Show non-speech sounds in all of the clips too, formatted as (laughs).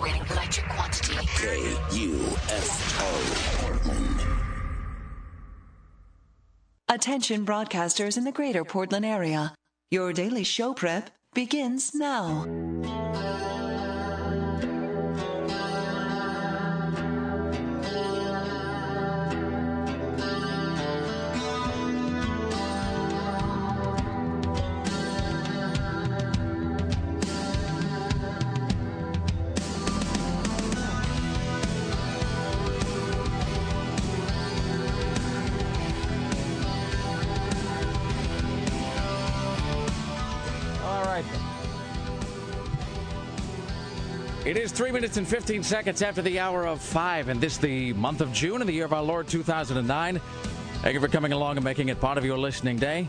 Evacuating electric quantity. KUFO Portland. Attention broadcasters in the greater Portland area. Your daily show prep begins now. Three minutes and 15 seconds after the hour of five, and this the month of June in the year of our Lord 2009. Thank you for coming along and making it part of your listening day.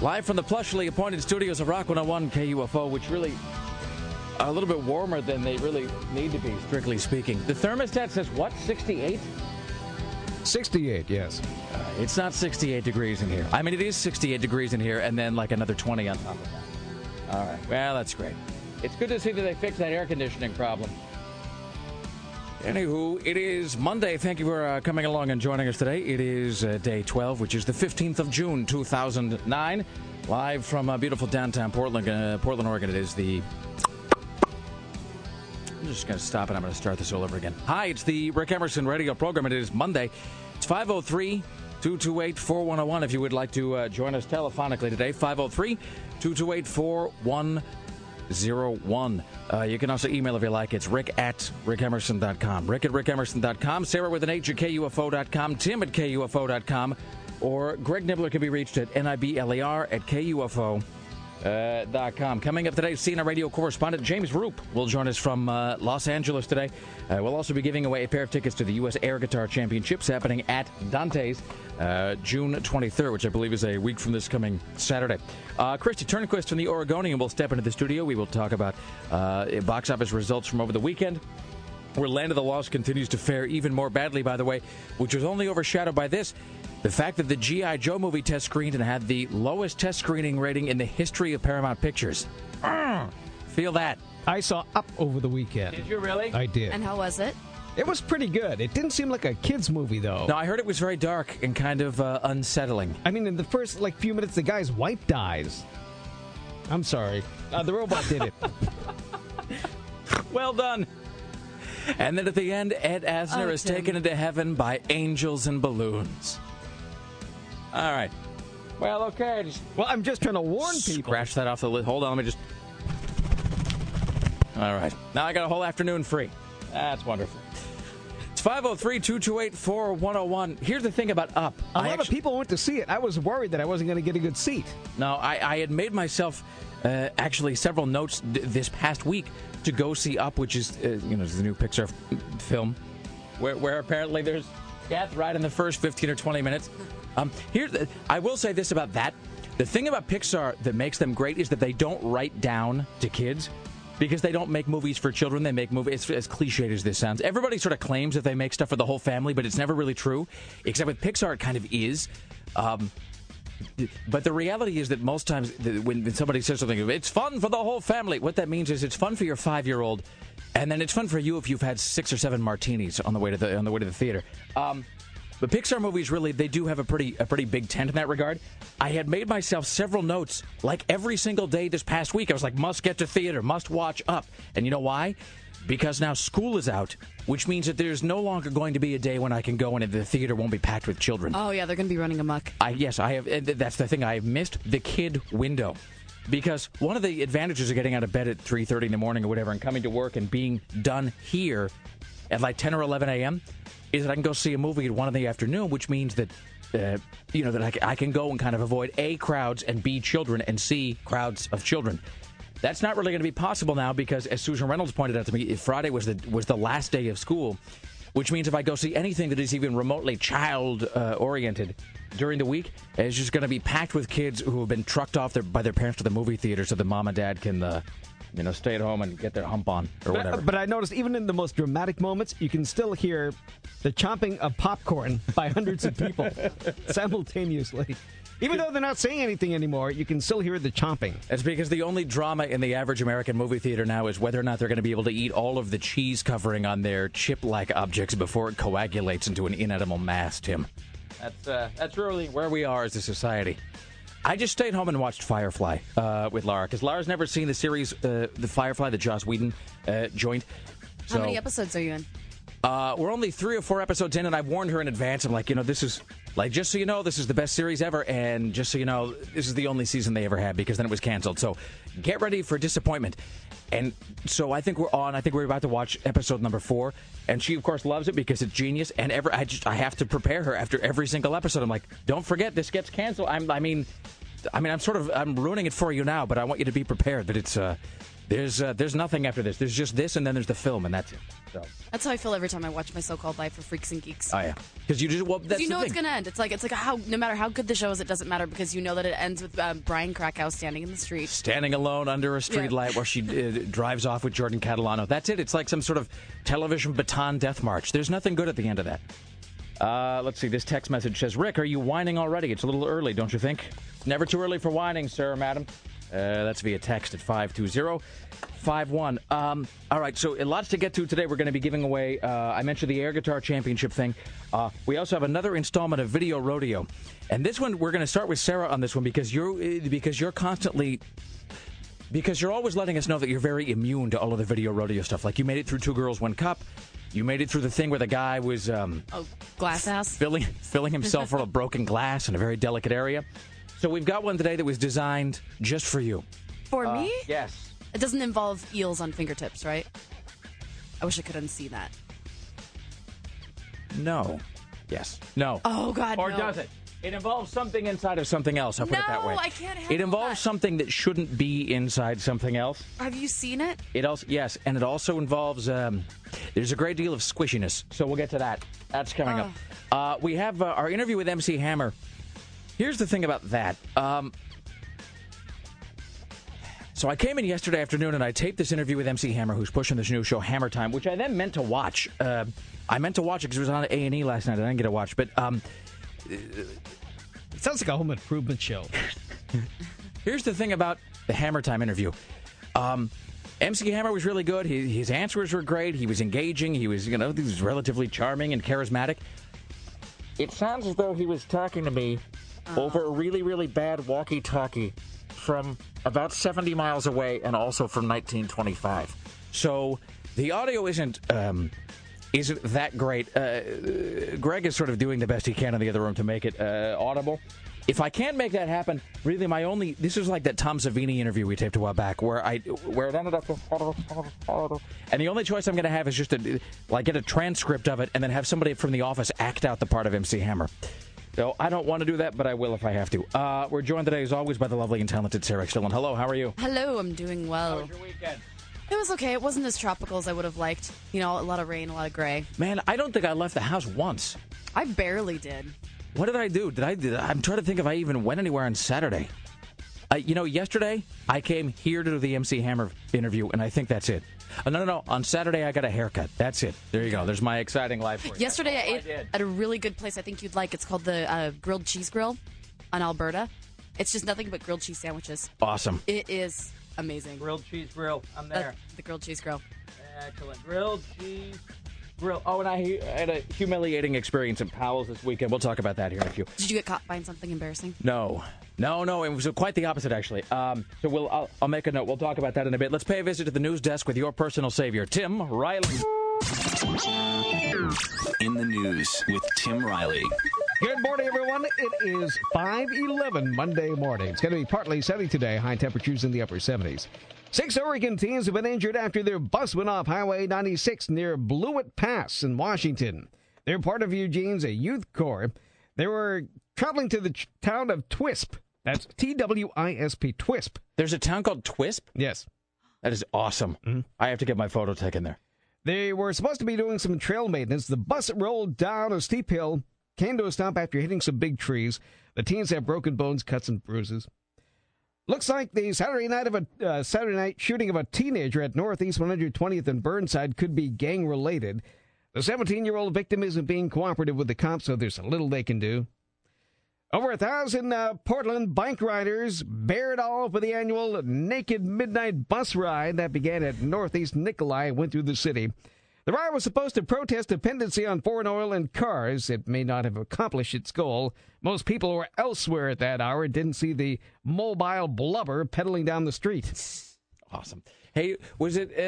Live from the plushly appointed studios of Rock 101 KUFO, which really are a little bit warmer than they really need to be, strictly speaking. The thermostat says what, 68? 68, yes. Uh, it's not 68 degrees in here. I mean, it is 68 degrees in here, and then like another 20 on top of that. All right. Well, that's great. It's good to see that they fixed that air conditioning problem. Anywho, it is Monday. Thank you for uh, coming along and joining us today. It is uh, day 12, which is the 15th of June, 2009. Live from uh, beautiful downtown Portland, uh, Portland, Oregon. It is the. I'm just going to stop and I'm going to start this all over again. Hi, it's the Rick Emerson radio program. It is Monday. It's 503 228 4101 if you would like to uh, join us telephonically today. 503 228 4101. Uh, you can also email if you like. It's rick at rickemerson.com. Rick at rickemerson.com. Sarah with an H at KUFO.com. Tim at KUFO.com. Or Greg Nibler can be reached at NIBLER at KUFO. Uh, com. Coming up today, CNN radio correspondent James Roop will join us from uh, Los Angeles today. Uh, we'll also be giving away a pair of tickets to the U.S. Air Guitar Championships happening at Dante's uh, June 23rd, which I believe is a week from this coming Saturday. Uh, Kristi Turnquist from the Oregonian will step into the studio. We will talk about uh, box office results from over the weekend where Land of the Lost continues to fare even more badly, by the way, which was only overshadowed by this. The fact that the G.I. Joe movie test screened and had the lowest test screening rating in the history of Paramount Pictures. Mm, feel that. I saw Up over the weekend. Did you really? I did. And how was it? It was pretty good. It didn't seem like a kids movie though. No, I heard it was very dark and kind of uh, unsettling. I mean, in the first like few minutes, the guy's wife dies. I'm sorry, uh, the robot did it. (laughs) Well done. And then at the end, Ed Asner Oh, is Tim. taken into heaven by angels and balloons. All right. Well, okay. Just well, I'm just trying to warn people. scratch that off the list. Hold on, let me just. All right. Now I got a whole afternoon free. That's wonderful. It's 503 228 4101. Here's the thing about Up. A I lot of people went to see it. I was worried that I wasn't going to get a good seat. No, I, I had made myself uh, actually several notes d- this past week to go see Up, which is uh, you know the new Pixar f- film, where, where apparently there's death right in the first 15 or 20 minutes. Um, here's I will say this about that: the thing about Pixar that makes them great is that they don't write down to kids. Because they don't make movies for children, they make movies. As cliched as this sounds, everybody sort of claims that they make stuff for the whole family, but it's never really true. Except with Pixar, it kind of is. Um, but the reality is that most times when somebody says something, it's fun for the whole family. What that means is it's fun for your five year old, and then it's fun for you if you've had six or seven martinis on the way to the on the way to the theater. Um, but Pixar movies really they do have a pretty a pretty big tent in that regard. I had made myself several notes like every single day this past week. I was like, must get to theater, must watch up, and you know why? Because now school is out, which means that there's no longer going to be a day when I can go and the theater won't be packed with children. Oh yeah, they're going to be running amok. I yes, I have. That's the thing. I have missed the kid window because one of the advantages of getting out of bed at three thirty in the morning or whatever, and coming to work and being done here at like ten or eleven a.m. is that I can go see a movie at one in the afternoon, which means that. Uh, you know that I, I can go and kind of avoid a crowds and b children and c crowds of children. That's not really going to be possible now because, as Susan Reynolds pointed out to me, Friday was the was the last day of school, which means if I go see anything that is even remotely child uh, oriented during the week, it's just going to be packed with kids who have been trucked off their, by their parents to the movie theater so that mom and dad can, uh, you know, stay at home and get their hump on or whatever. But, but I noticed even in the most dramatic moments, you can still hear the chomping of popcorn by hundreds of people (laughs) simultaneously. Even though they're not saying anything anymore, you can still hear the chomping. It's because the only drama in the average American movie theater now is whether or not they're going to be able to eat all of the cheese covering on their chip-like objects before it coagulates into an inedible mass. Tim, that's uh, that's really where we are as a society. I just stayed home and watched Firefly uh, with Lara because Lara's never seen the series, uh, the Firefly, the Joss Whedon uh, joint. How many episodes are you in? Uh, we're only three or four episodes in, and I've warned her in advance. I'm like, you know, this is like just so you know, this is the best series ever, and just so you know, this is the only season they ever had because then it was canceled. So get ready for disappointment. And so I think we're on. I think we're about to watch episode number four, and she of course loves it because it's genius. And ever, I just I have to prepare her after every single episode. I'm like, don't forget this gets canceled. I'm, I mean, I mean, I'm sort of I'm ruining it for you now, but I want you to be prepared that it's uh, there's uh, there's nothing after this. There's just this, and then there's the film, and that's it. So. That's how I feel every time I watch my so-called Life for Freaks and Geeks. Oh yeah, because you just well, that's you know it's gonna end. It's like it's like how no matter how good the show is, it doesn't matter because you know that it ends with um, Brian Krakow standing in the street. standing alone under a street Yeah. light while she uh, drives off with Jordan Catalano. That's it. It's like some sort of television baton death march. There's nothing good at the end of that. Uh, let's see. This text message says, "Rick, are you whining already? It's a little early, don't you think? Never too early for whining, sir, or madam." Uh, that's via text at 520-51. Um, all right, so lots to get to today. We're going to be giving away, uh, I mentioned the Air Guitar Championship thing. Uh, we also have another installment of Video Rodeo. And this one, we're going to start with Sarah on this one because you're, uh, because you're constantly because you're always letting us know that you're very immune to all of the video rodeo stuff. Like you made it through Two Girls, One Cup. You made it through the thing where the guy was um, Oh, glass ass. filling filling himself (laughs) full of broken glass in a very delicate area. So we've got one today that was designed just for you. For me, Yes. it doesn't involve eels on fingertips, right? I wish I could unsee that. No. Yes. No. Oh God, Or no. does it? It involves something inside of something else. I'll put it that No, way. I can't handle It involves that. something that shouldn't be inside something else. Have you seen it? It also yes, and it also involves. Um, there's a great deal of squishiness, so we'll get to that. That's coming up. Uh, we have uh, our interview with MC Hammer. Here's the thing about that. Um, so I came in yesterday afternoon and I taped this interview with MC Hammer, who's pushing this new show Hammer Time, which I then meant to watch. Uh, I meant to watch it because it was on A and E last night. I didn't get to watch, but um, It sounds like a home improvement show. (laughs) Here's the thing about the Hammer Time interview. Um, MC Hammer was really good. He, his answers were great. He was engaging. He was, you know, he was relatively charming and charismatic. It sounds as though he was talking to me over a really, really bad walkie-talkie from about 70 miles away, and also from 1925. So the audio isn't um, isn't that great. Uh, Greg is sort of doing the best he can in the other room to make it uh, audible. If I can't make that happen, really, my only this is like that Tom Savini interview we taped a while back, where I where it ended up, and the only choice I'm going to have is just to like get a transcript of it and then have somebody from the office act out the part of MC Hammer. So I don't want to do that, but I will if I have to. Uh, we're joined today, as always, by the lovely and talented Sarah X. Dylan. Hello, how are you? Hello, I'm doing well. How was your weekend? It was okay. It wasn't as tropical as I would have liked. You know, a lot of rain, a lot of gray. Man, I don't think I left the house once. I barely did. What did I do? Did I? Did, I'm trying to think if I even went anywhere on Saturday. Uh, you know, yesterday I came here to do the MC Hammer interview, and I think that's it. Uh, no, no, no. On Saturday I got a haircut. That's it. There you go. There's my exciting life. For you. Yesterday, I ate did. at a really good place. I think you'd like. It's called the uh, Grilled Cheese Grill on Alberta. It's just nothing but grilled cheese sandwiches. Awesome. It is amazing. Grilled cheese grill. I'm Uh, the grilled cheese grill. Excellent. Grilled cheese grill. Oh, and I had a humiliating experience at Powell's this weekend. We'll talk about that here in a few. Did you get caught buying something embarrassing? No, no, no. It was quite the opposite, actually. Um, so we'll, I'll, I'll make a note. We'll talk about that in a bit. Let's pay a visit to the news desk with your personal savior, Tim Riley. In the news with Tim Riley. Good morning, everyone. It is 5:11 Monday morning. It's going to be partly sunny today. High temperatures in the upper 70s. Six Oregon teens have been injured after their bus went off Highway 96 near Blewett Pass in Washington. They're part of Eugene's a youth corps. They were traveling to the ch- town of Twisp. That's T W I S P. Twisp. There's a town called Twisp. Yes. That is awesome. I have to get my photo taken there. They were supposed to be doing some trail maintenance. The bus rolled down a steep hill, came to a stop after hitting some big trees. The teens have broken bones, cuts, and bruises. Looks like the Saturday night of a uh, Saturday night shooting of a teenager at Northeast 120th and Burnside could be gang related. The 17 year old victim isn't being cooperative with the cops, so there's a little they can do. Over a thousand uh, Portland bike riders bared all for the annual Naked Midnight Bus Ride that began at Northeast Nikolai and went through the city. The ride was supposed to protest dependency on foreign oil and cars. It may not have accomplished its goal. Most people were elsewhere at that hour and didn't see the mobile blubber pedaling down the street. Awesome. Hey, was it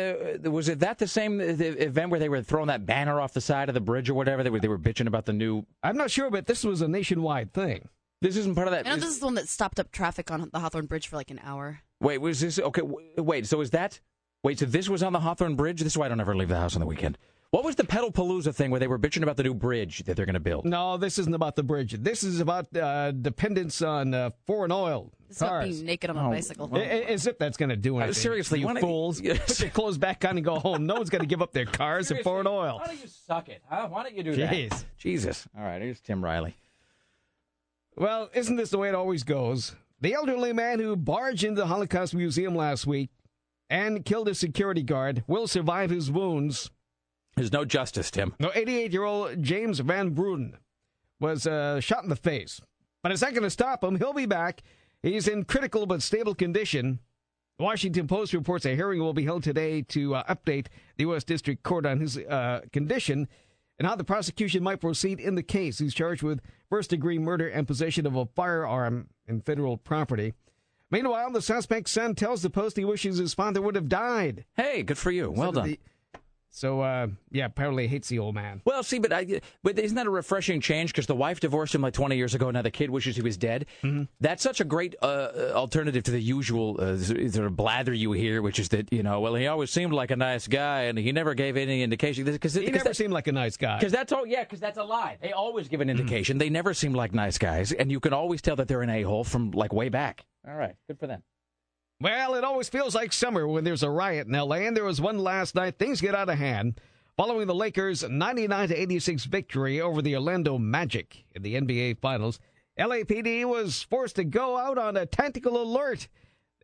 uh, was it that the same the event where they were throwing that banner off the side of the bridge or whatever? They were they were bitching about the new. I'm not sure, but this was a nationwide thing. This isn't part of that. I know this is the one that stopped up traffic on the Hawthorne Bridge for like an hour. wait, was this okay? w- Wait, so is that? Wait, so this was on the Hawthorne Bridge. This is why I don't ever leave the house on the weekend. What was the Pedalpalooza thing where they were bitching about the new bridge that they're going to build? No, this isn't about the bridge. This is about uh, dependence on uh, foreign oil, It's about being naked on a Oh, bicycle. I- I- As if that's going to do anything. seriously, you why don't- fools. (laughs) Yes. Put your clothes back on and go home. No one's going to give up their cars and foreign oil. Why don't you suck it? Huh? Why don't you do Jeez. that? Jesus. All right, here's Tim Riley. Well, isn't this the way it always goes? The elderly man who barged into the Holocaust Museum last week and killed a security guard will survive his wounds. There's no justice, Tim. No, 88 year old James von Brunn was uh, shot in the face. But it's not going to stop him. He'll be back. He's in critical but stable condition. The Washington Post reports a hearing will be held today to uh, update the U.S. District Court on his uh, condition and how the prosecution might proceed in the case. He's charged with first degree murder and possession of a firearm in federal property. Meanwhile, the suspect's son tells the Post he wishes his father would have died. Hey, good for you. Well done. The- So, uh, yeah, apparently hates the old man. Well, see, but I, but isn't that a refreshing change? Because the wife divorced him like 20 years ago. And now the kid wishes he was dead. That's such a great uh, uh, alternative to the usual uh, sort of blather you hear, which is that you know, well, he always seemed like a nice guy, and he never gave any indication. Because He never seemed like a nice guy. Because that's all, yeah. Because that's a lie. They always give an indication. they never seem like nice guys, and you can always tell that they're an a hole from like way back. All right, good for them. Well, it always feels like summer when there's a riot in LA, and there was one last night. Things get out of hand following the Lakers' 99 to 86 victory over the Orlando Magic in the NBA Finals. LAPD was forced to go out on a tactical alert.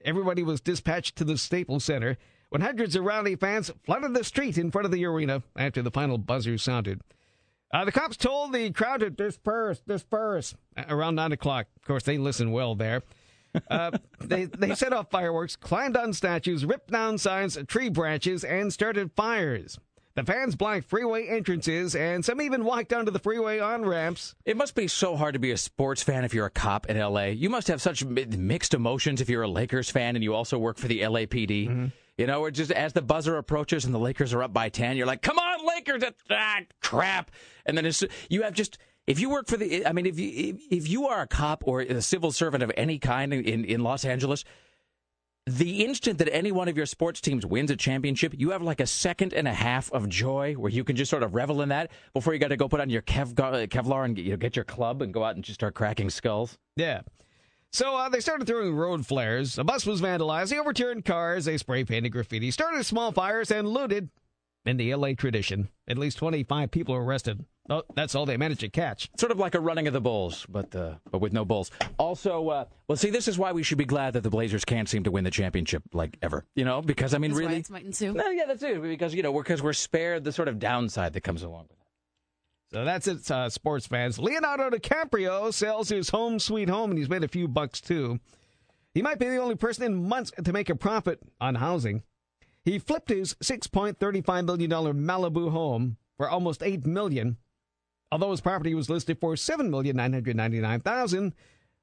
Everybody was dispatched to the Staples Center when hundreds of rowdy fans flooded the street in front of the arena after the final buzzer sounded. Uh, the cops told the crowd to disperse, disperse uh, around 9 o'clock. Of course, they listened well there. Uh, they they set off fireworks, climbed on statues, ripped down signs, tree branches, and started fires. The fans blocked freeway entrances, and some even walked onto the freeway on ramps. It must be so hard to be a sports fan if you're a cop in LA. You must have such mi- mixed emotions if you're a Lakers fan and you also work for the LAPD. You know, or just as the buzzer approaches and the Lakers are up by 10, you're like, come on, Lakers! Ah, crap. And then you have just, if you work for the, I mean, if you, if, you are a cop or a civil servant of any kind in, in Los Angeles, the instant that any one of your sports teams wins a championship, you have like a second and a half of joy where you can just sort of revel in that before you got to go put on your Kev- Kevlar and get your club and go out and just start cracking skulls. Yeah. So uh, they started throwing road flares. A bus was vandalized. They overturned cars. They spray painted graffiti, started small fires, and looted. In the LA tradition, at least 25 people were arrested. Oh, that's all they managed to catch. Sort of like a running of the bulls, but uh, but with no bulls. Also, uh, well, see, this is why we should be glad that the Blazers can't seem to win the championship like ever. You know, because I mean, That's why really, it's might ensue. no, yeah, that's it. Because you know, we're because we're spared the sort of downside that comes along with it. So that's it, uh, sports fans. Leonardo DiCaprio sells his home sweet home, and he's made a few bucks too. He might be the only person in months to make a profit on housing. He flipped his $6.35 million Malibu home for almost 8 million, although his property was listed for 7,999,000,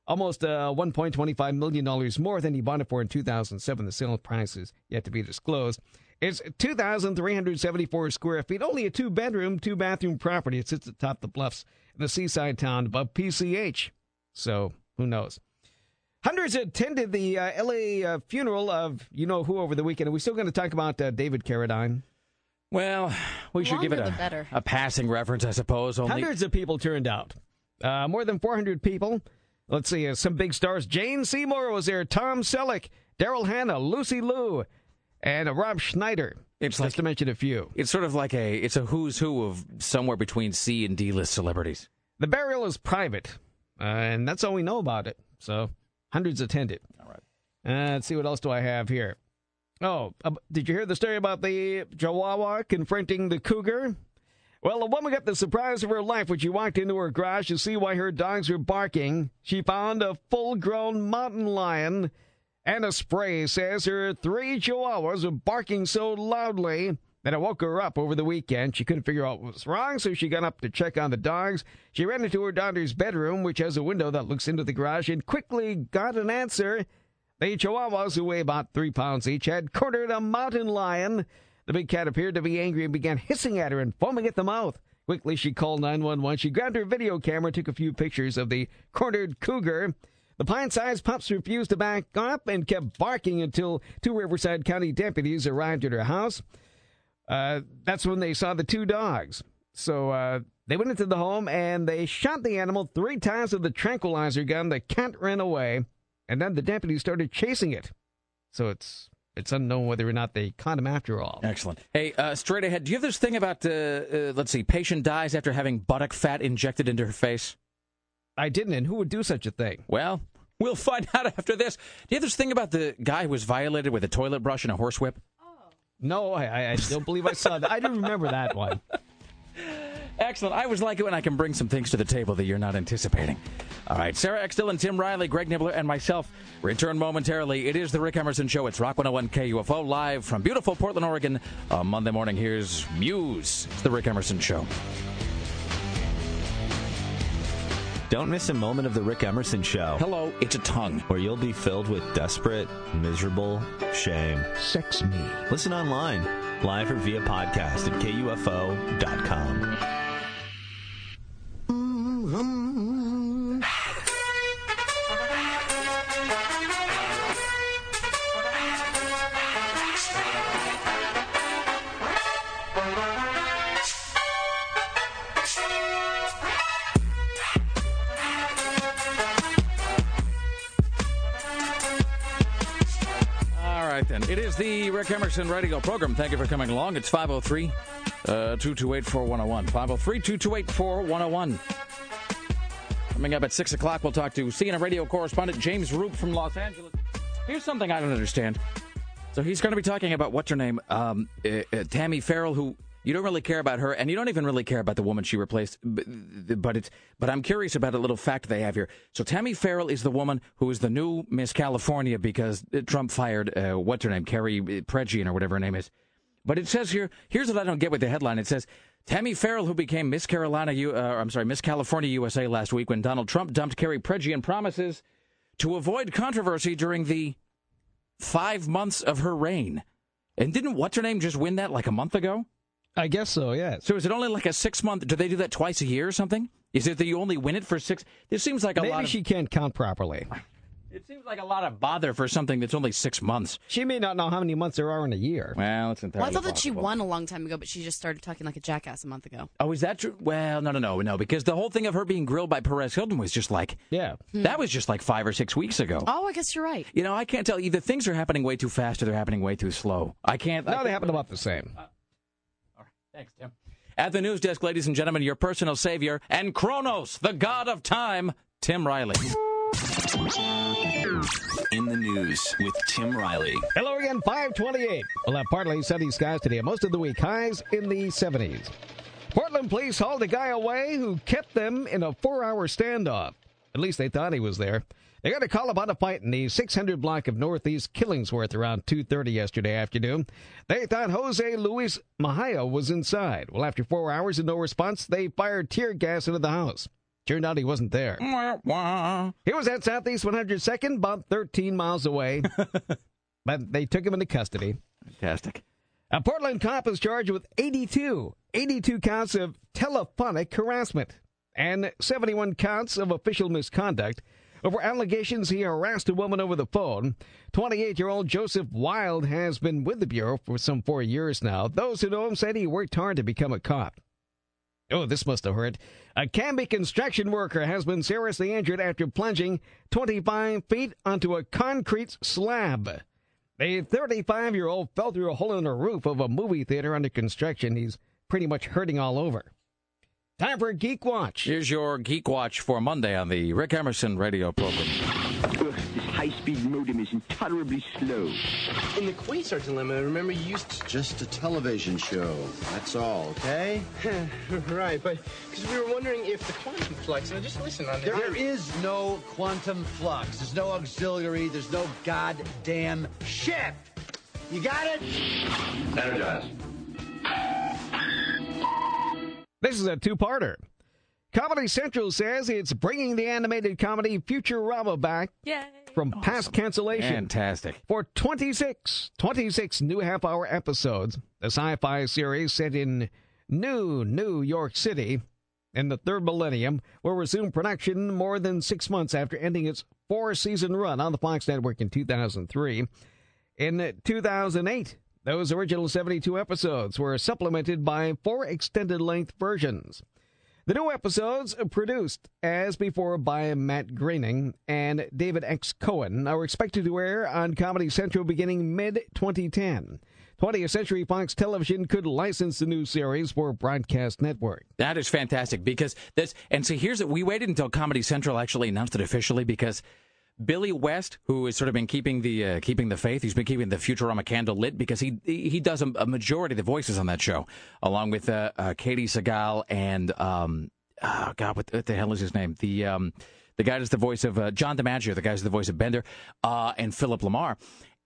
almost uh, $1.25 million more than he bought it for in 2007. The sale price is yet to be disclosed. It's 2,374 square feet, only a two bedroom, two bathroom property. It sits atop the bluffs in the seaside town above PCH. So who knows? Hundreds attended the uh, LA uh, funeral of you know who over the weekend. Are we still going to talk about uh, David Carradine? Well, we should give it a, better. a passing reference, I suppose. Only Hundreds of people turned out. Uh, more than 400 people. Let's see, uh, some big stars. Jane Seymour was there. Tom Selleck, Daryl Hannah, Lucy Liu, and uh, Rob Schneider. It's just like- to mention a few. it's sort of like a it's a who's who of somewhere between C and D list celebrities. The burial is private, uh, and that's all we know about it. So hundreds attended. All right. Uh, let's see what else do I have here. Oh, uh, did you hear the story about the Chihuahua confronting the cougar? Well, a woman got the surprise of her life when she walked into her garage to see why her dogs were barking. She found a full grown mountain lion. Anna Spray says her three chihuahuas were barking so loudly that it woke her up over the weekend. She couldn't figure out what was wrong, so she got up to check on the dogs. She ran into her daughter's bedroom, which has a window that looks into the garage, and quickly got an answer. The chihuahuas, who weigh about three pounds each, had cornered a mountain lion. The big cat appeared to be angry and began hissing at her and foaming at the mouth. Quickly, she called 911. She grabbed her video camera, took a few pictures of the cornered cougar. The pint-sized pups refused to back up and kept barking until two Riverside County deputies arrived at her house. Uh, that's when they saw the two dogs. So uh, they went into the home and they shot the animal three times with the tranquilizer gun. The cat ran away, and then the deputies started chasing it. So it's it's unknown whether or not they caught him after all. Excellent. Hey, uh, straight ahead, do you have this thing about, uh, uh, let's see, patient dies after having buttock fat injected into her face? I didn't, and who would do such a thing? Well, we'll (laughs) find out after this. Do you have this thing about the guy who was violated with a toilet brush and a horsewhip? No, I, I don't believe I saw that. I didn't remember that one. Excellent. I always like it when I can bring some things to the table that you're not anticipating. All right, Sarah X. Dylan and Tim Riley, Greg Nibler, and myself return momentarily. It is the Rick Emerson Show. It's Rock 101 KUFO live from beautiful Portland, Oregon. On Monday morning, here's Muse. It's the Rick Emerson Show. Don't miss a moment of the Rick Emerson Show, Hello, it's a tongue. where you'll be filled with desperate, miserable shame. Sex me. Listen online, live or via podcast at KUFO.com. All mm-hmm. It is the Rick Emerson radio program. Thank you for coming along. It's 503 uh, 228 4101. 503 228 4101. Coming up at 6 o'clock, we'll talk to CNN radio correspondent James Roop from Los Angeles. Here's something I don't understand. So he's going to be talking about what's her name? Um, uh, uh, Tami Farrell, who you don't really care about her, and you don't even really care about the woman she replaced. But, it's but I'm curious about a little fact they have here. So Tami Farrell is the woman who is the new Miss California because Trump fired uh, what's her name, Carrie Prejean or whatever her name is. But it says here, here's what I don't get with the headline. It says Tami Farrell, who became Miss Carolina, U- uh, I'm sorry, Miss California USA last week when Donald Trump dumped Carrie Prejean, promises to avoid controversy during the five months of her reign. And didn't what's her name just win that like a month ago? I guess so, Yeah. So is it only like a six month? Do they do that twice a year or something? Is it that you only win it for six? This seems like a Maybe lot. Of, she can't count properly. it seems like a lot of bother for something that's only six months. She may not know how many months there are in a year. Well, it's entirely Well, I thought that she won a long time ago, but she just started talking like a jackass a month ago. Oh, is that true? Well, no, no, no, no. Because the whole thing of her being grilled by Perez Hilton was just like Yeah. Hmm. that was just like five or six weeks ago. Oh, I guess you're right. You know, I can't tell. Either things are happening way too fast or they're happening way too slow. I can't. I No, can't they happen about the same. Thanks, Tim. At the news desk, ladies and gentlemen, your personal savior and Kronos, the god of time, Tim Riley. In the news with Tim Riley. Hello again, 528. We'll have partly sunny skies today. Most of the week, highs in the 70s. Portland police hauled a guy away who kept them in a four hour standoff. At least they thought he was there. They got a call about a fight in the 600 block of Northeast Killingsworth around 2.30 yesterday afternoon. They thought Jose Luis Mahia was inside. Well, after four hours and no response, they fired tear gas into the house. Turned out he wasn't there. He was at Southeast 102nd, about 13 miles away. (laughs) but they took him into custody. Fantastic. A Portland cop is charged with 82, 82 counts of telephonic harassment and 71 counts of official misconduct over allegations he harassed a woman over the phone. 28 year old Joseph Wild has been with the Bureau for some four years now. Those who know him said he worked hard to become a cop. Oh, this must have hurt. A Canby construction worker has been seriously injured after plunging 25 feet onto a concrete slab. A 35 year old fell through a hole in the roof of a movie theater under construction. He's pretty much hurting all over. Time for Geek Watch. Here's your Geek Watch for Monday on the Rick Emerson radio program. Ugh, this high-speed modem is intolerably slow. In the Quasar Dilemma, remember you used to... Just a television show. That's all, okay? (laughs) right, but because we were wondering if the quantum flux... Now, just listen on there. There is no quantum flux. There's no auxiliary. There's no goddamn shift. You got it? Energize. This is a two-parter. Comedy Central says it's bringing the animated comedy Futurama back Yay. from past cancellation. Fantastic. For 26, 26 new half-hour episodes, the sci-fi series set in new New York City in the third millennium will resume production more than six months after ending its four-season run on the Fox network in 2003. In 2008, those original 72 episodes were supplemented by four extended-length versions. The new episodes, produced as before by Matt Groening and David X. Cohen, are expected to air on Comedy Central beginning mid 2010. 20th Century Fox Television could license the new series for broadcast network. That is fantastic because this, and so here's it. We waited until Comedy Central actually announced it officially because Billy West, who has sort of been keeping the uh, keeping the faith, he's been keeping the Futurama candle lit because he he does a, a majority of the voices on that show, along with uh, uh, Katey Sagal and um, oh God, what, what, the hell is his name? The um, the guy that's the voice of uh, John DiMaggio, the guy's the voice of Bender, uh, and Philip LaMarr,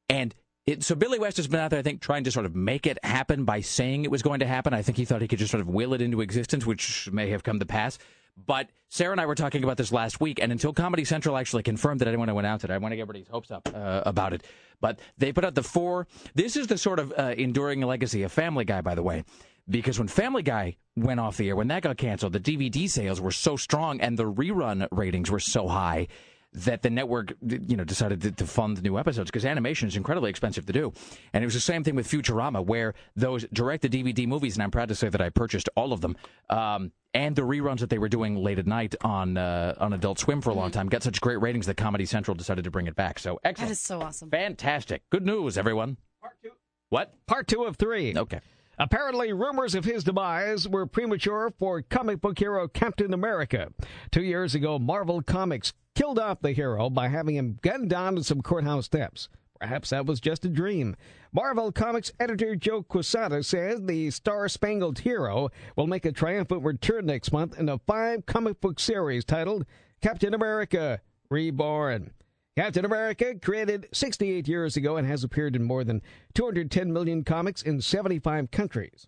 and. It, so Billy West has been out there, I think, trying to sort of make it happen by saying it was going to happen. I think he thought he could just sort of will it into existence, which may have come to pass. But Sarah and I were talking about this last week, and until Comedy Central actually confirmed didn't want to announce it. I want to get everybody's hopes up uh, about it. But they put out the four. This is the sort of uh, enduring legacy of Family Guy, by the way, because when Family Guy went off the air, when that got canceled, the DVD sales were so strong and the rerun ratings were so high that the network, you know, decided to, to fund new episodes because animation is incredibly expensive to do. And it was the same thing with Futurama, where those direct-to-DVD movies, and I'm proud to say that I purchased all of them, um, and the reruns that they were doing late at night on uh, on Adult Swim for a long time got such great ratings that Comedy Central decided to bring it back. So excellent. That is so awesome. Fantastic. Good news, everyone. Part two. What? Part two of three. Okay. Apparently, rumors of his demise were premature for comic book hero Captain America. Two years ago, Marvel Comics killed off the hero by having him gunned down some courthouse steps. Perhaps that was just a dream. Marvel Comics editor Joe Quesada says the Star Spangled Hero will make a triumphant return next month in a five comic book series titled Captain America Reborn. Captain America, created 68 years ago and has appeared in more than 210 million comics in 75 countries.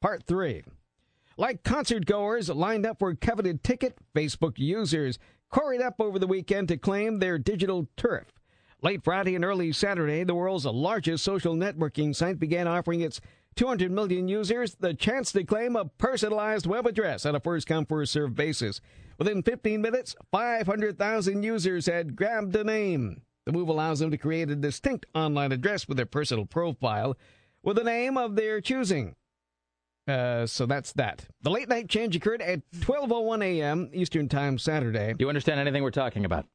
Part 3. Like concert goers lined up for coveted ticket, Facebook users quarried up over the weekend to claim their digital turf. Late Friday and early Saturday, the world's largest social networking site began offering its 200 million users the chance to claim a personalized web address on a first come, first served basis. Within 15 minutes, 500,000 users had grabbed a name. The move allows them to create a distinct online address with their personal profile with a name of their choosing. Uh, so that's that. The late night change occurred at 12:01 a.m. Eastern Time Saturday. Do you understand anything we're talking about?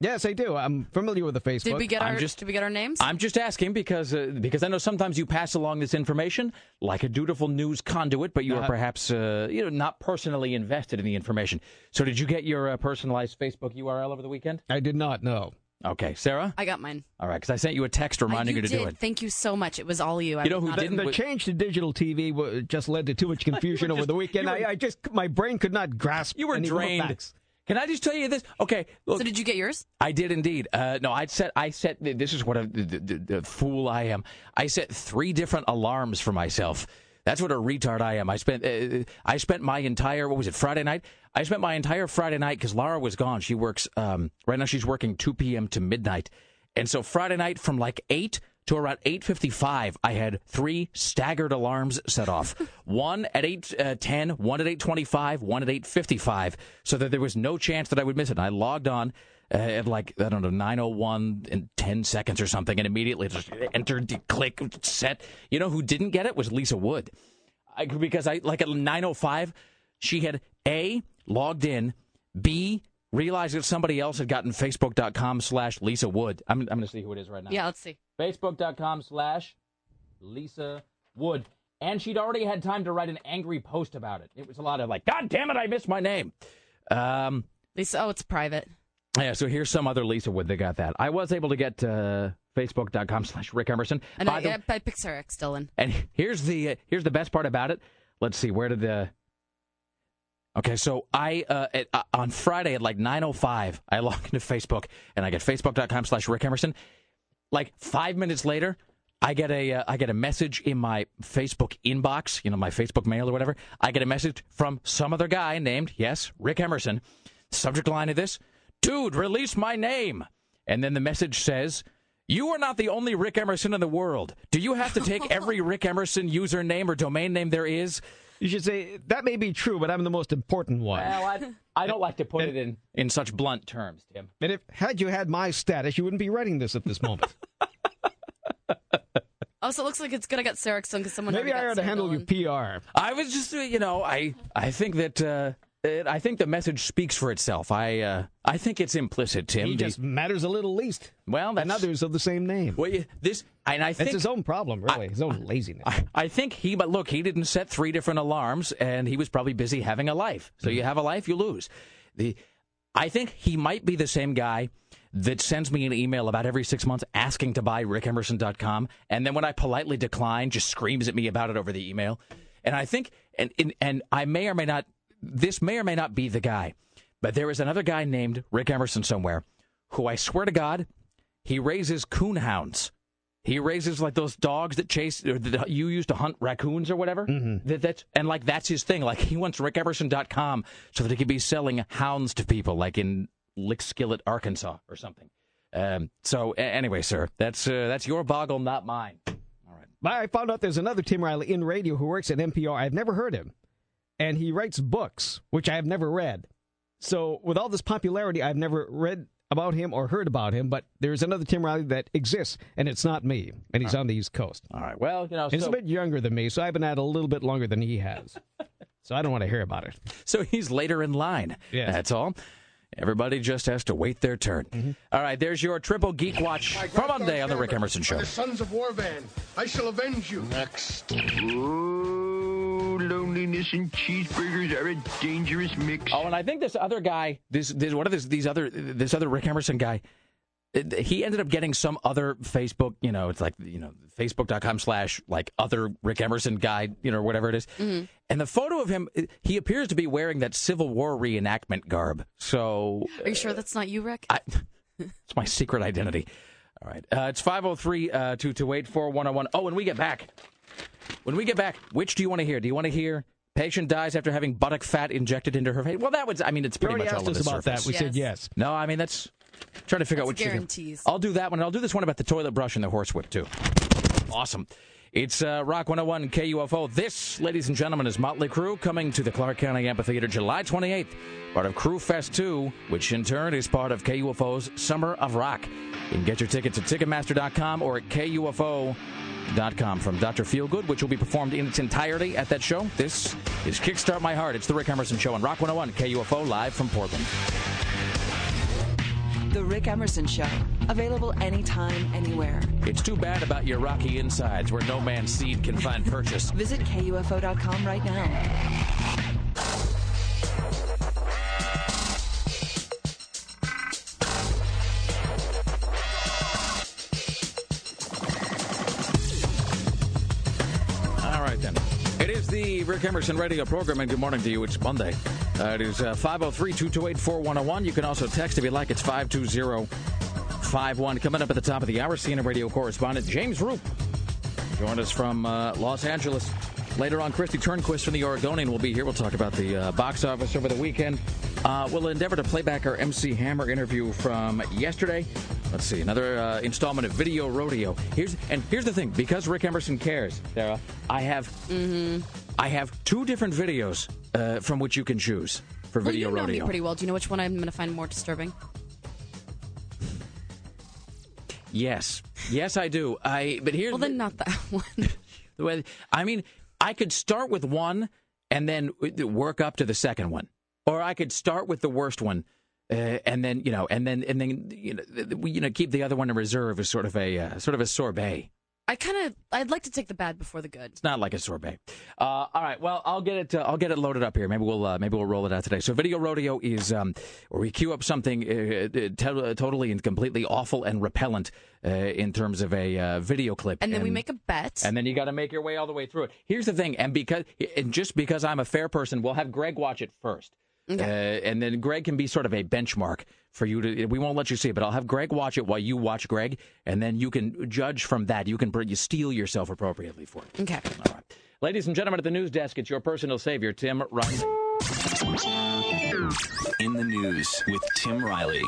Yes, I do. I'm familiar with the Facebook. Did we get I'm our just- Did we get our names? I'm just asking because uh, because I know sometimes you pass along this information like a dutiful news conduit, but you are Uh-huh. perhaps uh, you know not personally invested in the information. So did you get your uh, personalized Facebook URL over the weekend? I did not know. Okay, Sarah. I got mine. All right, because I sent you a text reminding you you to did. do it. Thank you so much. It was all you. I You know who didn't- The Wait. change to digital TV wa- just led to too much (laughs) confusion over just- the weekend. were- I, I just my brain could not grasp. You were drained. Can I just tell you this? Okay, look, So did you get yours? I did indeed. Uh, no, I set. I set. This is what a the, the, the fool I am. I set three different alarms for myself. That's what a retard I am. I spent. Uh, I spent my entire. What was it? Friday night. I spent my entire Friday night because Lara was gone. She works. Um, right now, she's working 2 p.m. to midnight, and so Friday night from like eight to around 8:55, I had three staggered alarms set off. (laughs) one at 8:10, one at 8:25, one at 8:55, so that there was no chance that I would miss it. And I logged on uh, at like I don't know 9:01 in 10 seconds or something, and immediately just entered, click, set. You know who didn't get it was Lisa Wood, I, because I like at 9:05, she had a logged in, b realized that somebody else had gotten facebook.com slash lisa wood i'm, I'm going to see who it is right now Yeah, let's see. facebook.com slash Lisa Wood. And she'd already had time to write an angry post about it. It was a lot of like, God damn it, I missed my name. Um, Lisa, oh, it's private. Yeah, so here's some other Lisa Wood that got that. I was able to get uh, facebook.com slash Rick Emerson. And By I, the- yeah, I picked Sarah X. Dylan. and here's the uh, here's the best part about it. Let's see, where did the Okay, so I uh, at, uh, on Friday at like 9:05, I log into Facebook and I get facebook.com slash Rick Emerson. Like five minutes later, I get a uh, I get a message in my Facebook inbox, you know, my Facebook mail or whatever. I get a message from some other guy named yes Rick Emerson. Subject line of this: Dude, release my name. And then the message says. You are not the only Rick Emerson in the world. Do you have to take every (laughs) Rick Emerson username or domain name there is? You should say, that may be true, but I'm the most important one. Well, I, I don't like to put it in, in such blunt terms, Tim. and if had you had my status, you wouldn't be writing this at this moment. (laughs) (laughs) Oh, so it looks like it's gonna get Sarah because someone Maybe I ought to handle your PR. I was just, you know, I I think that uh, it, I think the message speaks for itself. I uh, I think it's implicit, Tim. He just matters a little least. well, that's And others of the same name. Well, you- this, and I think it's his own problem, really. his own laziness. I, I think he, but look, he didn't set three different alarms, and he was probably busy having a life. So you have a life, you lose. The, I think he might be the same guy that sends me an email about every six months asking to buy rickemerson.com, and then when I politely decline, just screams at me about it over the email. And I think, and and, and I may or may not, this may or may not be the guy, but there is another guy named Rick Emerson somewhere who I swear to God, he raises coon hounds. He raises like those dogs that chase or that you used to hunt raccoons or whatever. That, that's and like that's his thing. Like he wants rickemerson.com so that he can be selling hounds to people, like in Lickskillet, Arkansas, or something. Um, so a- anyway, sir, that's uh, that's your boggle, not mine. All right. I found out there's another Tim Riley in radio who works at NPR. I've never heard him. And he writes books, which I have never read. So, with all this popularity, I've never read about him or heard about him, but there's another Tim Riley that exists, and it's not me. And he's on the East Coast. All right. Well, you know, And he's a bit younger than me, so I've been at it a little bit longer than he has. (laughs) so, I don't want to hear about it. so he's later in line. Yeah. That's all. Everybody just has to wait their turn. Mm-hmm. All right, there's your triple geek watch for Monday on the Rick Emerson Show. The sons of Warvan. I shall avenge you. Next. Oh, loneliness and cheeseburgers are a dangerous mix. Oh, and I think this other guy, this, this one of this, these other, this other Rick Emerson guy, uh, he ended up getting some other Facebook, you know, it's like, you know, facebook.com slash like other Rick Emerson guy, you know, whatever it is. And the photo of him, uh, he appears to be wearing that Civil War reenactment garb. So Are you sure that's not you, Rick? I, (laughs) it's my secret identity. All right. Uh, it's 503 uh, 228 4101. Oh, when we get back, when we get back, which do you want to hear? Do you want to hear patient dies after having buttock fat injected into her face? Well, that was, I mean, it's pretty already much all of us the about surface. that. We said Yes. yes. No, I mean, that's trying to figure out That's which guarantees. I'll do that one. I'll do this one about the toilet brush and the horsewhip, too. Awesome. It's uh, Rock 101 KUFO. This, ladies and gentlemen, is Motley Crue coming to the Clark County Amphitheater July 28th, part of Crue Fest 2, which in turn is part of KUFO's Summer of Rock. You can get your tickets at Ticketmaster.com or at KUFO.com from Dr. Feelgood, which will be performed in its entirety at that show. This is Kickstart My Heart. It's the Rick Emerson Show on Rock 101 KUFO live from Portland. The Rick Emerson Show. Available anytime, anywhere. It's too bad about your rocky insides where no man's seed can find purchase. (laughs) Visit KUFO.com right now. The Rick Emerson radio program, and good morning to you. It's Monday. Uh, it is 503 228 4101. You can also text if you like. It's 520 51. Coming up at the top of the hour, CNN radio correspondent James Roop joined us from uh, Los Angeles. Later on, Kristi Turnquist from the Oregonian will be here. We'll talk about the uh, box office over the weekend. Uh, we'll endeavor to play back our MC Hammer interview from yesterday. Let's see, another uh, installment of Video Rodeo. Here's and here's the thing: because Rick Emerson cares, Sarah, I have mm-hmm. I have two different videos uh, from which you can choose for well, Video you know me pretty well. Do you know which one I'm going to find more disturbing? Yes, yes, I do. I but here's Well, then not that (laughs) one. the way I mean, I could start with one and then work up to the second one, or I could start with the worst one. Uh, and then you know, and then and then you know, you know keep the other one in reserve as sort of a uh, sort of a sorbet. I kind of I'd like to take the bad before the good. It's not like a sorbet. Uh, all right. Well, I'll get it. Uh, I'll get it loaded up here. Maybe we'll uh, maybe we'll roll it out today. So, video rodeo is um, where we queue up something uh, uh, totally and completely awful and repellent uh, in terms of a uh, video clip, And then we make a bet. and then you got to make your way all the way through it. Here's the thing, and because and just because I'm a fair person, we'll have Greg watch it first, uh, and then Greg can be sort of a benchmark for you to. We won't let you see it, but I'll have Greg watch it while you watch Greg, and then you can judge from that. You can br- you steel yourself appropriately for it. Okay. All right, ladies and gentlemen at the news desk, it's your personal savior, Tim Riley. In the news with Tim Riley.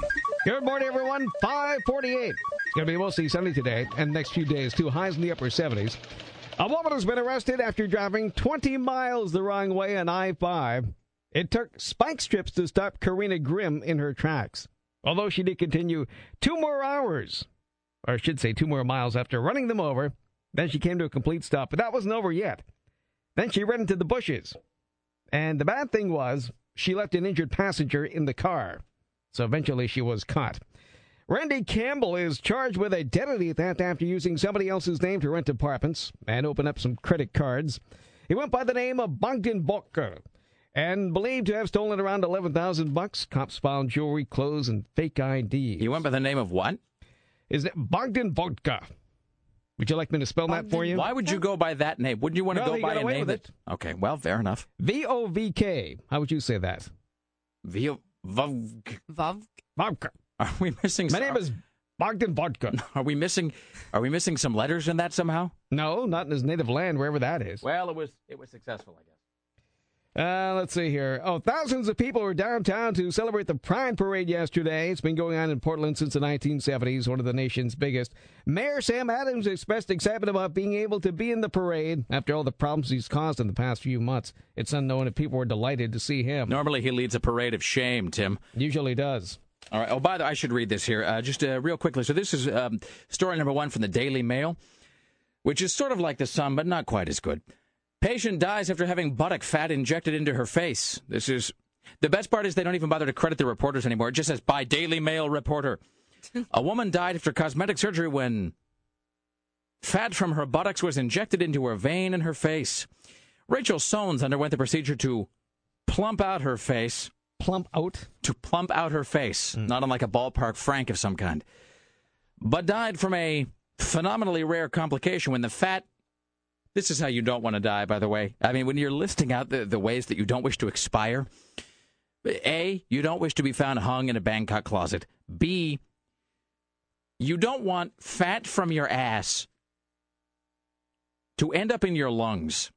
Good morning, everyone. 548. It's going to be mostly sunny today and next few days, too. Highs in the upper 70s. A woman has been arrested after driving 20 miles the wrong way on I 5. It took spike strips to stop Karina Grimm in her tracks. Although she did continue two more hours, or I should say two more miles after running them over, then she came to a complete stop. But that wasn't over yet. Then she ran into the bushes. And the bad thing was, she left an injured passenger in the car. So eventually she was caught. Randy Campbell is charged with identity theft after using somebody else's name to rent apartments and open up some credit cards. He went by the name of Bogdan Botka and believed to have stolen around 11,000 bucks. Cops found jewelry, clothes, and fake ID. He went by the name of what? Is it Bogdan Vodka? Would you like me to spell that for you? Why would you go by that name? Wouldn't you want to Well, go by got a name with that? Okay, well, fair enough. V O V K. How would you say that? V Vav. Vav. Vodka. Are we missing? My name is Bogdan Vodka. (laughs) Are we missing? Are we missing some letters in that somehow? No, not in his native land, wherever that is. Well, it was it was successful, I guess. Uh, let's see here. Oh, thousands of people were downtown to celebrate the Pride Parade yesterday. It's been going on in Portland since the 1970s, one of the nation's biggest. Mayor Sam Adams expressed excitement about being able to be in the parade after all the problems he's caused in the past few months. It's unknown if people were delighted to see him. Normally, he leads a parade of shame, Tim. Usually does. All right. Oh, by the way, I should read this here uh, just uh, real quickly. So this is um, story number one from the Daily Mail, which is sort of like the Sun, but not quite as good. Patient dies after having buttock fat injected into her face. This is the best part is they don't even bother to credit the reporters anymore. It just says by Daily Mail reporter. a woman died after cosmetic surgery when fat from her buttocks was injected into her vein in her face. Rachel Soanes underwent the procedure to plump out her face Plump out? to plump out her face, hmm. not unlike a ballpark frank of some kind, but died from a phenomenally rare complication when the fat. This is how you don't want to die, by the way. I mean, when you're listing out the, the ways that you don't wish to expire, A, you don't wish to be found hung in a Bangkok closet. B, you don't want fat from your ass to end up in your lungs.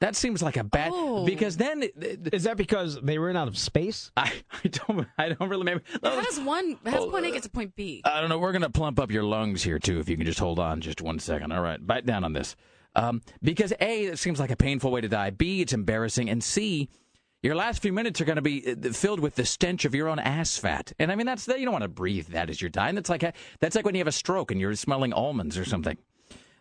That seems like a bad Oh. because then Is that because they ran out of space? I, (laughs) I don't I don't really remember. How does one? How does Oh, point A uh, get to point B? I don't know. We're going to plump up your lungs here, too, if you can just hold on just one second. All right, bite down on this. Um, because A, it seems like a painful way to die. B, it's embarrassing. And C, your last few minutes are going to be uh, filled with the stench of your own ass fat. And I mean, that's you don't want to breathe that as you're dying. That's like, that's like when you have a stroke and you're smelling almonds or something.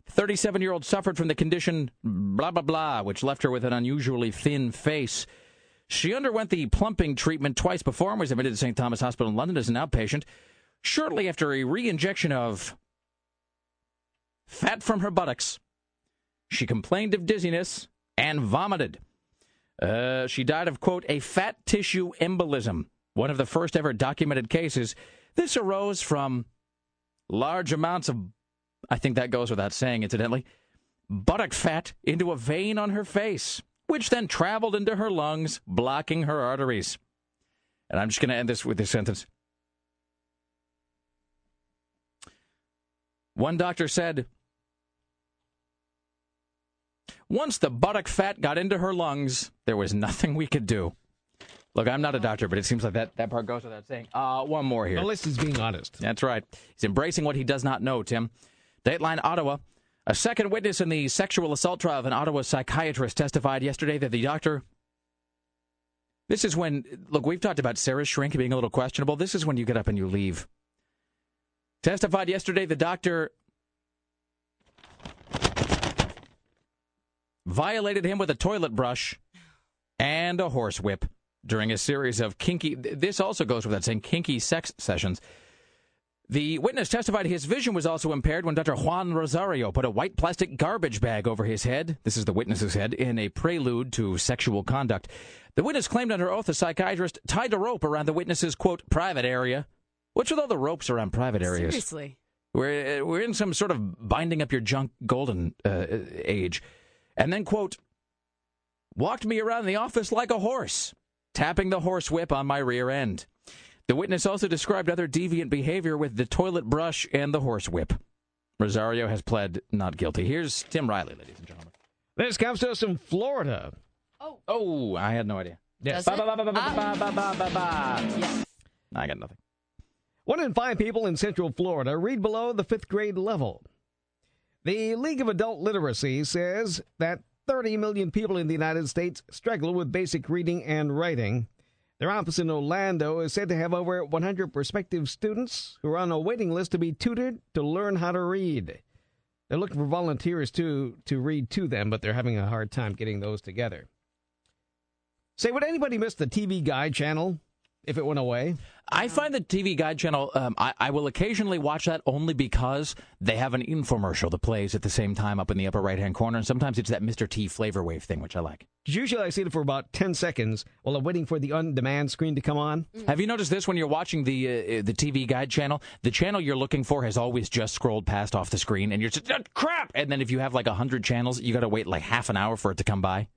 37 year old suffered from the condition blah, blah, blah, which left her with an unusually thin face. She underwent the plumping treatment twice before and was admitted to St. Thomas Hospital in London as an outpatient. Shortly after a re injection of fat from her buttocks, she complained of dizziness and vomited. Uh, she died of, quote, a fat tissue embolism, one of the first ever documented cases. This arose from large amounts of, I think that goes without saying, incidentally, buttock fat into a vein on her face, which then traveled into her lungs, blocking her arteries. And I'm just going to end this with this sentence. One doctor said, once the buttock fat got into her lungs, there was nothing we could do. Look, I'm not a doctor, but it seems like that, that part goes without saying. Uh, one more here. He's being honest. That's right. He's embracing what he does not know, Tim. Dateline Ottawa. A second witness in the sexual assault trial of an Ottawa psychiatrist testified yesterday that the doctor. This is when, look, we've talked about Sarah's shrink being a little questionable. This is when you get up and you leave. Testified yesterday the doctor violated him with a toilet brush and a horsewhip during a series of kinky. This also goes without saying kinky sex sessions. The witness testified his vision was also impaired when Dr. Juan Rosario put a white plastic garbage bag over his head. This is the witness's head in a prelude to sexual conduct. The witness claimed under oath a psychiatrist tied a rope around the witness's quote private area. What's with all the ropes around private areas? Seriously. We're we're in some sort of binding up your junk golden uh, age, and then quote walked me around the office like a horse, tapping the horse whip on my rear end. The witness also described other deviant behavior with the toilet brush and the horse whip. Rosario has pled not guilty. Here's Tim Riley, ladies and gentlemen. This comes to us from Florida. Oh, Oh, I had no idea. Yes. Ba, ba, ba, Ah. I got nothing. One in five people in Central Florida read below the fifth grade level. The League of Adult Literacy says that 30 million people in the United States struggle with basic reading and writing. Their office in Orlando is said to have over 100 prospective students who are on a waiting list to be tutored to learn how to read. They're looking for volunteers to to read to them, but they're having a hard time getting those together. Say, would anybody miss the TV Guide channel if it went away? I find the TV Guide channel, um, I, I will occasionally watch that only because they have an infomercial that plays at the same time up in the upper right hand corner. And sometimes it's that Mr. T flavor wave thing, which I like. Usually I see it for about 10 seconds while I'm waiting for the on-demand screen to come on. Have you noticed this when you're watching the uh, the TV Guide channel? The channel you're looking for has always just scrolled past off the screen, and you're just, "Ah, crap! And then if you have like 100 channels, you got to wait like half an hour for it to come by.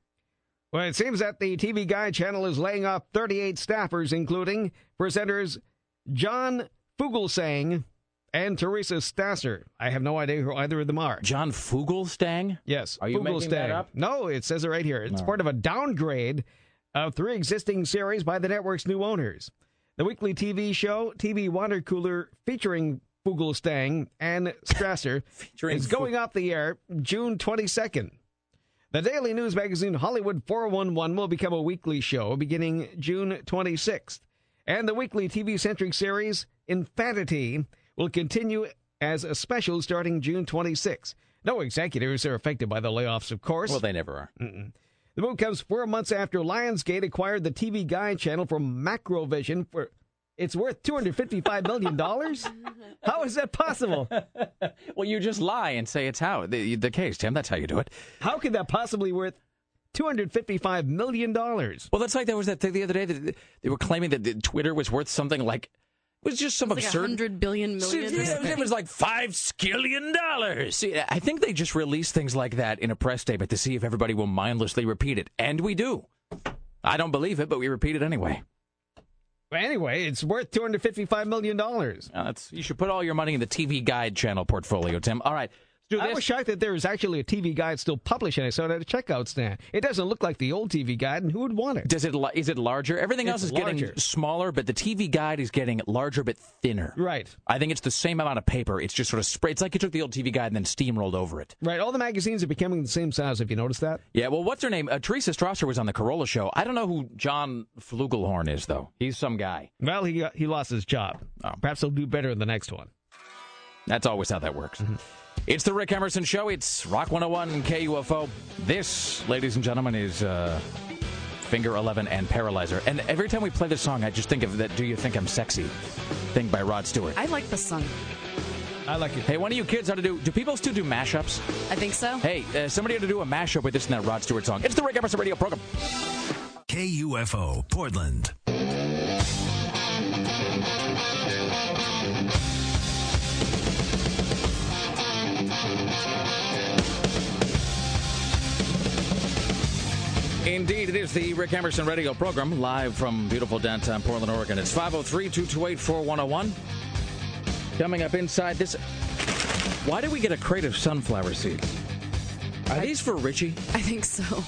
Well, it seems that the TV Guide channel is laying off 38 staffers, including presenters John Fugelsang and Teresa Strasser. I have no idea who either of them are. John Fugelsang? Yes. Are you making that up? No, it says it right here. It's No. part of a downgrade of three existing series by the network's new owners. The weekly TV show, TV Water Cooler, featuring Fugelsang and Strasser, (laughs) is going off the air June 22nd. The daily news magazine Hollywood 411 will become a weekly show beginning June 26th. And the weekly TV centric series Infanity will continue as a special starting June 26th. No executives are affected by the layoffs, of course. Well, they never are. The move comes four months after Lionsgate acquired the TV Guide channel from Macrovision for it's worth $255 million. how is that possible? (laughs) Well, you just lie and say it's how the, the case, Tim. That's how you do it. How could that possibly be worth $255 million? Well, that's like there was that thing the other day that they were claiming that Twitter was worth something like it was just some Like a absurd. hundred billion million. See, yeah, it was like five skillion dollars. See, I think they just release things like that in a press statement to see if everybody will mindlessly repeat it, and we do. I don't believe it, but we repeat it anyway. Anyway, it's worth $255 million. That's you should put all your money in the TV Guide channel portfolio, Tim. All right, do I this. was shocked that there was actually a TV Guide still published, and I saw it at a checkout stand. It doesn't look like the old TV Guide, and who would want it? Does it is it larger? Everything else It's is getting smaller, but the TV Guide is getting larger but thinner. Right. I think it's the same amount of paper. It's just sort of spray. It's like you took the old TV Guide and then steamrolled over it. Right. All the magazines are becoming the same size. Have you noticed that? Yeah, well, what's her name? Uh, Teresa Strasser was on the Carolla show. I don't know who John Flugelhorn is, though. He's some guy. Well, he got, he lost his job. Oh. Perhaps he'll do better in the next one. That's always how that works. It's the Rick Emerson Show. It's Rock 101 KUFO. This, ladies and gentlemen, is uh, Finger 11 and Paralyzer. And every time we play this song, I just think of that Do You Think I'm Sexy thing by Rod Stewart. I like the song. I like it. Hey, one of you kids ought to do. Do people still do mashups? I think so. Hey, uh, somebody ought to do a mashup with this and that Rod Stewart song. It's the Rick Emerson Radio program. KUFO Portland. Indeed, it is the Rick Emerson radio program, live from beautiful downtown Portland, Oregon. It's 503 228 4101. Coming up inside this. Why did we get a crate of sunflower seeds? Are these for Richie? I think so.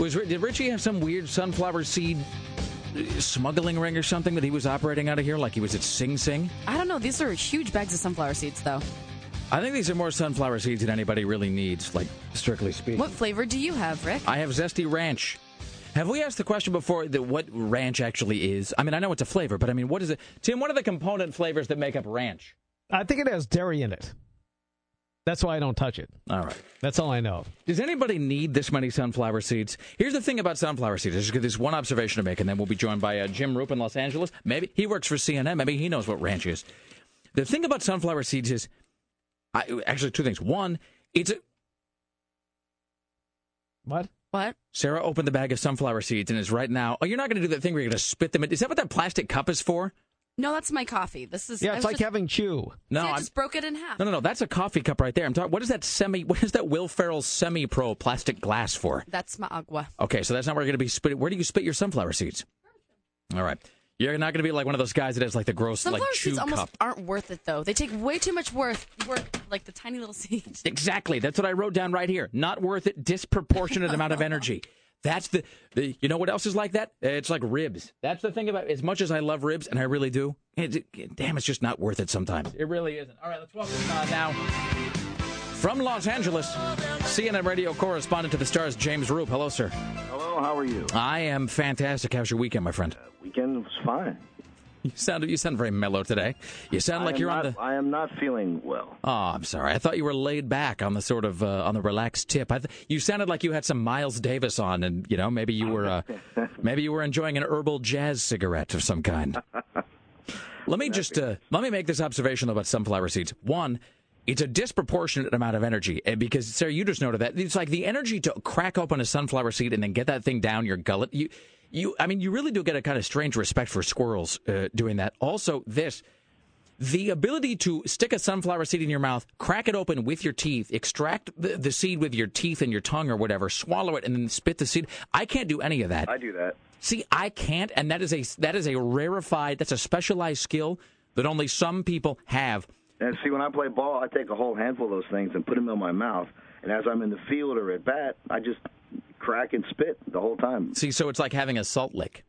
Was did Richie have some weird sunflower seed uh, smuggling ring or something that he was operating out of here, like he was at Sing Sing? I don't know. These are huge bags of sunflower seeds, though. I think these are more sunflower seeds than anybody really needs, like strictly speaking. What flavor do you have, Rick? I have zesty ranch. Have we asked the question before that what ranch actually is? I mean, I know it's a flavor, but I mean, what is it? Tim, what are the component flavors that make up ranch? I think it has dairy in it. That's why I don't touch it. All right. That's all I know. Does anybody need this many sunflower seeds? Here's the thing about sunflower seeds. There's this one observation to make, and then we'll be joined by uh, Jim Roope in Los Angeles. Maybe he works for CNN. Maybe he knows what ranch is. The thing about sunflower seeds is, I, actually, two things. One, it's a, What? What? Sarah opened the bag of sunflower seeds and is right now. Oh, you're not going to do that thing where you're going to spit them in. Is that what that plastic cup is for? No, that's my coffee. This is. Yeah, it's like just, having chew. No, See, I I'm, just broke it in half. no, no, no. That's a coffee cup right there. I'm talking. What is that semi? What is that Will Ferrell semi pro plastic glass for? That's my agua. Okay, so that's not where you're going to be spitting. Where do you spit your sunflower seeds? All right. You're not going to be like one of those guys that has like the gross Sunflower like chew seeds almost aren't worth it though. They take way too much worth work like the tiny little (laughs) seeds. Exactly. That's what I wrote down right here. Not worth it. Disproportionate amount of energy. That's the, the. You know what else is like that? It's like ribs. That's the thing about. As much as I love ribs, and I really do, it, it- damn, it's just not worth it sometimes. It really isn't. All right, let's welcome uh, now from Los Angeles, CNN radio correspondent to the stars, James Roope. Hello, sir. Hello, how are you? I am fantastic. How's your weekend, my friend? Weekend was fine. You sound you sound very mellow today. You sound like you're not, on the. I am not feeling well. Oh, I'm sorry. I thought you were laid back on the sort of uh, on the relaxed tip. I th- you sounded like you had some Miles Davis on, and you know maybe you were uh, (laughs) maybe you were enjoying an herbal jazz cigarette of some kind. (laughs) let me just uh, let me make this observation about sunflower seeds. One. It's a disproportionate amount of energy and because Sarah, you just noted that it's like the energy to crack open a sunflower seed and then get that thing down your gullet. You, you, I mean, you really do get a kind of strange respect for squirrels uh, doing that. Also, this the ability to stick a sunflower seed in your mouth, crack it open with your teeth, extract the, the seed with your teeth and your tongue or whatever, swallow it, and then spit the seed. I can't do any of that. I do that. See, I can't, and that is a that is a rarefied, that's a specialized skill that only some people have. And see, when I play ball, I take a whole handful of those things and put them in my mouth. And as I'm in the field or at bat, I just crack and spit the whole time. See, so it's like having a salt lick,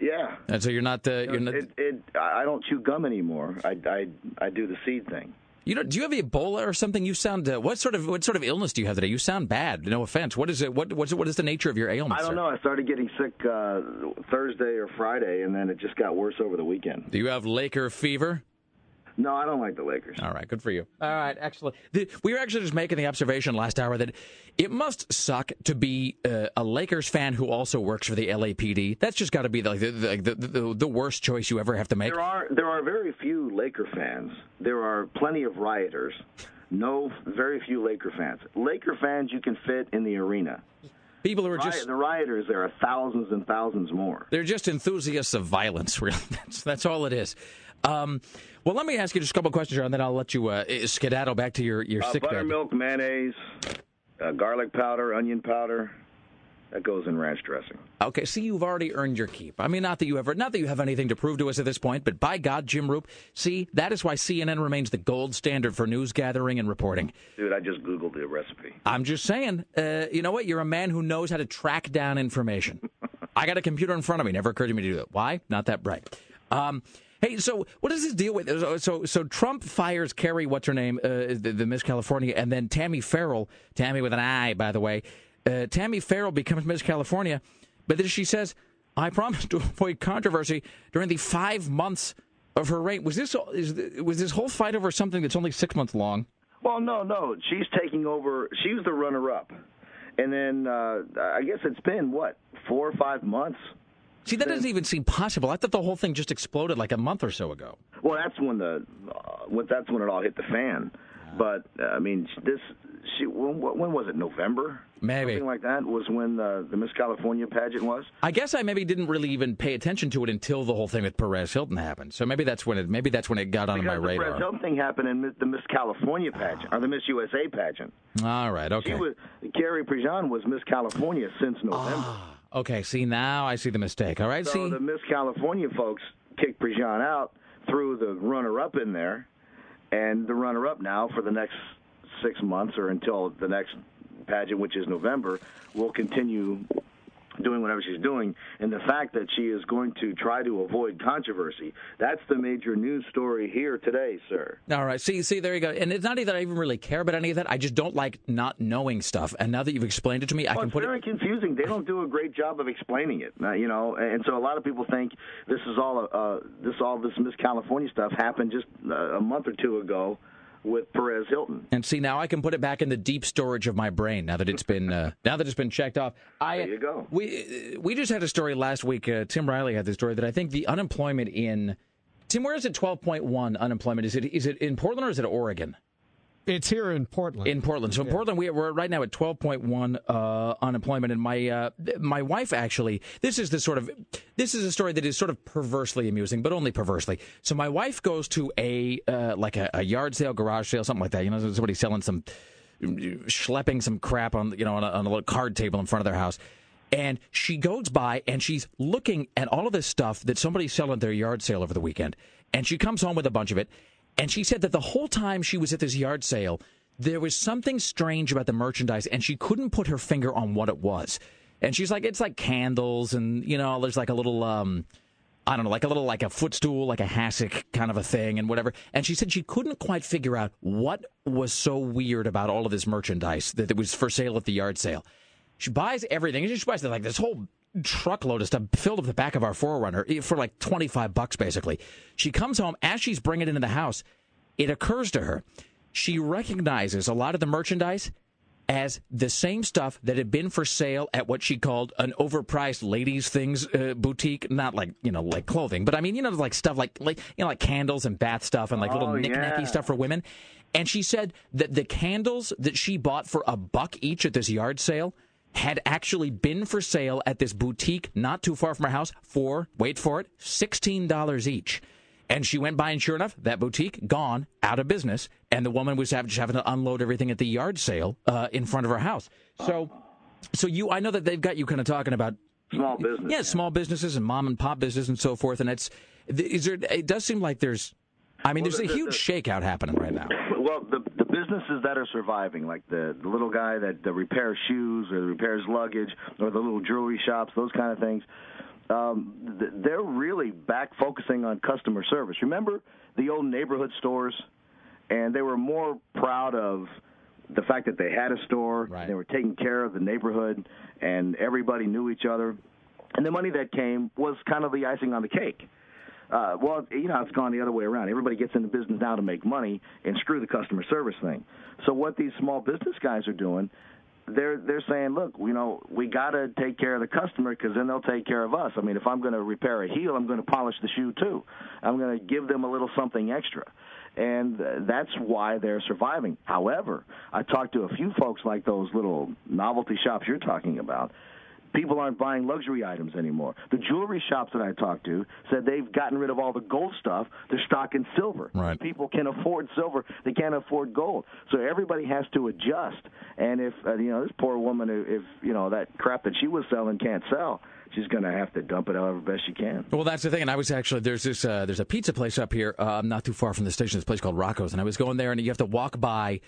Yeah. and so you're not the you're not. It, it, I don't chew gum anymore. I, I, I do the seed thing. You know, do you have Ebola or something? You sound uh, what sort of what sort of illness do you have today? You sound bad. No offense. What is it? What what's what is the nature of your ailment? I don't sir? know. I started getting sick uh, Thursday or Friday, and then it just got worse over the weekend. Do you have Laker fever? No, I don't like the Lakers. All right, good for you. All right, excellent. The, we were actually just making the observation last hour that it must suck to be uh, a Lakers fan who also works for the LAPD. That's just got to be the, the, the, the, the worst choice you ever have to make. There are there are very few Laker fans. There are plenty of rioters. No, very few Laker fans. Laker fans you can fit in the arena. People who are Riot- just the rioters. There are thousands and thousands more. they're just enthusiasts of violence. (laughs) Really, that's that's all it is. Um, well, let me ask you just a couple questions, here, and then I'll let you uh, skedaddle back to your your Uh, sick bed. buttermilk, mayonnaise, uh, garlic powder, onion powder. That goes in ranch dressing. Okay, see, you've already earned your keep. I mean, not that you ever, not that you have anything to prove to us at this point, but by God, Jim Roope, see, that is why CNN remains the gold standard for news gathering and reporting. Dude, I just googled the recipe. I'm just saying, uh, you know what? You're a man who knows how to track down information. (laughs) I got a computer in front of me. Never occurred to me to do that. Why? Not that bright. Um, hey, so what does this deal with? So, so, so Trump fires Carrie, what's her name, uh, the, the Miss California, and then Tami Farrell, Tammy with an I, by the way. Uh, Tami Farrell becomes Miss California, but then she says, "I promise to (laughs) avoid controversy during the five months of her reign." Was this is, was this whole fight over something that's only six months long? Well, no, no. She's taking over. She was the runner-up, and then uh, I guess it's been what four or five months. See, that doesn't even seem possible. I thought the whole thing just exploded like a month or so ago. Well, that's when the uh, that's when it all hit the fan. But uh, I mean, this she when, when was it? November, maybe something like that was when the, the Miss California pageant was. I guess I maybe didn't really even pay attention to it until the whole thing with Perez Hilton happened. So maybe that's when it maybe that's when it got on my the radar. Perez Hilton thing happened in the Miss California pageant or the Miss USA pageant. All right, okay. She was Carrie Prejean was Miss California since November. Okay, see now I see the mistake. All right, so see. the Miss California folks kicked Prejean out, threw the runner-up in there, and the runner-up now for the next six months or until the next pageant, which is November, will continue doing whatever she's doing. And the fact that she is going to try to avoid controversy, that's the major news story here today, sir. All right, see, see, there you go. And it's not even that I even really care about any of that. I just don't like not knowing stuff. And now that you've explained it to me, I can put very it. Very confusing. They don't do a great job of explaining it, uh, you know. And so a lot of people think this is all uh, this all this Miss California stuff happened just uh, a month or two ago with Perez Hilton. And see, now I can put it back in the deep storage of my brain. Now that it's been uh, (laughs) now that it's been checked off. I, There you go. We we just had a story last week. Uh, Tim Riley had this story that I think the unemployment in Tim, where is it 12.1 unemployment? Is it is it in Portland or is it Oregon? It's here in Portland. In Portland. So in Portland, we, we're right now at 12.1 uh, unemployment. And my uh, my wife actually, this is the sort of this is a story that is sort of perversely amusing, but only perversely. So my wife goes to a uh, like a, a yard sale, garage sale, something like that. You know, somebody selling some schlepping some crap on you know on a, on a little card table in front of their house. And she goes by and she's looking at all of this stuff that somebody's selling at their yard sale over the weekend. And she comes home with a bunch of it. And she said that the whole time she was at this yard sale, there was something strange about the merchandise, and she couldn't put her finger on what it was. And she's like, it's like candles, and you know, there's like a little, um, I don't know, like a little, like a footstool, like a hassock kind of a thing, and whatever. And she said she couldn't quite figure out what was so weird about all of this merchandise that it was for sale at the yard sale. She buys everything. She buys like this whole truckload of stuff filled up the back of our 4Runner for like 25 bucks, basically. She comes home. As she's bringing it into the house, it occurs to her. She recognizes a lot of the merchandise as the same stuff that had been for sale at what she called an overpriced ladies things uh, boutique not like you know like clothing but i mean you know like stuff like like you know like candles and bath stuff and like little Oh, knick-knacky yeah. stuff for women and she said that the candles that she bought for a buck each at this yard sale had actually been for sale at this boutique not too far from her house for wait for it $16 each and she went by, and sure enough, that boutique gone, out of business, and the woman was having, having to unload everything at the yard sale uh, in front of her house. So, so you, I know that they've got you kind of talking about Small business. yeah, small businesses and mom and pop business and so forth. And it's, is there? It does seem like there's, I mean, Well, there's a the- the- huge shakeout happening right now. Well, the the businesses that are surviving, like the, the little guy that, that repairs shoes or repairs luggage, or the little jewelry shops, those kind of things, um, th- they're really back focusing on customer service. Remember the old neighborhood stores, and they were more proud of the fact that they had a store, right. they were taking care of the neighborhood, and everybody knew each other, and the money that came was kind of the icing on the cake. Uh, well, you know, it's gone the other way around. Everybody gets into business now to make money and screw the customer service thing. So what these small business guys are doing, they're they're saying, look, you know, we got to take care of the customer because then they'll take care of us. I mean, if I'm going to repair a heel, I'm going to polish the shoe too. I'm going to give them a little something extra. And that's why they're surviving. However, I talked to a few folks like those little novelty shops you're talking about people aren't buying luxury items anymore. The jewelry shops that I talked to said they've gotten rid of all the gold stuff. They're stocking silver. Right. People can afford silver. They can't afford gold. So everybody has to adjust. And if uh, you know this poor woman, if you know that crap that she was selling can't sell, she's going to have to dump it however best she can. Well, that's the thing. And I was actually there's this uh, there's a pizza place up here, uh, not too far from the station. This place called Rocco's, and I was going there, and you have to walk by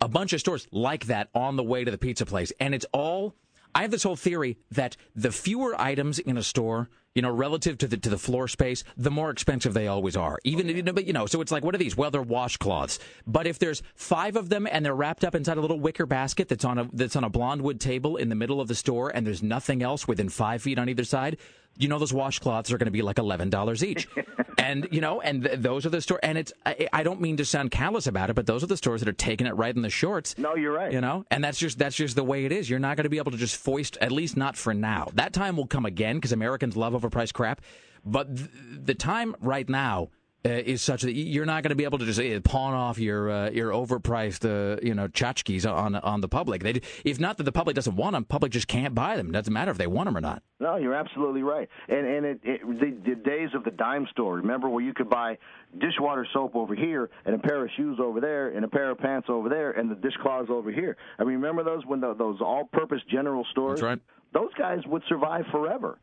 a bunch of stores like that on the way to the pizza place, and it's all. I have this whole theory that the fewer items in a store, you know, relative to the to the floor space, the more expensive they always are. Even oh, you know, but, you know, so it's like what are these? Well, they're washcloths. But if there's five of them and they're wrapped up inside a little wicker basket that's on a that's on a blonde wood table in the middle of the store, and there's nothing else within five feet on either side, you know those washcloths are going to be like eleven dollars each. (laughs) and you know, and th- those are the store. And it's I, I don't mean to sound callous about it, but those are the stores that are taking it right in the shorts. No, you're right. You know, and that's just that's just the way it is. You're not going to be able to just foist, at least not for now. That time will come again because Americans love overpriced crap. But th- the time right now uh, is such that you're not going to be able to just uh, pawn off your uh, your overpriced uh, you know tchotchkes on on the public. They, if not that the public doesn't want them, public just can't buy them. Doesn't matter if they want them or not. No, you're absolutely right. And and it, it the, the days of the dime store. Remember where you could buy dishwater soap over here and a pair of shoes over there and a pair of pants over there and the dishcloths over here. I mean, remember those when the, those all-purpose general stores? That's right. Those guys would survive forever.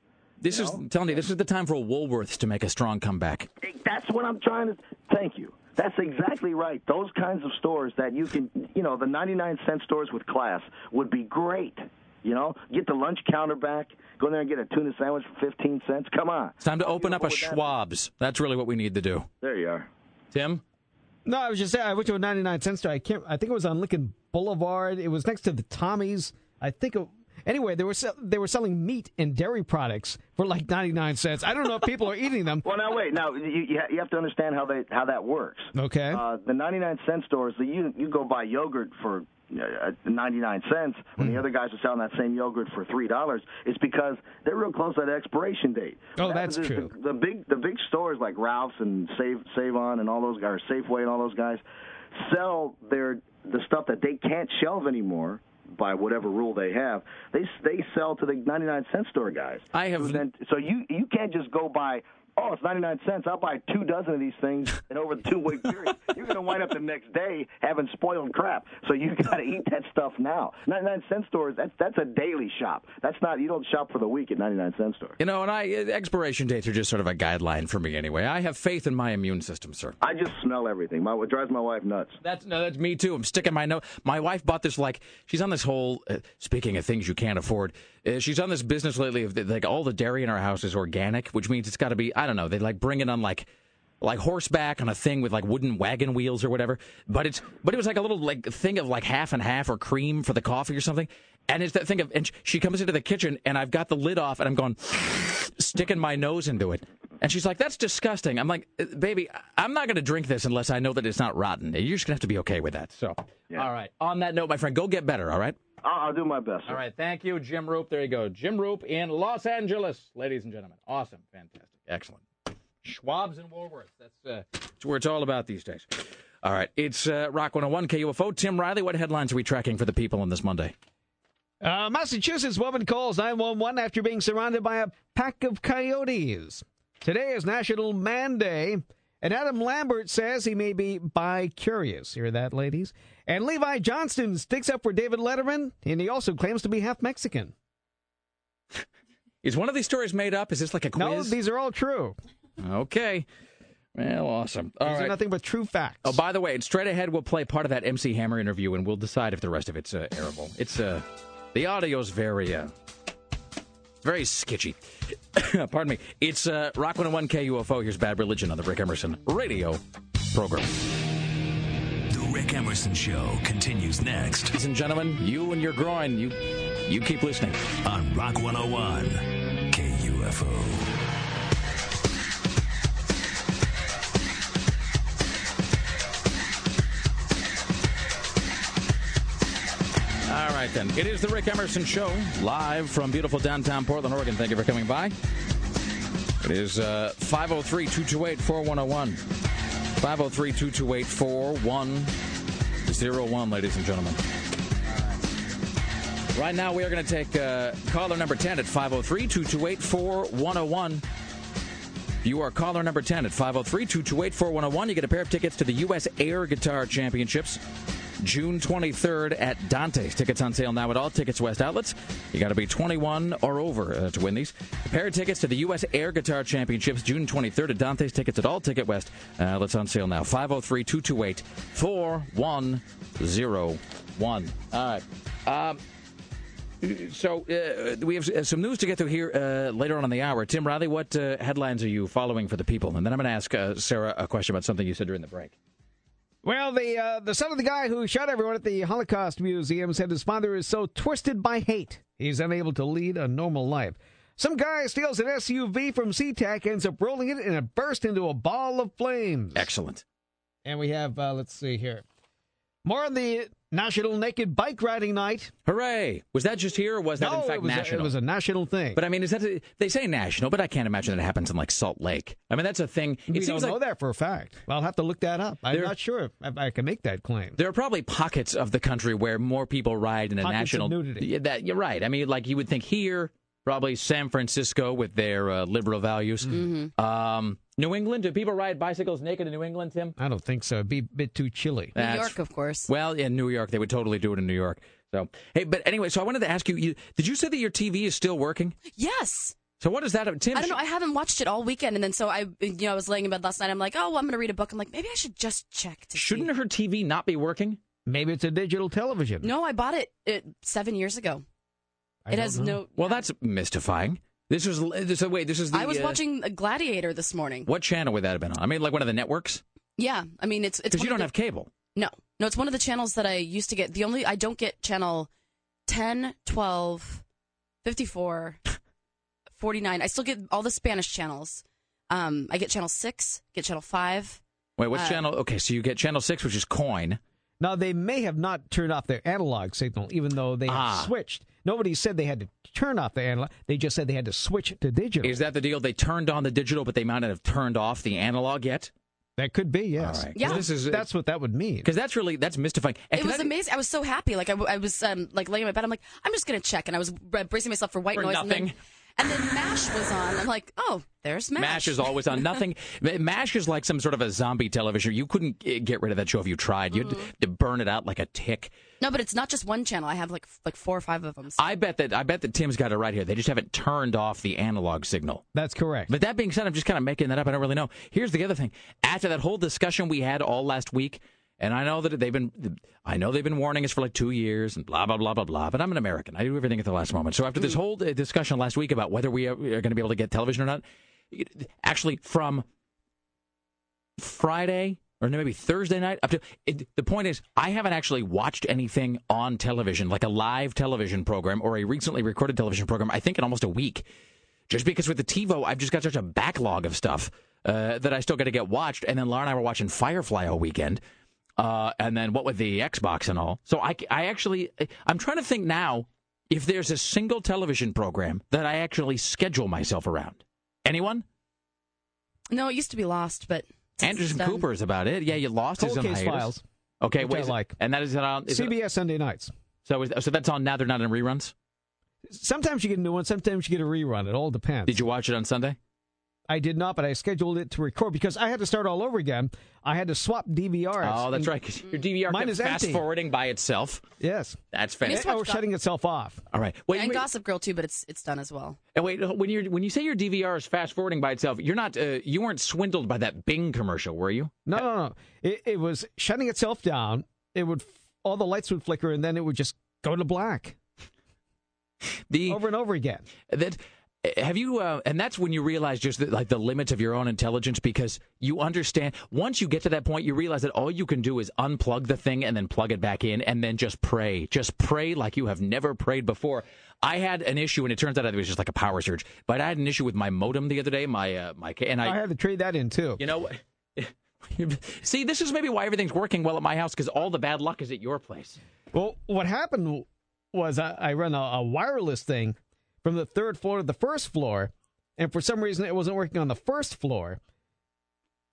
This is telling you this is the time for Woolworths to make a strong comeback. That's what I'm trying to. Thank you. That's exactly right. Those kinds of stores that you can, you know, the 99 cent stores with class would be great. You know, get the lunch counter back. Go there and get a tuna sandwich for 15 cents. Come on. It's time to open up a Schwab's. That's really what we need to do. There you are. Tim? No, I was just saying. I went to a 99 cent store. I can't. I think it was on Lincoln Boulevard. It was next to the Tommy's. I think. It, anyway, they were sell, they were selling meat and dairy products for like 99 cents. I don't know if people are eating them. Well, now wait. Now you you have to understand how they how that works. Okay. Uh, the 99 cent stores, the, you you go buy yogurt for uh, 99 cents when Hmm. the other guys are selling that same yogurt for three dollars is because they're real close to that expiration date. Oh, What that's true. The, the big the big stores like Ralph's and Save Save On and all those guys, or Safeway and all those guys, sell their the stuff that they can't shelve anymore by whatever rule they have. They they sell to the 99 cent store guys. I have then, so you you can't just go buy. Oh, it's 99 cents. I'll buy two dozen of these things, and over the two week period, (laughs) you're going to wind up the next day having spoiled crap. So you've got to eat that stuff now. 99 cent stores. That's that's a daily shop. That's not you don't shop for the week at 99 cent store. You know, and I expiration dates are just sort of a guideline for me anyway. I have faith in my immune system, sir. I just smell everything. My it drives my wife nuts. That's no, that's me too. I'm sticking my nose. My wife bought this like she's on this whole. Uh, speaking of things you can't afford, uh, she's on this business lately of like all the dairy in our house is organic, which means it's got to be I don't know. They like bring it on like like horseback on a thing with like wooden wagon wheels or whatever. But it's but it was like a little like thing of like half and half or cream for the coffee or something. And it's that thing of and she comes into the kitchen and I've got the lid off and I'm going sticking my nose into it. And she's like, "That's disgusting." I'm like, "Uh, "Baby, I'm not going to drink this unless I know that it's not rotten. You're just going to have to be okay with that." So, yeah. all right. On that note, my friend, go get better. All right. I'll, I'll do my best. Sir. All right. Thank you, Jim Roope. There you go, Jim Roope in Los Angeles, ladies and gentlemen. Awesome, fantastic, excellent. Schwab's and Woolworths. That's uh, that's where it's all about these days. All right. It's uh, Rock 101 KUFO. Tim Riley, what headlines are we tracking for the people on this Monday? Uh, Massachusetts woman calls 911 after being surrounded by a pack of coyotes. Today is National Man Day, and Adam Lambert says he may be bi curious. Hear that, ladies? And Levi Johnston sticks up for David Letterman, and he also claims to be half Mexican. (laughs) Is one of these stories made up? Is this like a quiz? No, these are all true. Okay. Well, awesome. All these right. are nothing but true facts. Oh, by the way, straight ahead, we'll play part of that MC Hammer interview, and we'll decide if the rest of it's uh, airable. It's uh, the audio's very, uh, very sketchy. (coughs) Pardon me. It's uh, Rock 101 KUFO. Here's Bad Religion on the Rick Emerson radio program. The Rick Emerson Show continues next Ladies and gentlemen, you and your groin, you, you keep listening. on Rock 101 KUFO. All right, then. It is the Rick Emerson Show, live from beautiful downtown Portland, Oregon. Thank you for coming by. It is uh, 503 228 4101. 503 228 4101, ladies and gentlemen. Right now, we are going to take uh, caller number 10 at 503 228 4101. You are caller number 10 at 503 228 4101. You get a pair of tickets to the U.S. Air Guitar Championships. June 23rd at Dante's. Tickets on sale now at all Tickets West outlets. You got to be 21 or over uh, to win these. A pair of tickets to the U.S. Air Guitar Championships June 23rd at Dante's. Tickets at all Ticket West outlets on sale now. 503 228 4101. All right. Um, so uh, we have uh, some news to get to here uh, later on in the hour. Tim Riley, what uh, headlines are you following for the people? And then I'm going to ask uh, Sarah a question about something you said during the break. Well, the uh, the son of the guy who shot everyone at the Holocaust Museum said his father is so twisted by hate he's unable to lead a normal life. Some guy steals an SUV from SeaTac, ends up rolling it, and it bursts into a ball of flames. Excellent. And we have, uh, let's see here, more on the National Naked Bike Riding Night. Hooray! Was that just here, or was that no, in fact it was, national? A, it was a national thing. But I mean, is that a, they say national? But I can't imagine that it happens in like Salt Lake. I mean, that's a thing. It we seems don't like know that for a fact. I'll have to look that up. I'm There- not sure if I can make that claim. there are probably pockets of the country where more people ride in a Pockets of national. nudity. Yeah, that you're right. I mean, like you would think here, probably San Francisco with their uh, liberal values. Mm-hmm. Um, New England. Do people ride bicycles naked in New England, Tim? I don't think so. It'd be a bit too chilly. New That's- York, of course. Well, in New York, they would totally do it in New York. So, hey, but anyway, so I wanted to ask you, you did you say that your TV is still working? Yes. So what is that? Tim, I don't know. I haven't watched it all weekend, and then so I, you know, I was laying in bed last night. I'm like, oh, well, I'm going to read a book. I'm like, maybe I should just check to shouldn't see. her TV not be working? Maybe it's a digital television. No, I bought it, it seven years ago. I it has know. no. Well, that's mystifying. This was this. Wait, this is the. I was uh, watching Gladiator this morning. What channel would that have been on? I mean, like one of the networks? Yeah, I mean it's it's Because you don't of have cable. no no it's one of the channels that I used to get. The only I don't get channel 10, 12, 54, 49. I still get all the Spanish channels. Um, I get channel six, get channel five. Wait, which Uh, channel? Okay, so you get channel six, which is KOIN, Now, they may have not turned off their analog signal, even though they have Ah. switched. Nobody said they had to turn off the analog. They just said they had to switch to digital. Is that the deal? They turned on the digital, but they might not have turned off the analog yet. That could be, yes. All right. 'Cause Yeah. This is That's what that would mean. because that's really that's mystifying. And It was I- amazing. I was so happy. Like I was um, like laying in my bed. I'm like, I'm just gonna check, and I was bracing myself for white For noise. nothing. And then, and then Mash was on. I'm like, oh, there's Mash. Mash is always on. Nothing. (laughs) Mash is like some sort of a zombie television. You couldn't get rid of that show if you tried. You'd Mm-hmm. burn it out like a tick. No, but it's not just one channel. I have like like four or five of them. I bet that I bet that Tim's got it right here. They just haven't turned off the analog signal. That's correct. But that being said, I'm just kind of making that up. I don't really know. Here's the other thing. After that whole discussion we had all last week, and I know that they've been, I know they've been warning us for like two years and blah blah blah blah blah. But I'm an American. I do everything at the last moment. So after this whole uh, discussion last week about whether we are, are going to be able to get television or not, actually from Friday or maybe Thursday night up to it, the point is I haven't actually watched anything on television like a live television program or a recently recorded television program. I think in almost a week, just because with the TiVo I've just got such a backlog of stuff uh, that I still got to get watched. And then Laura and I were watching Firefly all weekend. Uh, and then what with the Xbox and all. So I, I actually, I'm trying to think now if there's a single television program that I actually schedule myself around. Anyone? no, it used to be Lost, but Anderson done. Cooper is about it. Yeah, you lost Cold his on Case hiatus. Files. Okay, which wait, I like. and that is on is it- CBS Sunday nights. so is, so that's on now. They're not in reruns. Sometimes you get a new one, sometimes you get a rerun. It all depends. Did you watch it on Sunday? I did not, but I scheduled it to record because I had to start all over again. I had to swap DVRs. Oh, that's right. right. 'cause your DVR Mine kept is fast empty. forwarding by itself. Yes. That's used to fantastic. Or Go- shutting itself off. All right. Wait, and wait, Gossip Girl too, but it's it's done as well. and wait. When you when you say your DVR is fast forwarding by itself, you're not. Uh, you weren't swindled by that Bing commercial, were you? No, no, no. It, it was shutting itself down. It would all the lights would flicker, and then it would just go to black The over and over again. that have you uh, and that's when you realize just the, like the limits of your own intelligence because you understand once you get to that point you realize that all you can do is unplug the thing and then plug it back in and then just pray. Just pray like you have never prayed before. I had an issue and it turns out it was just like a power surge but i had an issue with my modem the other day my uh, my and I, had to trade that in too. you know what? (laughs) See this is maybe why everything's working well at my house because all the bad luck is at your place. Well, what happened was I, I run a, a wireless thing from the third floor to the first floor, and for some reason it wasn't working on the first floor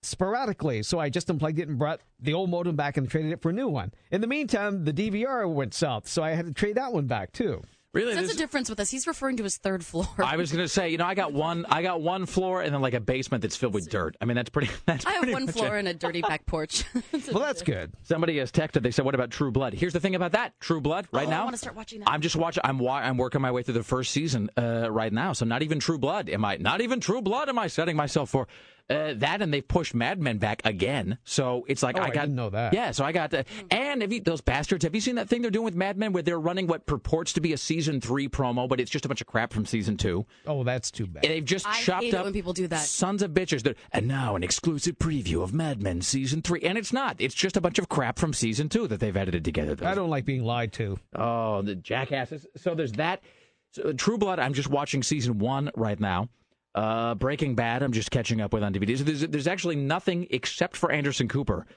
sporadically. So I just unplugged it and brought the old modem back and traded it for a new one. In the meantime, the DVR went south, so I had to trade that one back too. Really That's this- the difference with us. He's referring to his third floor. I was going to say, you know, I got one, I got one floor and then like a basement that's filled with dirt. I mean, that's pretty. (laughs) That's I have pretty one floor it. and a dirty back (laughs) porch. (laughs) Well, that's good. Somebody has texted. They said, "What about True Blood?" Here's the thing about that True Blood. Right Oh, I now, wanna start watching that. I'm just watching. I'm wa- I'm working my way through the first season uh, right now. So not even True Blood am I. Not even True Blood am I setting myself for. Uh, that and they've pushed Mad Men back again. So it's like Oh, I I got didn't know that. Yeah, so I got uh, and have you, those bastards. Have you seen that thing they're doing with Mad Men where they're running what purports to be a season three promo, but it's just a bunch of crap from season two. Oh, that's too bad. And they've just I chopped hate it up when people do that. Sons of bitches. They're, and now an exclusive preview of Mad Men season three, and it's not. It's just a bunch of crap from season two that they've edited together. I don't like being lied to. Oh, the jackasses. So there's that. So, True Blood, I'm just watching season one right now. Uh, Breaking Bad, I'm just catching up with on DVD. So there's, there's actually nothing except for Anderson Cooper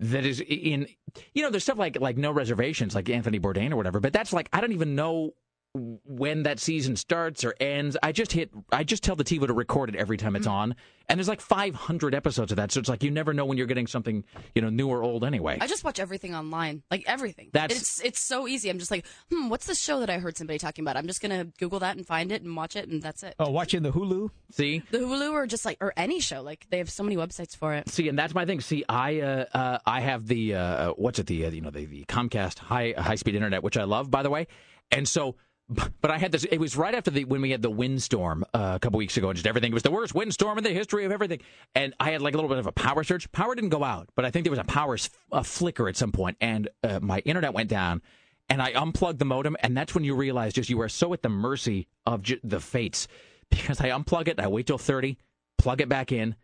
that is in. You know, there's stuff like like No Reservations, like Anthony Bourdain or whatever. But that's like I don't even know when that season starts or ends. I just hit. I just tell the TiVo to record it every time it's on, and there's like 500 episodes of that. So it's like you never know when you're getting something you know new or old anyway. I just watch everything online, like everything. That's- it's it's so easy. I'm just like, hmm, what's the show that I heard somebody talking about? I'm just gonna Google that and find it and watch it, and that's it. Oh, watching the Hulu. See, The Hulu or just like or any show, like they have so many websites for it. See, and that's my thing. See, I uh, uh, I have the uh, what's it the uh, you know the, the Comcast high high speed internet, which I love, by the way. And so, but I had this. It was right after the when we had the windstorm uh, a couple weeks ago, and just everything it was the worst windstorm in the history of everything. And I had like a little bit of a power surge. Power didn't go out, but I think there was a power a flicker at some point, and uh, my internet went down. And I unplugged the modem, and that's when you realize just you are so at the mercy of the fates because I unplug it, I wait till thirty, plug it back in,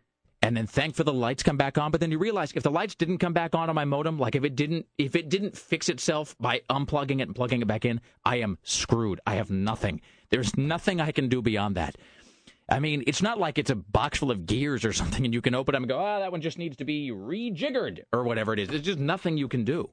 and then thank for the lights come back on. But then you realize if the lights didn't come back on on my modem, like if it didn't if it didn't fix itself by unplugging it and plugging it back in, I am screwed. I have nothing. There's nothing I can do beyond that. I mean, it's not like it's a box full of gears or (laughs) something, and you can open them and go, "Ah, oh, that one just needs to be rejiggered or whatever it is." It's just nothing you can do.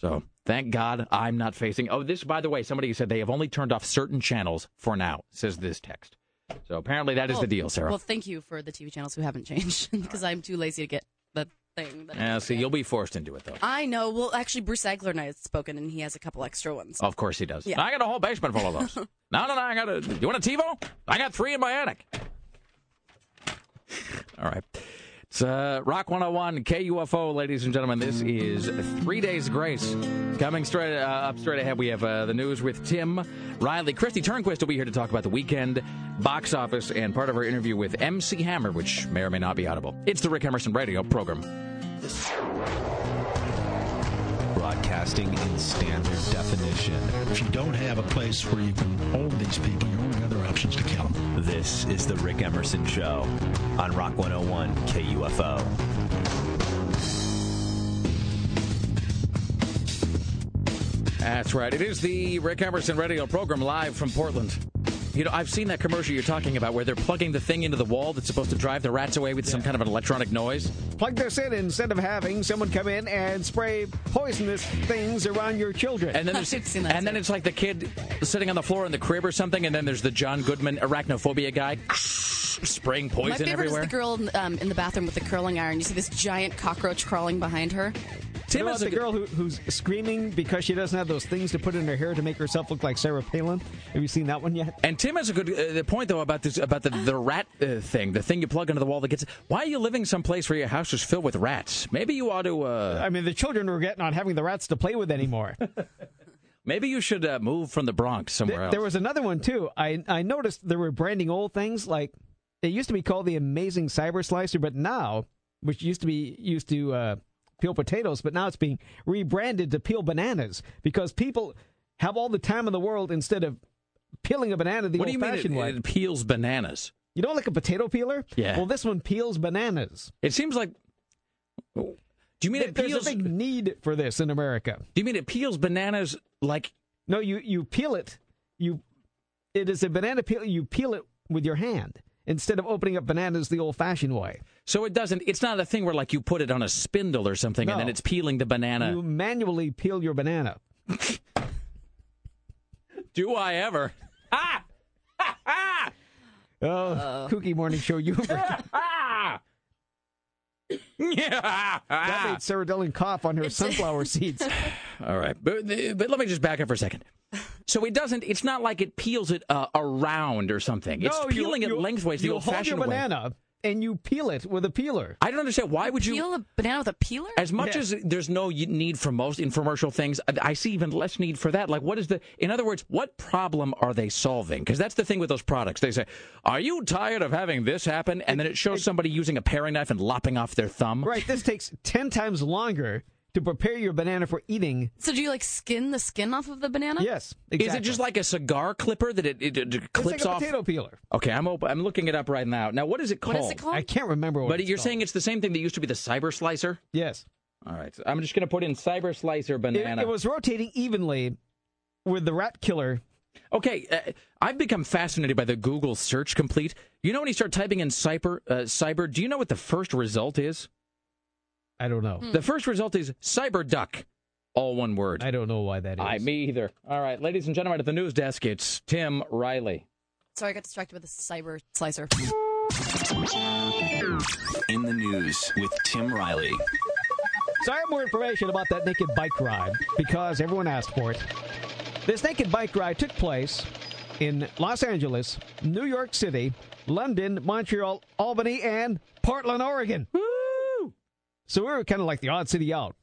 So thank God I'm not facing. Oh, this, by the way, somebody said they have only turned off certain channels for now. Says this text. So apparently that is Well- the oh, deal, Sarah. Well, thank you for the TV channels who haven't changed (laughs) because I'm too lazy to get the thing. Yeah, see, you'll be forced into it though. I know. Well, actually, Bruce Agler and I had spoken, and he has a couple extra ones. Of course he does. Yeah. I got a whole basement full of those. (laughs) no, no, no. I got a. You want a TiVo? I got three in my attic. All right. It's uh, Rock 101 KUFO, ladies and gentlemen. This is Three Days Grace. Coming straight uh, up straight ahead, we have uh, the news with Tim Riley. Kristi Turnquist will be here to talk about the weekend box office and part of our interview with MC Hammer, which may or may not be audible. It's the Rick Emerson Radio program. Broadcasting in standard definition. If you don't have a place where you can hold these people, your only other option is to kill them. This is the Rick Emerson Show on Rock 101 KUFO. That's right. It is the Rick Emerson radio program live from Portland. You know, I've seen that commercial you're talking about where they're plugging the thing into the wall that's supposed to drive the rats away with some kind of an electronic noise. Plug this in instead of having someone come in and spray poisonous things around your children. And then there's, (laughs) and then it's like the kid sitting on the floor in the crib or something, and then there's the John Goodman arachnophobia guy (laughs) spraying poison everywhere. My poison favorite everywhere. is the girl um, in the bathroom with the curling iron. You see this giant cockroach crawling behind her. Tim is the girl who, who's screaming because she doesn't have those things to put in her hair to make herself look like Sarah Palin. Have you seen that one yet? And Tim has a good uh, point though about this about the the rat uh, thing, the thing you plug into the wall that gets. Why are you living someplace where your house is filled with rats? Maybe you ought to. Uh, I mean, the children were getting on having the rats to play with anymore. (laughs) maybe you should uh, move from the Bronx somewhere There, else. there was another one too. I I noticed they were branding old things like it used to be called the Amazing Cyber Slicer, but now, which used to be used to uh, peel potatoes, but now it's being rebranded to peel bananas because people have all the time in the world instead of peeling a banana the what you mean it, old-fashioned way. it peels bananas? You know, like a potato peeler. Yeah. Well, this one peels bananas. It seems like. Do you mean it There's peels? a big need for this in America. Do you mean it peels bananas like? No, you you peel it. You it is a banana peel. You peel it with your hand instead of opening up bananas the old-fashioned way. So it doesn't. It's not a thing where like you put it on a spindle or something, and then it's peeling the banana. You manually peel your banana. (laughs) Do I ever? Ah! (laughs) Oh, Kooky Morning Show. Ah! (laughs) yeah. that made Sarah Dylan cough on her sunflower seeds. All right, but, but let me just back up for a second. So it doesn't. It's not like it peels it uh, around or something. It's No, you- peeling you- it lengthways the you hold your old-fashioned way. banana and you peel it with a peeler. I don't understand. Why would you peel a banana with a peeler? As much Yeah. as there's no need for most infomercial things, I- I see even less need for that. Like, what is the? In other words, what problem are they solving? Because that's the thing with those products. They say, "Are you tired of having this happen?" And then it shows somebody using a paring knife and lopping off their thumb. Right, this takes 10 times longer to prepare your banana for eating. So do you like skin the skin off of the banana? Yes, Is it just like a cigar clipper that it, it, it It's clips like a off? potato peeler. Okay, I'm op- I'm looking it up right now. Now, what is it called? What is it called? I can't remember what But it's you're called. saying it's the same thing that used to be the cyber slicer. Yes. All right, so I'm just going to put in cyber slicer It, banana. it was rotating evenly with the rat killer. Okay, uh, I've become fascinated by the Google search complete. You know when you start typing in cyber, uh, cyber, do you know what the first result is? I don't know. Hmm. The first result is cyber duck, all one word. I don't know why that is. I me either. All right, ladies and gentlemen, at the news desk, it's Tim Riley. Sorry, I got distracted with the cyber slicer. In the news with Tim Riley. So I have more information about that naked bike ride because everyone asked for it. This naked bike ride took place in Los Angeles, New York City, London, Montreal, Albany, and Portland, Oregon. Woo! So we were kind of like the odd city out.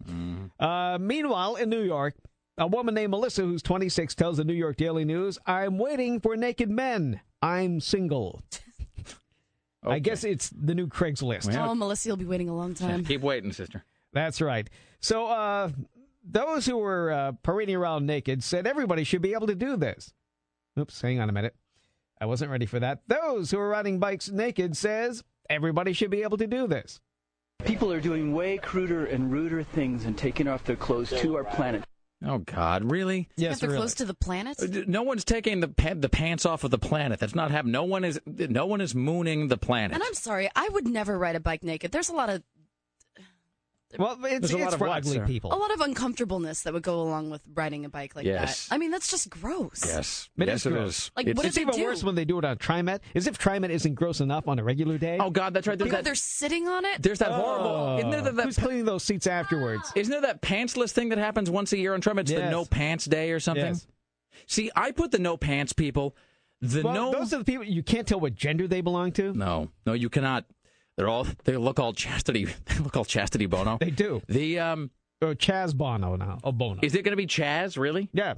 Uh, meanwhile, in New York, a woman named Melissa, who's 26, tells the New York Daily News, I'm waiting for naked men. I'm single. (laughs) I guess it's the new Craigslist. Oh, Melissa, you'll be waiting a long time. Keep waiting, sister. That's right. So, uh, those who were uh, parading around naked said everybody should be able to do this. Oops, hang on a minute. I wasn't ready for that. Those who are riding bikes naked says everybody should be able to do this. People are doing way cruder and ruder things and taking off their clothes to our planet. Oh God, really? Yes, they're really. close to the planet. Uh, No one's taking the pa- the pants off of the planet. That's not happening. No one is no one is mooning the planet. And I'm sorry, I would never ride a bike naked. There's a lot of Well, it's, There's a lot it's of for ugly sir? people. a lot of uncomfortableness that would go along with riding a bike like Yes. that. I mean, that's just gross. yes, It yes, is it gross. is. Like, It's- what It's even do? worse when they do it on TriMet, as if TriMet isn't gross enough on a regular day. oh God, that's right. There's People, that. they're sitting on it. There's that oh. horrible. Oh. Isn't there that, Who's that, cleaning those seats afterwards? (gasps) isn't there that pantsless thing that happens once a year on Trump? It's the no pants day or something. Yes. See, I put the no pants people. The Well, no. those are the people you can't tell what gender they belong to. no, no, you cannot. They're all. They look all chastity. (laughs) They look all chastity Bono. They do. The um. Or Chaz Bono now. Oh, Bono. Is it going to be Chaz? Really? yeah.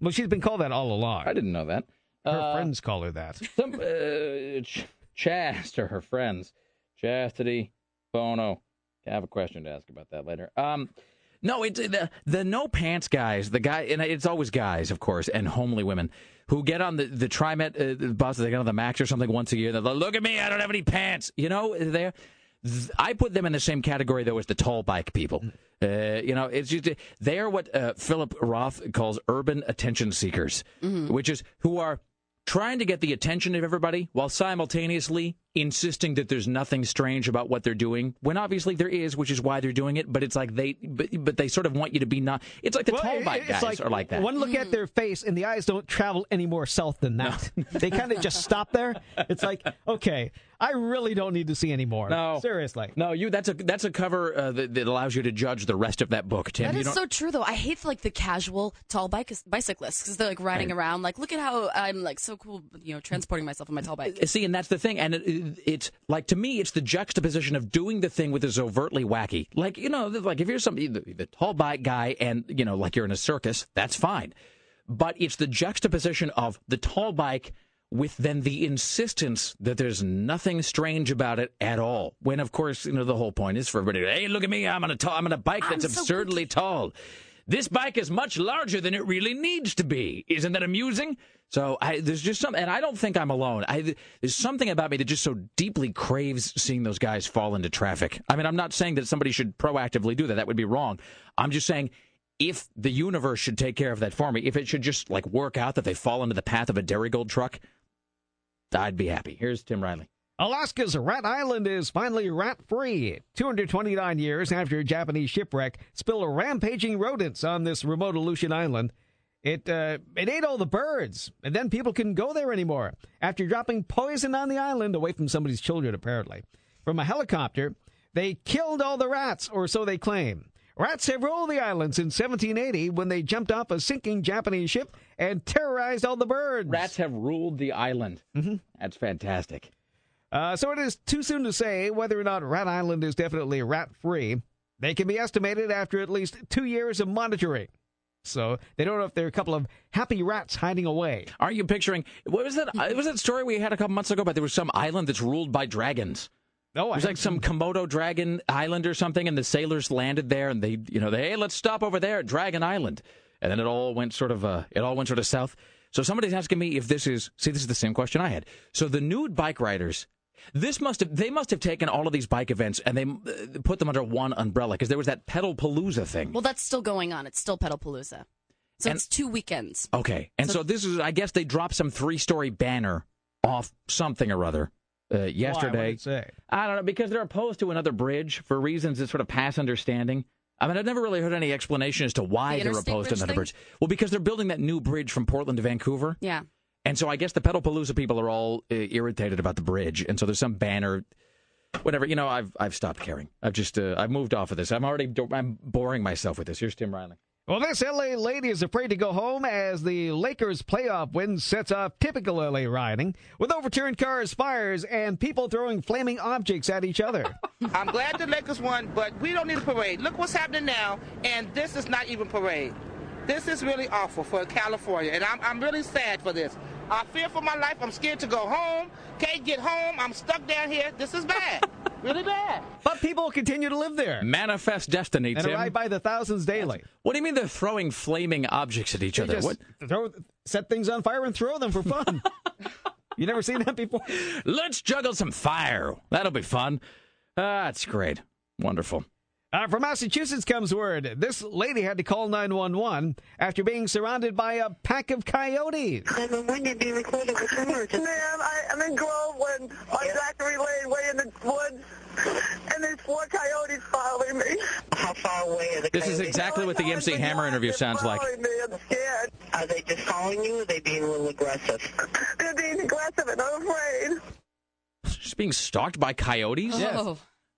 Well, she's been called that all along. I didn't know that. Her Uh, friends call her that. Some uh, Ch- Chast or her friends, Chastity, Bono. I have a question to ask about that later. Um, no, it's the the no pants guys. The guy, and it's always guys, of course, and homely women who get on the the TriMet uh, bus. They get on the Max or something once a year. They're like, "Look at me, I don't have any pants." You know, they I put them in the same category though as the tall bike people. Uh, you know, it's just they are what uh, Philip Roth calls urban attention seekers, which is who are trying to get the attention of everybody while simultaneously insisting that there's nothing strange about what they're doing when obviously there is which is why they're doing it but it's like they but, but they sort of want you to be not it's like the Well, tall it- bike it's guys are like that One look at their face, and the eyes don't travel any more south than that. (laughs) they kind of just stop there. It's like, okay, I really don't need to see any more. No. seriously. no you that's a that's a cover uh, that, that allows you to judge the rest of that book tim That you is don't so true, though. I hate like the casual tall bike bicyclists because they're like riding around, like, look at how I'm like so cool, you know, transporting myself on my tall bike. See, and that's the thing, and it, it, it's like to me, it's the juxtaposition of doing the thing with is overtly wacky. Like you know, like if you're somebody, the, the tall bike guy, and you know, like you're in a circus, that's fine. But it's the juxtaposition of the tall bike with then the insistence that there's nothing strange about it at all. When of course, you know, the whole point is for everybody. Hey, look at me! I'm on a tall, I'm on a bike that's so absurdly tall. This bike is much larger than it really needs to be. Isn't that amusing? So I, there's just some, and I don't think I'm alone. I, there's something about me that just so deeply craves seeing those guys fall into traffic. I mean, I'm not saying that somebody should proactively do that. That would be wrong. I'm just saying if the universe should take care of that for me, if it should just like work out that they fall into the path of a Darigold truck, I'd be happy. Here's Tim Riley. Alaska's Rat Island is finally rat free. 229 years after a Japanese shipwreck spilled rampaging rodents on this remote Aleutian island. It uh, it ate all the birds, and then people couldn't go there anymore after dropping poison on the island away from somebody's children, apparently. From a helicopter, they killed all the rats, or so they claim. Rats have ruled the island since 1780 when they jumped off a sinking Japanese ship and terrorized all the birds. Rats have ruled the island. Mm-hmm. That's fantastic. Uh, so it is too soon to say whether or not Rat Island is definitely rat free. They can be estimated after at least two years of monitoring. So they don't know if there are a couple of happy rats hiding away. Are you picturing what was that? uh, Was that story we had a couple months ago about there was some island that's ruled by dragons? No, It was like some Komodo dragon island or something, and the sailors landed there, and they, you know, they, hey, let's stop over there at Dragon Island, and then it all went sort of, uh, it all went sort of south. So somebody's asking me if this is, see, this is the same question I had. So the nude bike riders, this must have, they must have taken all of these bike events and they uh, put them under one umbrella because there was that Pedalpalooza thing. Well, that's still going on. It's still Pedalpalooza. So And- it's two weekends. Okay, and so, this is, I guess they dropped some three-story banner off something or other uh, yesterday. What'd it say? I don't know because they're opposed to another bridge for reasons that sort of pass understanding. I mean, I've never really heard any explanation as to why The they're opposed to another thing? bridge. Well, because they're building that new bridge from Portland to Vancouver, Yeah. And so I guess the Pedalpalooza people are all uh, irritated about the bridge, and so there's some banner. Whatever, you know, I've I've stopped caring. I've just uh, I've moved off of this. I'm already I'm boring myself with this. Here's Tim Riley. Well, this LA lady is afraid to go home as the Lakers playoff win sets off typical LA rioting with overturned cars, fires, and people throwing flaming objects at each other. (laughs) I'm glad the Lakers won, but we don't need a parade. Look what's happening now, and this is not even parade. This is really awful for California, and I'm, I'm really sad for this. I fear for my life. I'm scared to go home. Can't get home. I'm stuck down here. This is bad. (laughs) really bad. but people continue to live there Manifest destiny, and Tim. arrive by the thousands daily. What do you mean they're throwing flaming objects at each They other? just What? throw, set things on fire and throw them for fun. (laughs) you never seen that before? Let's juggle some fire. That'll be fun. Ah, That's great. Wonderful. Uh, from Massachusetts comes word. This lady had to call 911 after being surrounded by a pack of coyotes. And when did you record it with emergency? Ma'am, I, I'm in Groveland on Zachary Lane, way in the woods, and there's four coyotes following me. How far away are the This is coyotes? exactly what the MC Hammer interview sounds like. Following me, I'm scared. Are they just following you or are they being a little aggressive? They're being aggressive, and I'm afraid. She's being stalked by coyotes? Yes.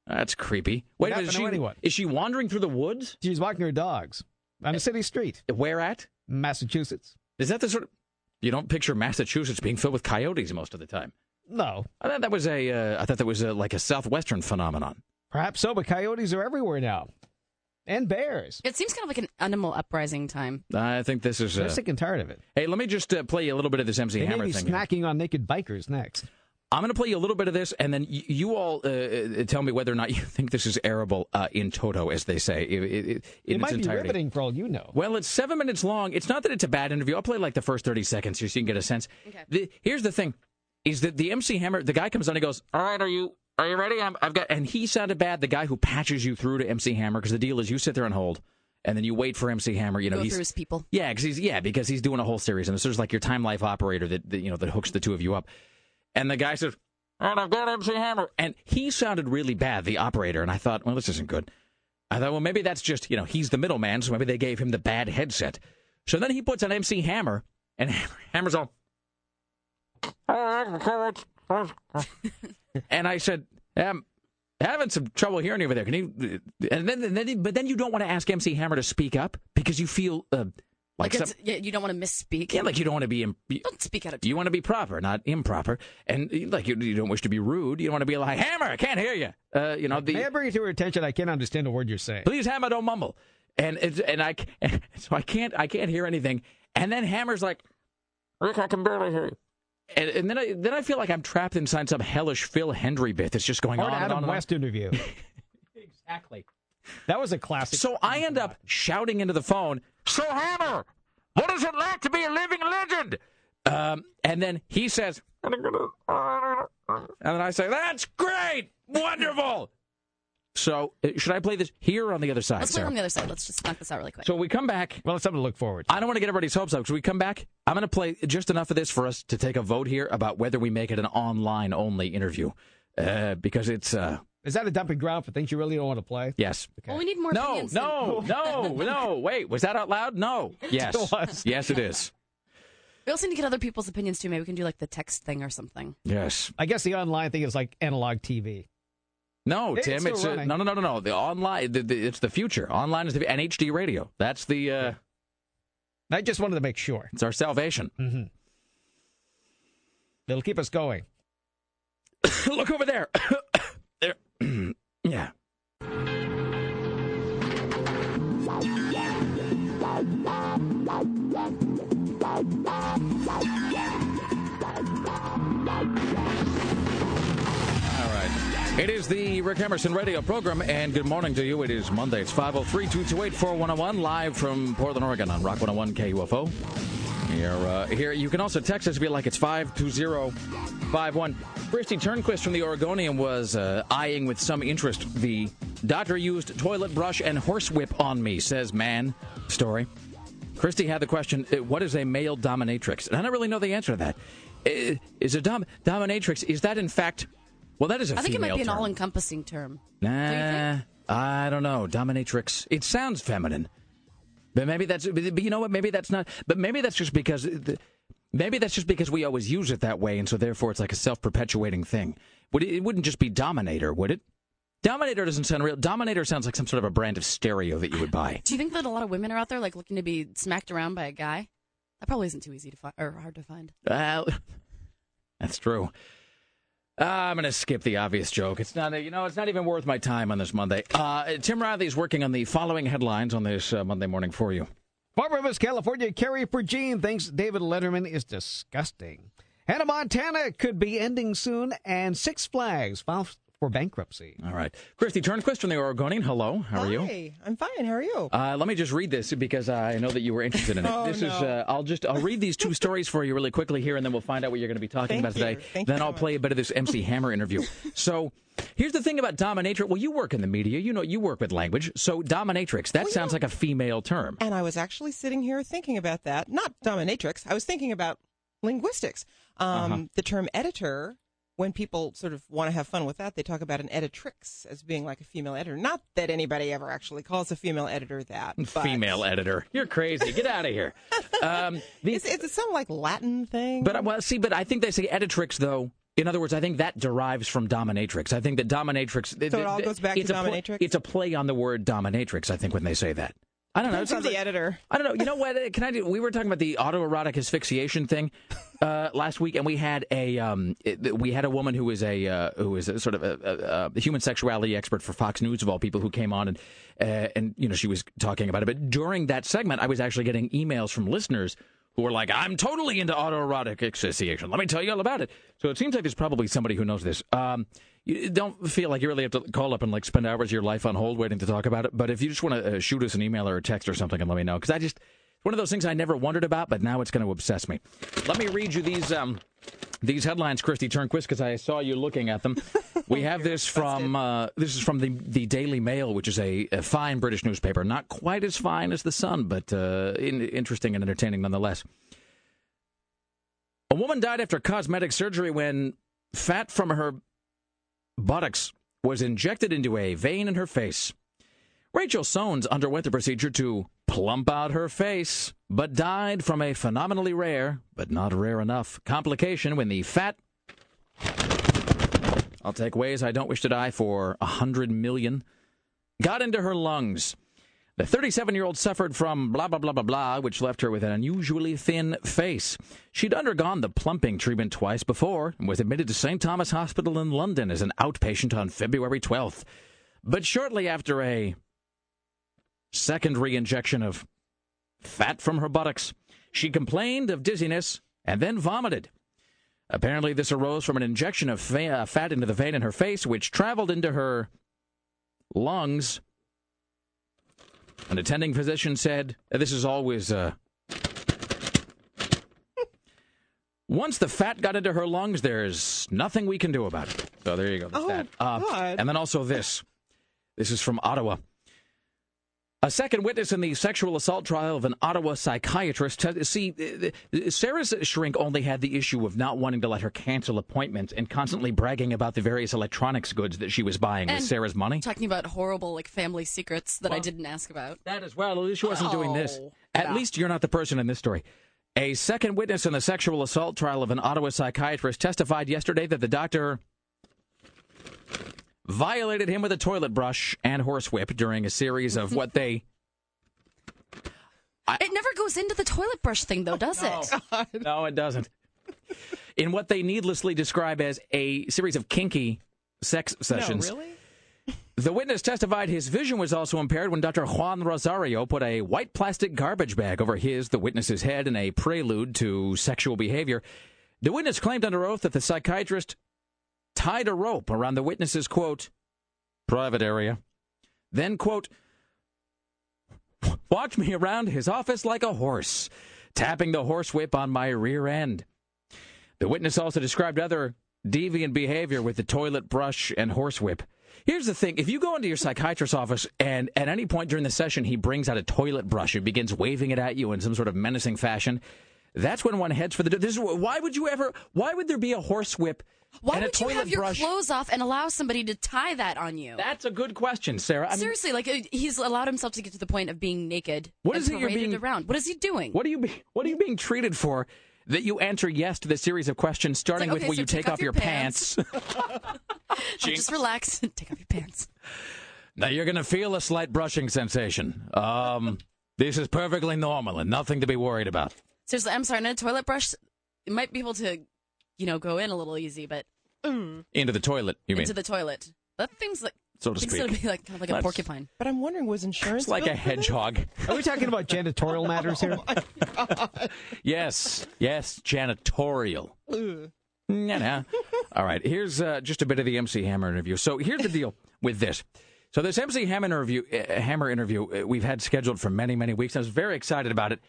That's creepy. Wait a happened minute, is she, is she wandering through the woods? She's walking her dogs on a city street, Where at? Massachusetts. Is that the sort of... You don't picture Massachusetts being filled with coyotes most of the time. No, I thought that was a. Uh, I thought that was a, like a southwestern phenomenon. perhaps so, but coyotes are everywhere now, and bears. It seems kind of like an animal uprising time. I think this is. They're Uh, sick and tired of it. hey, let me just uh, play you a little bit of this MC They may be thing. here. snacking on naked bikers next. I'm going to play you a little bit of this, and then y- you all uh, uh, tell me whether or not you (laughs) think this is arable uh, in toto, as they say, i- i- i- in It its might be entirety. riveting for all you know. Well, it's seven minutes long. It's not that it's a bad interview. I'll play like the first 30 seconds just so you can get a sense. Okay. The, here's the thing is that the MC Hammer, the guy comes on and goes, All right, are you are you ready? I'm, I've got, and he sounded bad, the guy who patches you through to MC Hammer, because the deal is you sit there and hold. And then you wait for MC Hammer. You know, Go he's through his people. yeah, because he's yeah, because he's doing a whole series, and this is like your time life operator that, that you know that hooks the two of you up. And the guy says, "All right, I've got MC Hammer," and he sounded really bad, the operator. And I thought, well, this isn't good. I thought, well, maybe that's just you know he's the middleman, so maybe they gave him the bad headset. So then he puts on MC Hammer, and (laughs) Hammer's all, (laughs) and I said, um, having some trouble hearing you over there. Can you? And then, then, but then you don't want to ask MC Hammer to speak up because you feel uh, like Like, some, yeah, you don't want to misspeak. yeah, like you don't want to be. Im- don't speak out of you want to be proper, not improper, and like you, you don't wish to be rude. You don't want to be like Hammer. I can't hear you. Uh, you know the. May I bring it to her attention? I can't understand a word you're saying. Please, Hammer, don't mumble. And it's, and I c- (laughs) so I can't I can't hear anything. And then Hammer's like, Rick, I can barely hear you. And, and then I then I feel like I'm trapped inside some hellish Phil Hendrie bit that's just going Or on an and Adam on. and on. West interview. (laughs) (laughs) Exactly. That was a classic. So I end up shouting into the phone, So Hammer, what is it like to be a living legend? Um, and then he says, and then I say, That's great, wonderful. (laughs) So uh, should I play this here or on the other side? Let's play it Sarah? on the other side. Let's just knock this out really quick. So we come back. Well, it's something to look forward I don't want to get everybody's hopes up. So we come back. I'm going to play just enough of this for us to take a vote here about whether we make it an online only interview. Uh, because it's, uh, Is that a dumping ground for things you really don't want to play? yes. Well, we need more No, no, no, no. Wait, was that out loud? No. (laughs) Yes. It was. Yes, it is. We also need to get other people's opinions too. Maybe we can do like the text thing or something. Yes. I guess the online thing is like analog TV. No, It's Tim, it's uh, running. no, no, no, no, no. The online, the, the, it's the future. Online is the and HD radio. That's the, uh, I just wanted to make sure. it's our salvation. Mm-hmm. It'll keep us going. (coughs) Look over there. (coughs) there. It is the Rick Emerson radio program, and good morning to you. It is Monday. It's 503 228 4101, live from Portland, Oregon on Rock 101 KUFO. You're uh, here. You can also text us if you like. It's 52051. Kristi Turnquist from the Oregonian was uh, eyeing with some interest the doctor used toilet brush and horsewhip on me, says man story. Kristi had the question, uh, what is a male dominatrix? And I don't really know the answer to that. Is Uh, a dom- dominatrix, is that in fact, well, that is a I think it might be an term. all-encompassing term. Nah, I don't know. Dominatrix. It sounds feminine, but maybe that's. But you know what? Maybe that's not. But maybe that's just because. The, maybe that's just because we always use it that way, and so therefore it's like a self-perpetuating thing. Would it, it wouldn't just be dominator, would it? Dominator doesn't sound real. Dominator sounds like some sort of a brand of stereo that you would buy. Do you think that a lot of women are out there like looking to be smacked around by a guy? That probably isn't too easy to find or hard to find. Well, (laughs) that's true. Uh, I'm going to skip the obvious joke. It's not, you know, it's not even worth my time on this Monday. Uh, Tim Riley's working on the following headlines on this uh, Monday morning for you. Far Rivers, California, Carrie Prejean thinks David Letterman is disgusting. Hannah Montana could be ending soon, and Six Flags for bankruptcy. All right. Kristi Turnquist from the Oregonian. Hello. How are you? Hi, I'm fine. How are you? Uh, let me just read this because I know that you were interested in it. (laughs) Oh, this is. Uh, I'll just. I'll read these two stories for you really quickly here, and then we'll find out what you're going to be talking Thank about today. you. Thank you then so I'll play a bit of this MC Hammer interview. (laughs) So, here's the thing about dominatrix. Well, you work in the media. You know, you work with language. So, dominatrix. That sounds like a female term. And I was actually sitting here thinking about that. Not dominatrix. I was thinking about linguistics. Um, Uh-huh. The term editor, when people sort of want to have fun with that, they talk about an editrix as being like a female editor. Not that anybody ever actually calls a female editor that. (laughs) But Female editor. You're crazy. Get out of here. Um, the- Is, is it some like Latin thing? But uh, well, see, but I think they say editrix though. In other words, I think that derives from dominatrix. I think that dominatrix. So it all goes back to a pl- dominatrix? it's a play on the word dominatrix. I think when they say that. I don't know. Depends It on the like- editor. I don't know. You know what? Can I do? We were talking about the autoerotic asphyxiation thing (laughs) uh, last week, and we had a um, it, we had a woman who was a uh, who was a sort of a, a, a human sexuality expert for Fox News of all people who came on and uh, and you know she was talking about it. But during that segment, I was actually getting emails from listeners who were like, "I'm totally into autoerotic asphyxiation. Let me tell you all about it." So it seems like there's probably somebody who knows this. Um, you don't feel like you really have to call up and like spend hours of your life on hold waiting to talk about it. But if you just want to uh, shoot us an email or a text or something and let me know, because I just one of those things I never wondered about, but now it's going to obsess me. Let me read you these um, these headlines, Kristi Turnquist, because I saw you looking at them. (laughs) We have this from uh, this is from the the Daily Mail, which is a, a fine British newspaper, not quite as fine as the Sun, but uh, in, interesting and entertaining nonetheless. A woman died after cosmetic surgery when fat from her buttocks was injected into a vein in her face. Rachel Soanes underwent the procedure to plump out her face, but died from a phenomenally rare, but not rare enough, complication when the fat. I'll take ways I don't wish to die for a hundred million. Got into her lungs. The 37 year old suffered from blah, blah, blah, blah, blah, which left her with an unusually thin face. She'd undergone the plumping treatment twice before and was admitted to St. Thomas Hospital in London as an outpatient on February 12th. But shortly after a second re injection of fat from her buttocks, she complained of dizziness and then vomited. Apparently, this arose from an injection of fa- uh, fat into the vein in her face, which traveled into her lungs. An attending physician said, This is always. Uh... Once the fat got into her lungs, there's nothing we can do about it. So there you go. That's Oh, that. Uh, God. and then also this. This is from Ottawa. A second witness in the sexual assault trial of an Ottawa psychiatrist. See, uh, uh, Sarah's shrink only had the issue of not wanting to let her cancel appointments and constantly bragging about the various electronics goods that she was buying with Sarah's money. Talking about horrible like family secrets that I didn't ask about. That as well. At least she wasn't doing this. Oh, At yeah. least you're not the person in this story. A second witness in the sexual assault trial of an Ottawa psychiatrist testified yesterday that the doctor violated him with a toilet brush and horsewhip during a series of what they (laughs) it never goes into the toilet brush thing though, does it? (laughs) No, it doesn't. In what they needlessly describe as a series of kinky sex sessions. No, really? (laughs) The witness testified his vision was also impaired when Dr. Juan Rosario put a white plastic garbage bag over his, the witness's head, in a prelude to sexual behavior. The witness claimed under oath that the psychiatrist tied a rope around the witness's, quote, private area. Then, quote, watched me around his office like a horse, tapping the horsewhip on my rear end. The witness also described other deviant behavior with the toilet brush and horsewhip. Here's the thing if you go into your psychiatrist's office and at any point during the session he brings out a toilet brush and begins waving it at you in some sort of menacing fashion, that's when one heads for the. This is why would you ever? Why would there be a horsewhip Why and a would you have your brush? clothes off and allow somebody to tie that on you? That's a good question, Sarah. I mean, Seriously, like uh, he's allowed himself to get to the point of being naked. What and it you're being- around? What is he doing? What are you? Be, what are you being treated for? That you answer yes to the series of questions, starting like, with will so you take, off, your pants? (laughs) (laughs) Just relax and take off your pants. now you're going to feel a slight brushing sensation. Um, this is perfectly normal and nothing to be worried about. Seriously, I'm sorry. On a toilet brush, it might be able to, you know, go in a little easy, but mm, Into the toilet, you mean? into the toilet. That thing's like So to seems speak. to be like kind of like a porcupine. But I'm wondering, was insurance It's like a billed for this? hedgehog. Are we talking about janitorial matters here? (laughs) Yes, yes, janitorial. Ugh. Yeah, All right, here's uh, just a bit of the MC Hammer interview. So here's the deal with this. So this MC Hammer interview, uh, Hammer interview, uh, we've had scheduled for many, many weeks. I was very excited about it,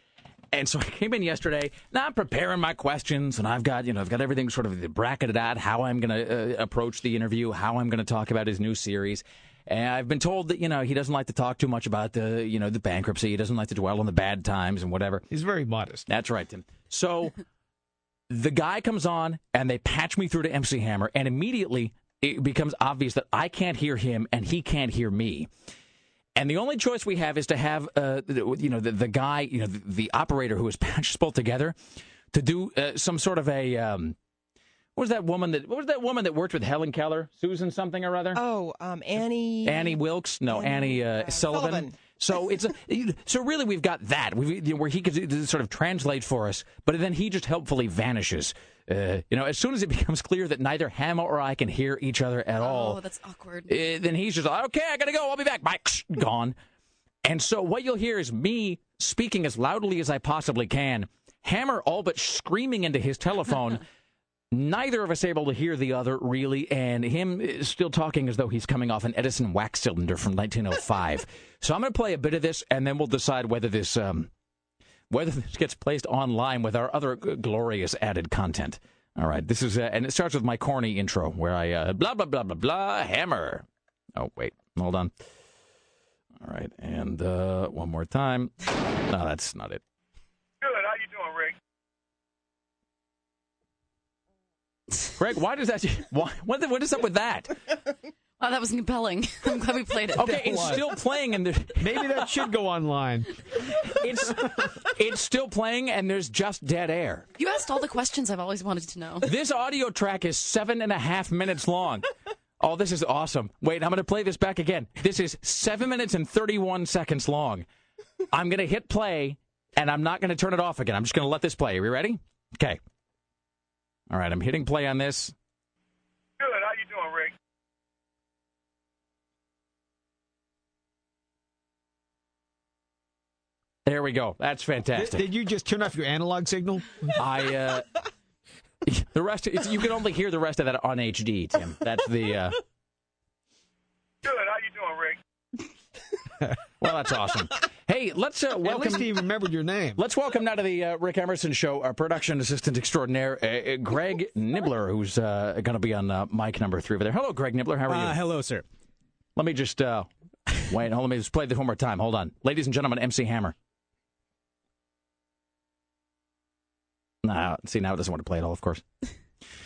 and so (laughs) I came in yesterday. Now I'm preparing my questions, and I've got you know I've got everything sort of bracketed out how I'm going to uh, approach the interview, how I'm going to talk about his new series. And I've been told that you know he doesn't like to talk too much about the you know the bankruptcy. He doesn't like to dwell on the bad times and whatever. He's very modest. That's right, Tim. So (laughs) the guy comes on and they patch me through to MC Hammer, and immediately it becomes obvious that I can't hear him and he can't hear me. And the only choice we have is to have, uh, the- you know, the, the guy, you know, the, the operator who has (laughs) patched both together, to do uh, some sort of a. Um, what was that woman that? What was that woman that worked with Helen Keller? Susan something or other. Oh, um, Annie. Annie Wilkes? No, Annie, uh, Sullivan. Sullivan. So it's a, so really we've got that we where he could sort of translate for us, but then he just helpfully vanishes. Uh, you know, as soon as it (laughs) becomes clear that neither Hammer or I can hear each other at all, Oh, that's awkward. uh, then he's just like, okay, I gotta go. I'll be back. Bye. Gone. And so what you'll hear is me speaking as loudly as I possibly can, Hammer all but screaming into his telephone. (laughs) Neither of us able to hear the other really, and him uh, still talking as though he's coming off an Edison wax cylinder from 1905. (laughs) so I'm going to play a bit of this, and then we'll decide whether this um, whether this gets placed online with our other glorious added content. All right, this is uh, and it starts with my corny intro where I uh, blah blah blah blah blah hammer. Oh wait, hold on. All right, and uh, one more time. No, that's not it. Good. How you doing, Rick? Greg, why does that? (laughs) Why, what, what is up with that? (laughs) Oh, that was compelling. (laughs) I'm glad we played it. Okay, it's still playing, and there, (laughs) maybe that should go online. It's it's still playing, and there's just dead air. You asked all the questions I've always wanted to know. This audio track is seven and a half minutes long. Oh, this is awesome. Wait, I'm going to play this back again. This is seven minutes and 31 seconds long. I'm going to hit play, and I'm not going to turn it off again. I'm just going to let this play. Are you ready? Okay. All right, I'm hitting play on this. Good. How you doing, Rick? There we go. That's fantastic. did you just turn off your analog signal? I uh, (laughs) the rest it's, you can only hear the rest of that on HD, Tim. That's the uh, Good. How you doing, Rick? (laughs) well, that's awesome. Hey, let's uh, At welcome. least he remembered your name. Let's welcome now to the uh, Rick Emerson Show, our production assistant extraordinaire, uh, uh, Greg Nibler, who's uh, going to be on uh, mic number three over there. Hello, Greg Nibler. How are you? Uh, hello, sir. Let me just uh, wait. Hold on. Let me just play this one more time. Hold on, ladies and gentlemen, MC Hammer. Nah, see now it doesn't want to play it all, of course. (laughs)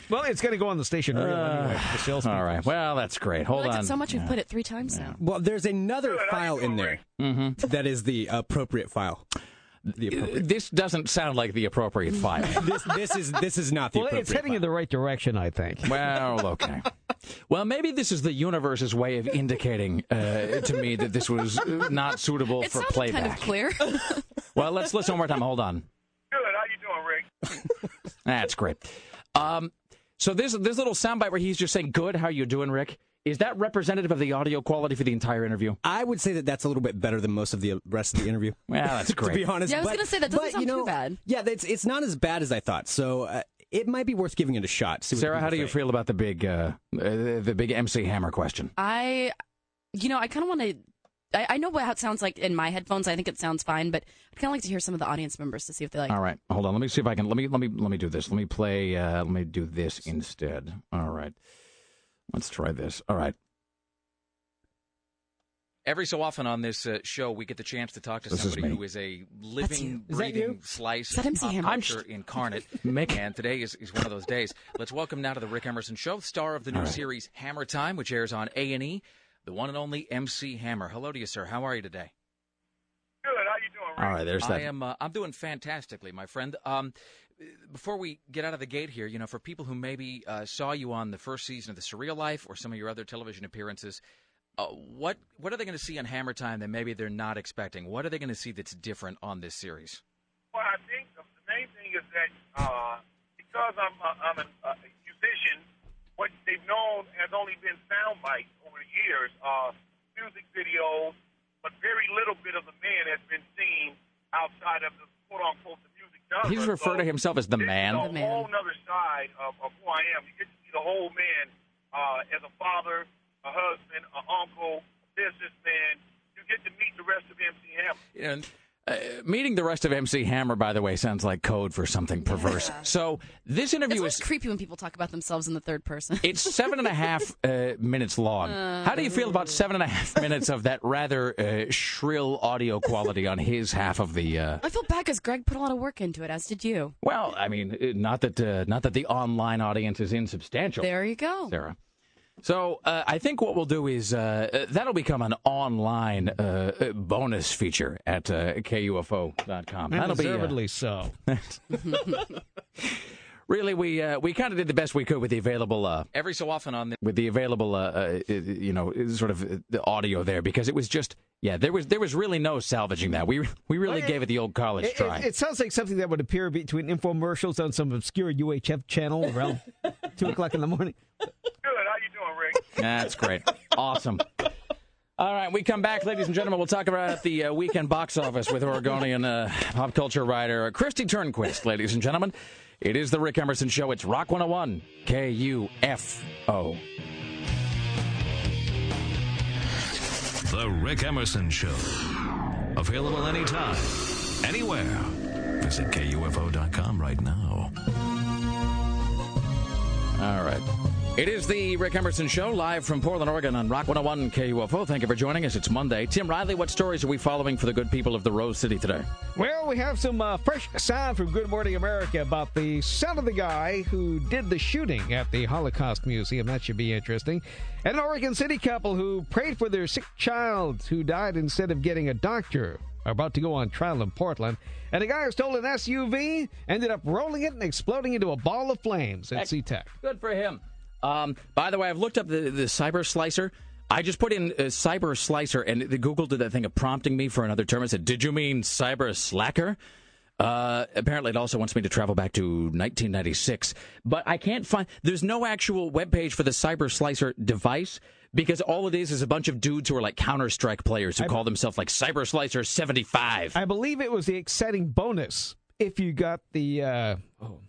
Well, it's going to go on the station reel anyway. The sales Uh, all right. Well, that's great. Hold liked on. so much we've played it three times now. Well, there's another file in there Mm-hmm. that is the appropriate file. The appropriate. This doesn't sound like the appropriate file. (laughs) this this is this is not the Well, appropriate. it's heading file. in the right direction, I think. (laughs) Well, okay. Well, maybe this is the universe's way of indicating uh, to me that this was uh, not suitable It for sounded playback. kind of clear. Well, let's listen one more time. Hold on. Good. How you doing, Rick? (laughs) That's great. Um, so this this little soundbite where he's just saying, "Good, how you doing, Rick?" Is that representative of the audio quality for the entire interview? I would say that that's a little bit better than most of the rest of the interview. (laughs) Well, that's great. (laughs) to be honest. Yeah, I was gonna say, that doesn't but, sound you know, too bad. Yeah, it's it's not as bad as I thought. So uh, it might be worth giving it a shot. See Sarah, how do you say. feel about the big uh, uh, the big MC Hammer question? I, you know, I kind of want to. I, I know what how it sounds like in my headphones. I think it sounds fine, but I'd kind of like to hear some of the audience members to see if they like. All right, hold on. Let me see if I can. Let me let me let me do this. Let me play. Uh, let me do this instead. All right, let's try this. All right. Every so often on this uh, show, we get the chance to talk to This somebody me. who is a living, Is breathing slice Is that of MC pop Hammer? I'm culture sh- incarnate. (laughs) Mick. And today is, is one of those days. Let's welcome now to the Rick Emerson Show, star of the new All right. series Hammer Time, which airs on A and E, the one and only MC Hammer. Hello to you, sir. How are you today? Good. How you doing, Rick? All right, there's that. I am. Uh, I'm doing fantastically, my friend. Um, before we get out of the gate here, you know, for people who maybe uh, saw you on the first season of The Surreal Life or some of your other television appearances, uh, what what are they going to see on Hammer Time that maybe they're not expecting? What are they going to see that's different on this series? Well, I think the the main thing is that uh, because I'm uh, I'm an, uh, a musician, what they've known has only been sound bites over the years, uh, music videos, but very little bit of the man has been seen outside of the quote unquote the music does. He's referred to himself as the man. It's a whole other side of, of who I am. You get to see the whole man uh, as a father, a husband, an uncle, a businessman. You get to meet the rest of MC Hammer. And, uh, meeting the rest of MC Hammer, by the way, sounds like code for something perverse. So this interview It's is creepy when people talk about themselves in the third person. it's seven and a half (laughs) uh, minutes long. Uh, How do you feel about seven and a half (laughs) minutes of that rather uh, shrill audio quality on his half of the? Uh, I feel bad because Greg put a lot of work into it, as did you. well, I mean, not that uh, not that the online audience is insubstantial. There you go. Sarah. So uh, I think what we'll do is uh, uh, that'll become an online uh, uh, bonus feature at uh, KUFO.com. And That'll be uh, so. (laughs) really we uh, we kind of did the best we could with the available uh, every so often on the, with the available uh, uh, you know sort of uh, the audio there because it was just yeah there was there was really no salvaging that we we really Well, gave it the old college It, try. it, it sounds like something that would appear between infomercials on some obscure UHF channel around (laughs) two o'clock in the morning. Good. How you doing, Rick? That's great. Awesome. All right, we come back, ladies and gentlemen. We'll talk about the uh, weekend box office with Oregonian uh, pop culture writer Kristi Turnquist, ladies and gentlemen. It is the Rick Emerson Show. It's Rock 101, KUFO. The Rick Emerson Show. Available anytime, anywhere. Visit KUFO.com right now. All right. It is the Rick Emerson Show, live from Portland, Oregon on Rock 101 KUFO. Thank you for joining us. It's Monday. Tim Riley, what stories are we following for the good people of the Rose City today? Well, we have some uh, fresh sound from Good Morning America about the son of the guy who did the shooting at the Holocaust Museum. That should be interesting. And an Oregon City couple who prayed for their sick child who died instead of getting a doctor are about to go on trial in Portland. And a guy who stole an SUV ended up rolling it and exploding into a ball of flames at. SeaTac. Good for him. Um, by the way, I've looked up the, the cyber slicer. I just put in uh, cyber slicer, and the Google did that thing of prompting me for another term. It said, "Did you mean cyber slacker?" Uh, apparently, it also wants me to travel back to 1996, but I can't find. There's no actual web page for the cyber slicer device because all it is is a bunch of dudes who are like Counter Strike players who call themselves like Cyber Slicer 75. I believe it was the exciting bonus if you got the. Uh, oh,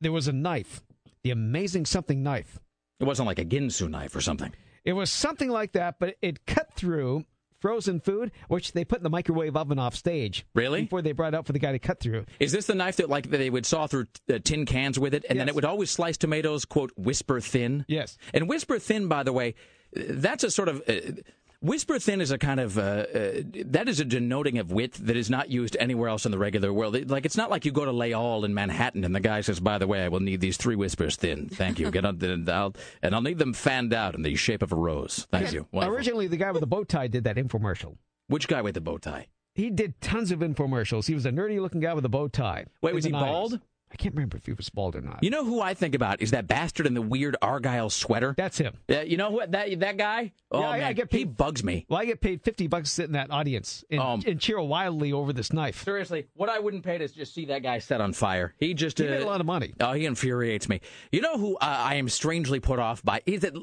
there was a knife, the amazing something knife. It wasn't like a Ginsu knife or something. It was something like that, but it cut through frozen food, which they put in the microwave oven off stage. Really? Before they brought it out for the guy to cut through. Is this the knife that like they would saw through uh, tin cans with it, and then it would always slice tomatoes, quote, whisper thin? Yes. And whisper thin, by the way, that's a sort of. Uh, Whisper thin is a kind of uh, uh, that is a denoting of width that is not used anywhere else in the regular world. It- like it's not like you go to Lay All in Manhattan and the guy says, "By the way, I will need these three whispers thin. Thank you. Get on, and I'll and I'll need them fanned out in the shape of a rose. Thank you." Wonderful. Originally, the guy with the bow tie did that infomercial. Which guy with the bow tie? He did tons of infomercials. He was a nerdy looking guy with a bow tie. Wait, was he the 90s. bald? I can't remember if he was bald or not. You know who I think about is that bastard in the weird argyle sweater. That's him. Yeah, you know what that that guy? Oh Yeah, I- I man, get he bugs me. Well, I get paid 50 bucks to sit in that audience and, Um, and cheer wildly over this knife. Seriously, what I wouldn't pay to just see that guy set on fire. He just He uh, made a lot of money. Oh, he infuriates me. You know who uh, I am strangely put off by is that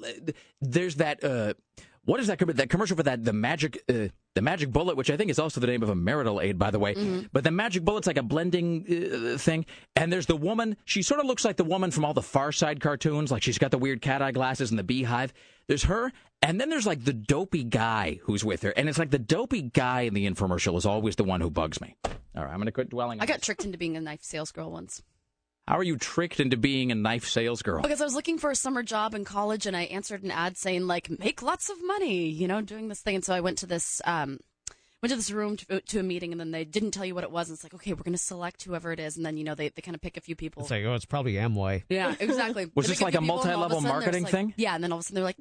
there's that uh, what is that that commercial for that the magic uh, the magic bullet, which I think is also the name of a marital aid, by the way. But the magic bullet's like a blending uh, thing, and there's the woman. She sort of looks like the woman from all the Far Side cartoons. Like she's got the weird cat eye glasses and the beehive. There's her, and then there's like the dopey guy who's with her, and it's like the dopey guy in the infomercial is always the one who bugs me. All right, I'm going to quit dwelling. on I got this. tricked into being a knife sales girl once. How are you tricked into being a knife sales girl? Because I was looking for a summer job in college and I answered an ad saying like make lots of money, you know, doing this thing. And so I went to this um went to this room to, to a meeting and then they didn't tell you what it was. And it's like, okay, we're going to select whoever it is. And then, you know, they, they kind of pick a few people. It's like, oh, it's probably Amway. yeah, (laughs) exactly. Was They this like a few people, and all of multi-level sudden there's, marketing like- thing? Yeah. And then all of a sudden they're like,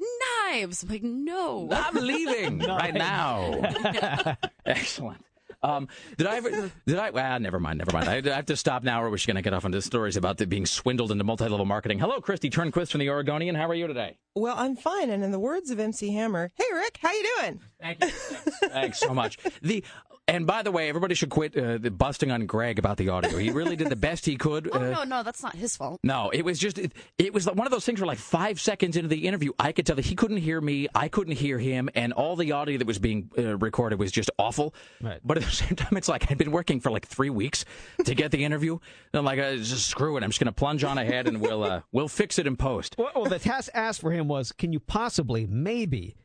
knives. I'm like, no. I'm leaving (laughs) right now. (laughs) Excellent. Um, did I ever? Did I? Well, never mind. Never mind. I, I have to stop now, or we're just going to get off into stories about the, being swindled into multi-level marketing. Hello, Kristi Turnquist from the Oregonian. How are you today? Well, I'm fine. And in the words of MC Hammer, hey Rick, how you doing? Thank you. (laughs) Thanks so much. The and by the way, everybody should quit uh, the busting on Greg about the audio. He really did the best he could. Oh, uh, no, no, that's not his fault. No, it was just it, it was one of those things where like five seconds into the interview, I could tell that he couldn't hear me, I couldn't hear him, and all the audio that was being uh, recorded was just awful. Right. But the (laughs) same time, it's like I'd been working for like three weeks to get the interview. And I'm like, uh, just screw it. I'm just going to plunge on ahead and we'll uh, we'll fix it in post. Well, well, the task asked for him was, can you possibly, maybe,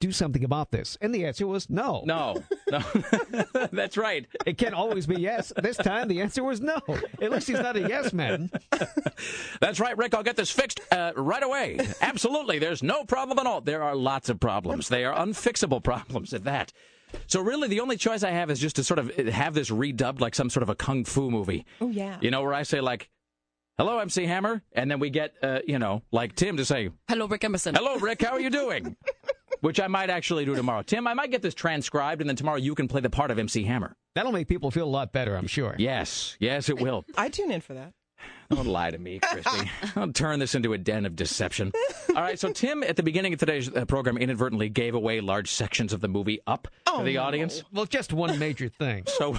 do something about this? And the answer was no. No, no, (laughs) that's right. It can't always be yes. This time the answer was no. At least he's not a yes man. (laughs) That's right, Rick. I'll get this fixed uh, right away. Absolutely. There's no problem at all. There are lots of problems. They are unfixable problems at that. So really, the only choice I have is just to sort of have this redubbed like some sort of a kung fu movie. Oh yeah. You know, where I say like, "Hello, MC Hammer," and then we get, uh, you know, like Tim to say, Hello, Rick Emerson. "Hello, Rick. How are you doing?" (laughs) Which I might actually do tomorrow. Tim, I might get this transcribed, and then tomorrow you can play the part of MC Hammer. That'll make people feel a lot better, I'm sure. Yes, yes, it will. I tune in for that. Don't lie to me, Kristi. (laughs) Don't turn this into a den of deception. All right, so Tim, at the beginning of today's uh, program, inadvertently gave away large sections of the movie Up Oh, to the audience. Well, just one major thing. So,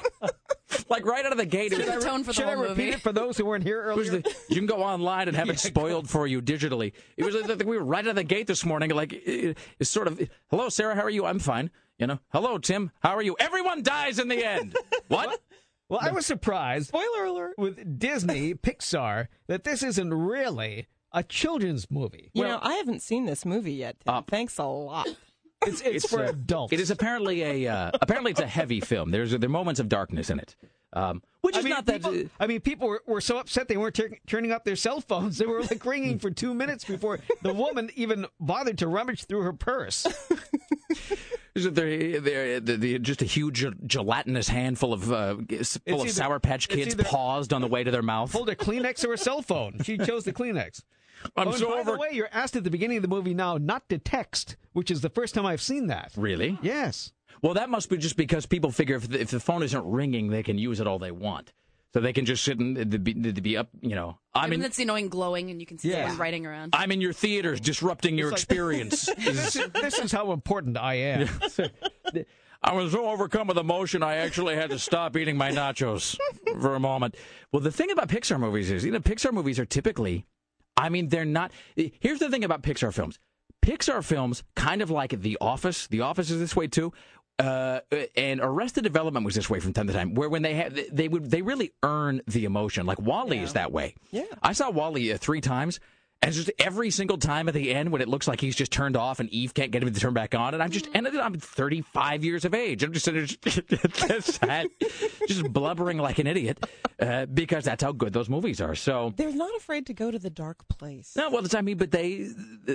(laughs) like right out of the gate, it Set was the for the Should I repeat movie. it for those who weren't here earlier? the, you can go online and have it (laughs) spoiled for you digitally. It was like we were right out of the gate this morning. Like it- it's sort of, hello, Sarah, how are you? I'm fine. You know, hello, Tim, how are you? Everyone dies in the end. what? Well, I was surprised Spoiler alert. with Disney, (laughs) Pixar, that this isn't really a children's movie. You know, I haven't seen this movie yet. Tim. Up. Thanks a lot. (laughs) It's, it's, for uh, adults. It is apparently a uh, apparently it's a heavy (laughs) film. There's there are moments of darkness in it, um, which I is mean, not that. people, I mean, people were, were so upset they weren't tur- turning up their cell phones. They were like ringing for two minutes before the woman even bothered to rummage through her purse. Is it they're, they're, they're just a huge gelatinous handful of uh, full of either- Sour Patch Kids either- paused on the way to their mouth. Pulled a Kleenex or a cell phone. She chose the Kleenex. (laughs) I'm oh, so by over. the way, you're asked at the beginning of the movie now not to text, which is the first time I've seen that. Really? Yes. Well, that must be just because people figure if the, if the phone isn't ringing, they can use it all they want. So they can just sit and be, be up, you know. I I mean, mean, that's annoying glowing, and you can see Yeah. someone writing around. I'm in your theaters, disrupting your like- (laughs) experience. This is, this is how important I am. (laughs) I was so overcome with emotion, I actually had to stop eating my nachos for a moment. Well, the thing about Pixar movies is, you know, Pixar movies are typically, I mean, they're not. Here's the thing about Pixar films Pixar films, kind of like The Office, The Office is this way too. Uh, and Arrested Development was this way from time to time, where when they had, they would, they really earn the emotion. Like WALL-E is that way. Yeah. I saw WALL-E uh, three times. And just every single time at the end when it looks like he's just turned off and Eve can't get him to turn back on, and I'm just and I'm 35 years of age. I'm just sitting just, (laughs) just blubbering like an idiot uh, because that's how good those movies are. So They're not afraid to go to the dark place. no, well, that's I mean, but they,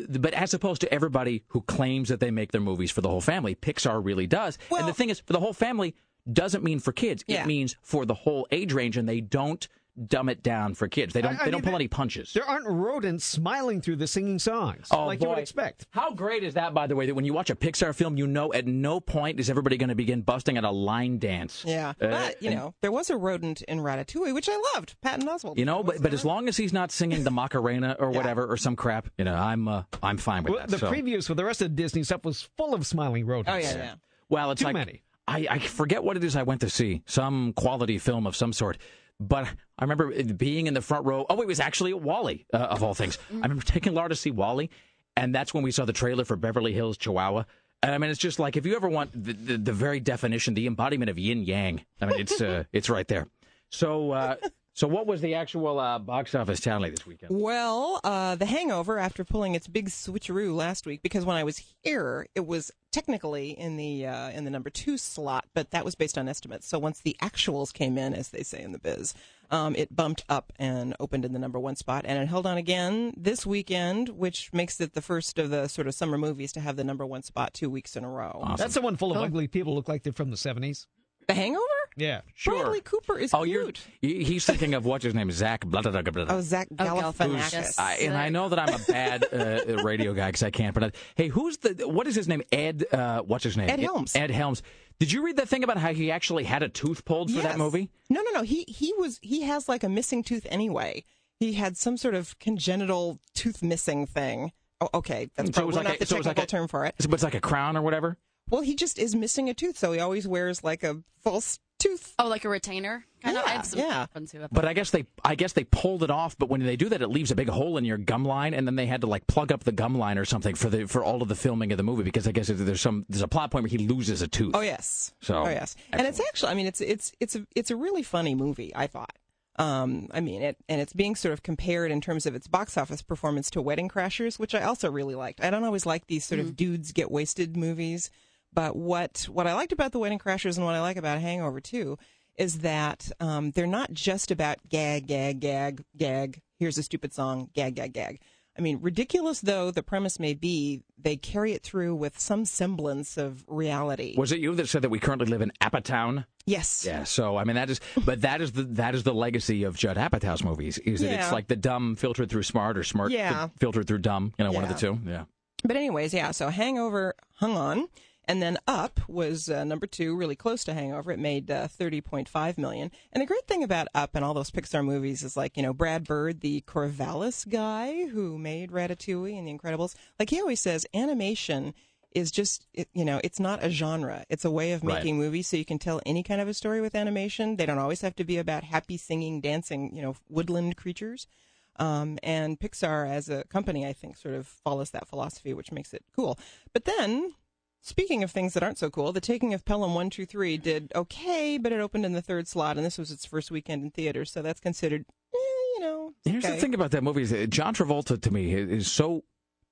but as opposed to everybody who claims that they make their movies for the whole family, Pixar really does. and the thing is, for the whole family doesn't mean for kids. Yeah. It means for the whole age range, and they don't dumb it down for kids. They don't. I- I they don't mean, pull there- any punches. There aren't rodents smiling through the singing songs Oh, like you would boy. expect. How great is that, by the way, that when you watch a Pixar film, you know at no point is everybody going to begin busting at a line dance. Yeah, Uh, but you and- know, there was a rodent in Ratatouille, which I loved, Patton Oswalt. You know, but but as long as he's not singing the (laughs) Macarena or whatever or some crap, you know, I'm uh, I'm fine with Well, that. the so. previews for the rest of the Disney stuff was full of smiling rodents. Oh yeah, yeah. Well, it's Too like many. I, I forget what it is I went to see, some quality film of some sort. But I remember being in the front row. Oh, it was actually at WALL-E, uh, of all things. I remember taking Laura to see WALL-E, and that's when we saw the trailer for Beverly Hills Chihuahua. And I mean, it's just like if you ever want the, the, the very definition, the embodiment of yin yang. I mean, it's uh, it's right there. So, uh, so what was the actual uh, box office tally this weekend? Well, uh, The Hangover, after pulling its big switcheroo last week, because when I was here, it was technically in the uh, in the number two slot, but that was based on estimates. So once the actuals came in, as they say in the biz, um, it bumped up and opened in the number one spot, and it held on again this weekend, which makes it the first of the sort of summer movies to have the number one spot two weeks in a row. That's someone full of Oh. ugly people look like they're from the 70s. The Hangover. Yeah. Sure. Bradley Cooper is Oh, You're, he's thinking of what's his name, Zach. Blah, blah, blah, blah, blah. Oh, Zach Oh, Galifianakis. I, and I know that I'm a bad uh, (laughs) radio guy because I can't. But hey, who's the? What is his name? Ed. Uh, what's his name? Ed Helms. Ed Helms. Did you read that thing about how he actually had a tooth pulled for Yes. that movie? No, no, no. He he was he has like a missing tooth anyway. He had some sort of congenital tooth missing thing. Oh, okay, that's So probably was like not a- the so technical like a- term for it. But it's like a crown or whatever. Well, he just is missing a tooth, so he always wears like a false tooth. Oh, like a retainer, kind of. I have some yeah. friends who have. But I guess they, I guess they pulled it off. But when they do that, it leaves a big hole in your gum line, and then they had to like plug up the gum line or something for the for all of the filming of the movie because I guess there's some there's a plot point where he loses a tooth. Oh yes. So oh yes, and it's actually, I mean, it's it's it's a it's a really funny movie. I thought. Um, I mean, it and it's being sort of compared in terms of its box office performance to Wedding Crashers, which I also really liked. I don't always like these sort of dudes get wasted movies, but what what I liked about the Wedding Crashers and what I like about Hangover too is that um, they're not just about gag, gag, gag, gag. Here's a stupid song, gag, gag, gag. I mean, ridiculous though the premise may be, they carry it through with some semblance of reality. Was it you that said that we currently live in Apatown? Yes. Yeah. So I mean that is, but that is the that is the legacy of Judd Apatow's movies. Is that Yeah. it's like the dumb filtered through smart or smart Yeah. filtered through dumb? You know, one of the two. Yeah. But anyways, yeah. So Hangover hung on, and then Up was uh, number two, really close to Hangover. It made uh, thirty point five million. And the great thing about Up and all those Pixar movies is like you know Brad Bird, the Corvallis guy who made Ratatouille and The Incredibles. Like he always says, animation is just you know it's not a genre it's a way of Right. making movies so you can tell any kind of a story with animation they don't always have to be about happy singing dancing you know woodland creatures um, and Pixar as a company, I think, sort of follows that philosophy, which makes it cool. But then, speaking of things that aren't so cool, The Taking of Pelham 123 did okay, but it opened in the third slot, and this was its first weekend in theaters, so that's considered, eh, you know. Here's okay. the thing about that movie: is that John Travolta to me is so.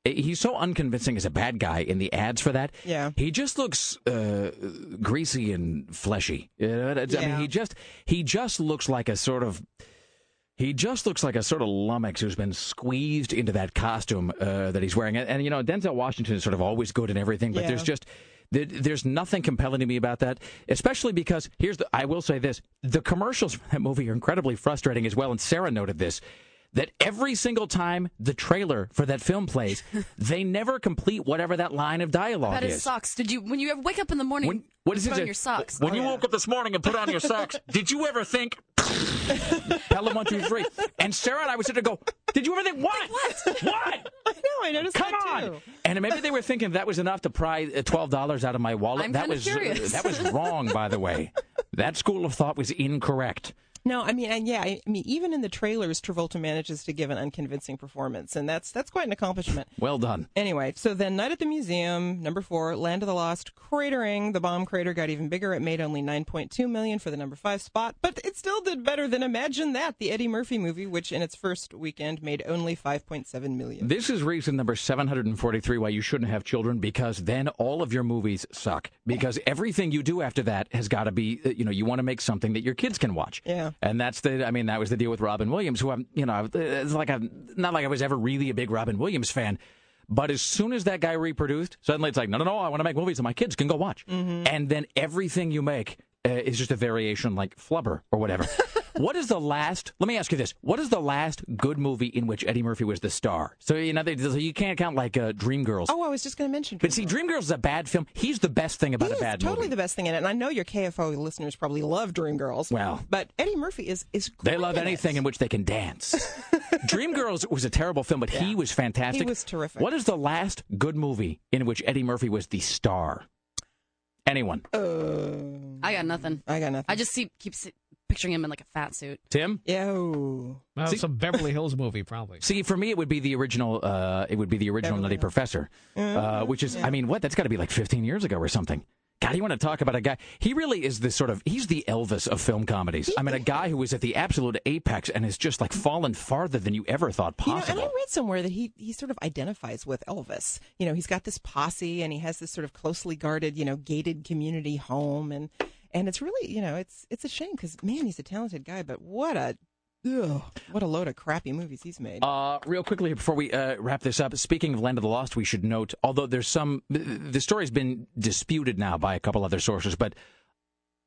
He's so unconvincing as a bad guy in the ads for that. Yeah. He just looks uh, greasy and fleshy. You know, I mean, Yeah. he just he just looks like a sort of he just looks like a sort of lummox who's been squeezed into that costume uh, that he's wearing. And, and, you know, Denzel Washington is sort of always good and everything, but Yeah. there's just there's nothing compelling to me about that. Especially because here's the I will say this: the commercials for that movie are incredibly frustrating as well. And Sarah noted this. That every single time the trailer for that film plays, (laughs) they never complete whatever that line of dialogue About his is. socks. Did you when you wake up in the morning? What is you it? put on that- your socks? When you woke up this morning and put on your socks, (laughs) did you ever think (laughs) Pelham one two three? And Sarah and I would sit there and go, Did you ever think what? What? What? I know, I noticed Come that on! too. And maybe they were thinking that was enough to pry uh, twelve dollars out of my wallet. I'm that kinda was uh, curious. that was wrong, by the way. That school of thought was incorrect. No, I mean, and yeah, I mean, even in the trailers, Travolta manages to give an unconvincing performance, and that's that's quite an accomplishment. (laughs) Well done. Anyway, so then Night at the Museum, number four, Land of the Lost, cratering. The bomb crater got even bigger. It made only 9.2 million for the number five spot, but it still did better than Imagine That, the Eddie Murphy movie, which in its first weekend made only 5.7 million. This is reason number 743 why you shouldn't have children because then all of your movies suck. Because everything you do after that has got to be, uh, you know, you want to make something that your kids can watch. Yeah. And that's the, I mean, that was the deal with Robin Williams, who I'm, you know, it's like I'm not like I was ever really a big Robin Williams fan. But as soon as that guy reproduced, suddenly it's like, no, no, no, I want to make movies that my kids can go watch. Mm-hmm. And then everything you make uh, is just a variation like Flubber or whatever. (laughs) what is the last? Let me ask you this: What is the last good movie in which Eddie Murphy was the star? So you know, they- so you can't count like uh, Dreamgirls. Oh, I was just going to mention. But see, Dreamgirls is a bad film. He's the best thing about He a bad totally movie. the best thing in it, and I know your KFO listeners probably love Dreamgirls. Well. but Eddie Murphy is is They love in it. anything in which they can dance. (laughs) Dreamgirls was a terrible film, but he was fantastic. He was terrific. What is the last good movie in which Eddie Murphy was the star? Anyone? I got nothing. I got nothing. I just see keep si- picturing him in like a fat suit. Tim? Yo. Well, See- some Beverly Hills movie, probably. See, for me, it would be the original. Uh, it would be the original Nutty Professor, uh, which is, I mean, what? That's got to be like 15 years ago or something. God, you want to talk about a guy? He really is the sort of he's the Elvis of film comedies. I mean, a guy who is at the absolute apex and has just like fallen farther than you ever thought possible. You know, and I read somewhere that he, he sort of identifies with Elvis. You know, he's got this posse and he has this sort of closely guarded, you know, gated community home and and it's really, you know, it's it's a shame because man, he's a talented guy, but what a ugh, what a load of crappy movies he's made. Uh, real quickly before we uh, wrap this up, speaking of Land of the Lost, we should note, although there's some, the story's been disputed now by a couple other sources, but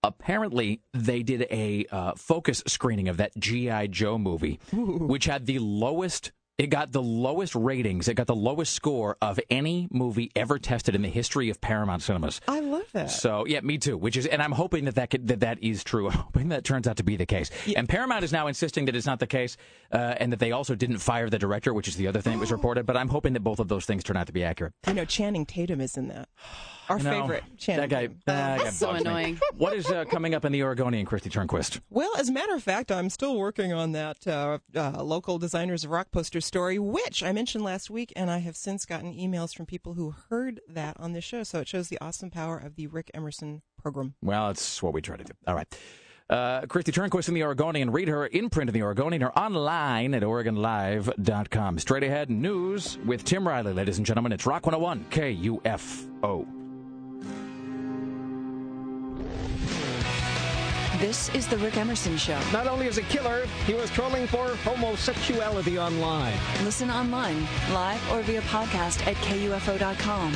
apparently they did a uh, focus screening of that GI Joe movie, which had the lowest. It got the lowest ratings. It got the lowest score of any movie ever tested in the history of Paramount Cinemas. I love that. So yeah, me too. Which is, and I'm hoping that that could, that that is true. (laughs) I'm hoping that turns out to be the case. And Paramount is now insisting that it's not the case, uh, and that they also didn't fire the director, which is the other thing that was (gasps) reported. But I'm hoping that both of those things turn out to be accurate. You know, Channing Tatum is in that. (sighs) Our You know, favorite Channing That guy. That guy That's so bugs me. annoying. What is uh, coming up in the Oregonian, Kristi Turnquist? Well, as a matter of fact, I'm still working on that uh, uh, local designers of rock poster story, which I mentioned last week, and I have since gotten emails from people who heard that on the show. So it shows the awesome power of the Rick Emerson program. Well, that's what we try to do. All right. Uh, Kristi Turnquist in the Oregonian. Read her in print in the Oregonian or online at OregonLive.com. Straight ahead news with Tim Riley, ladies and gentlemen. It's Rock 101 KUFO. This is the Rick Emerson Show. Not only is a killer, he was trolling for homosexuality online. Listen online, live or via podcast at KUFO.com.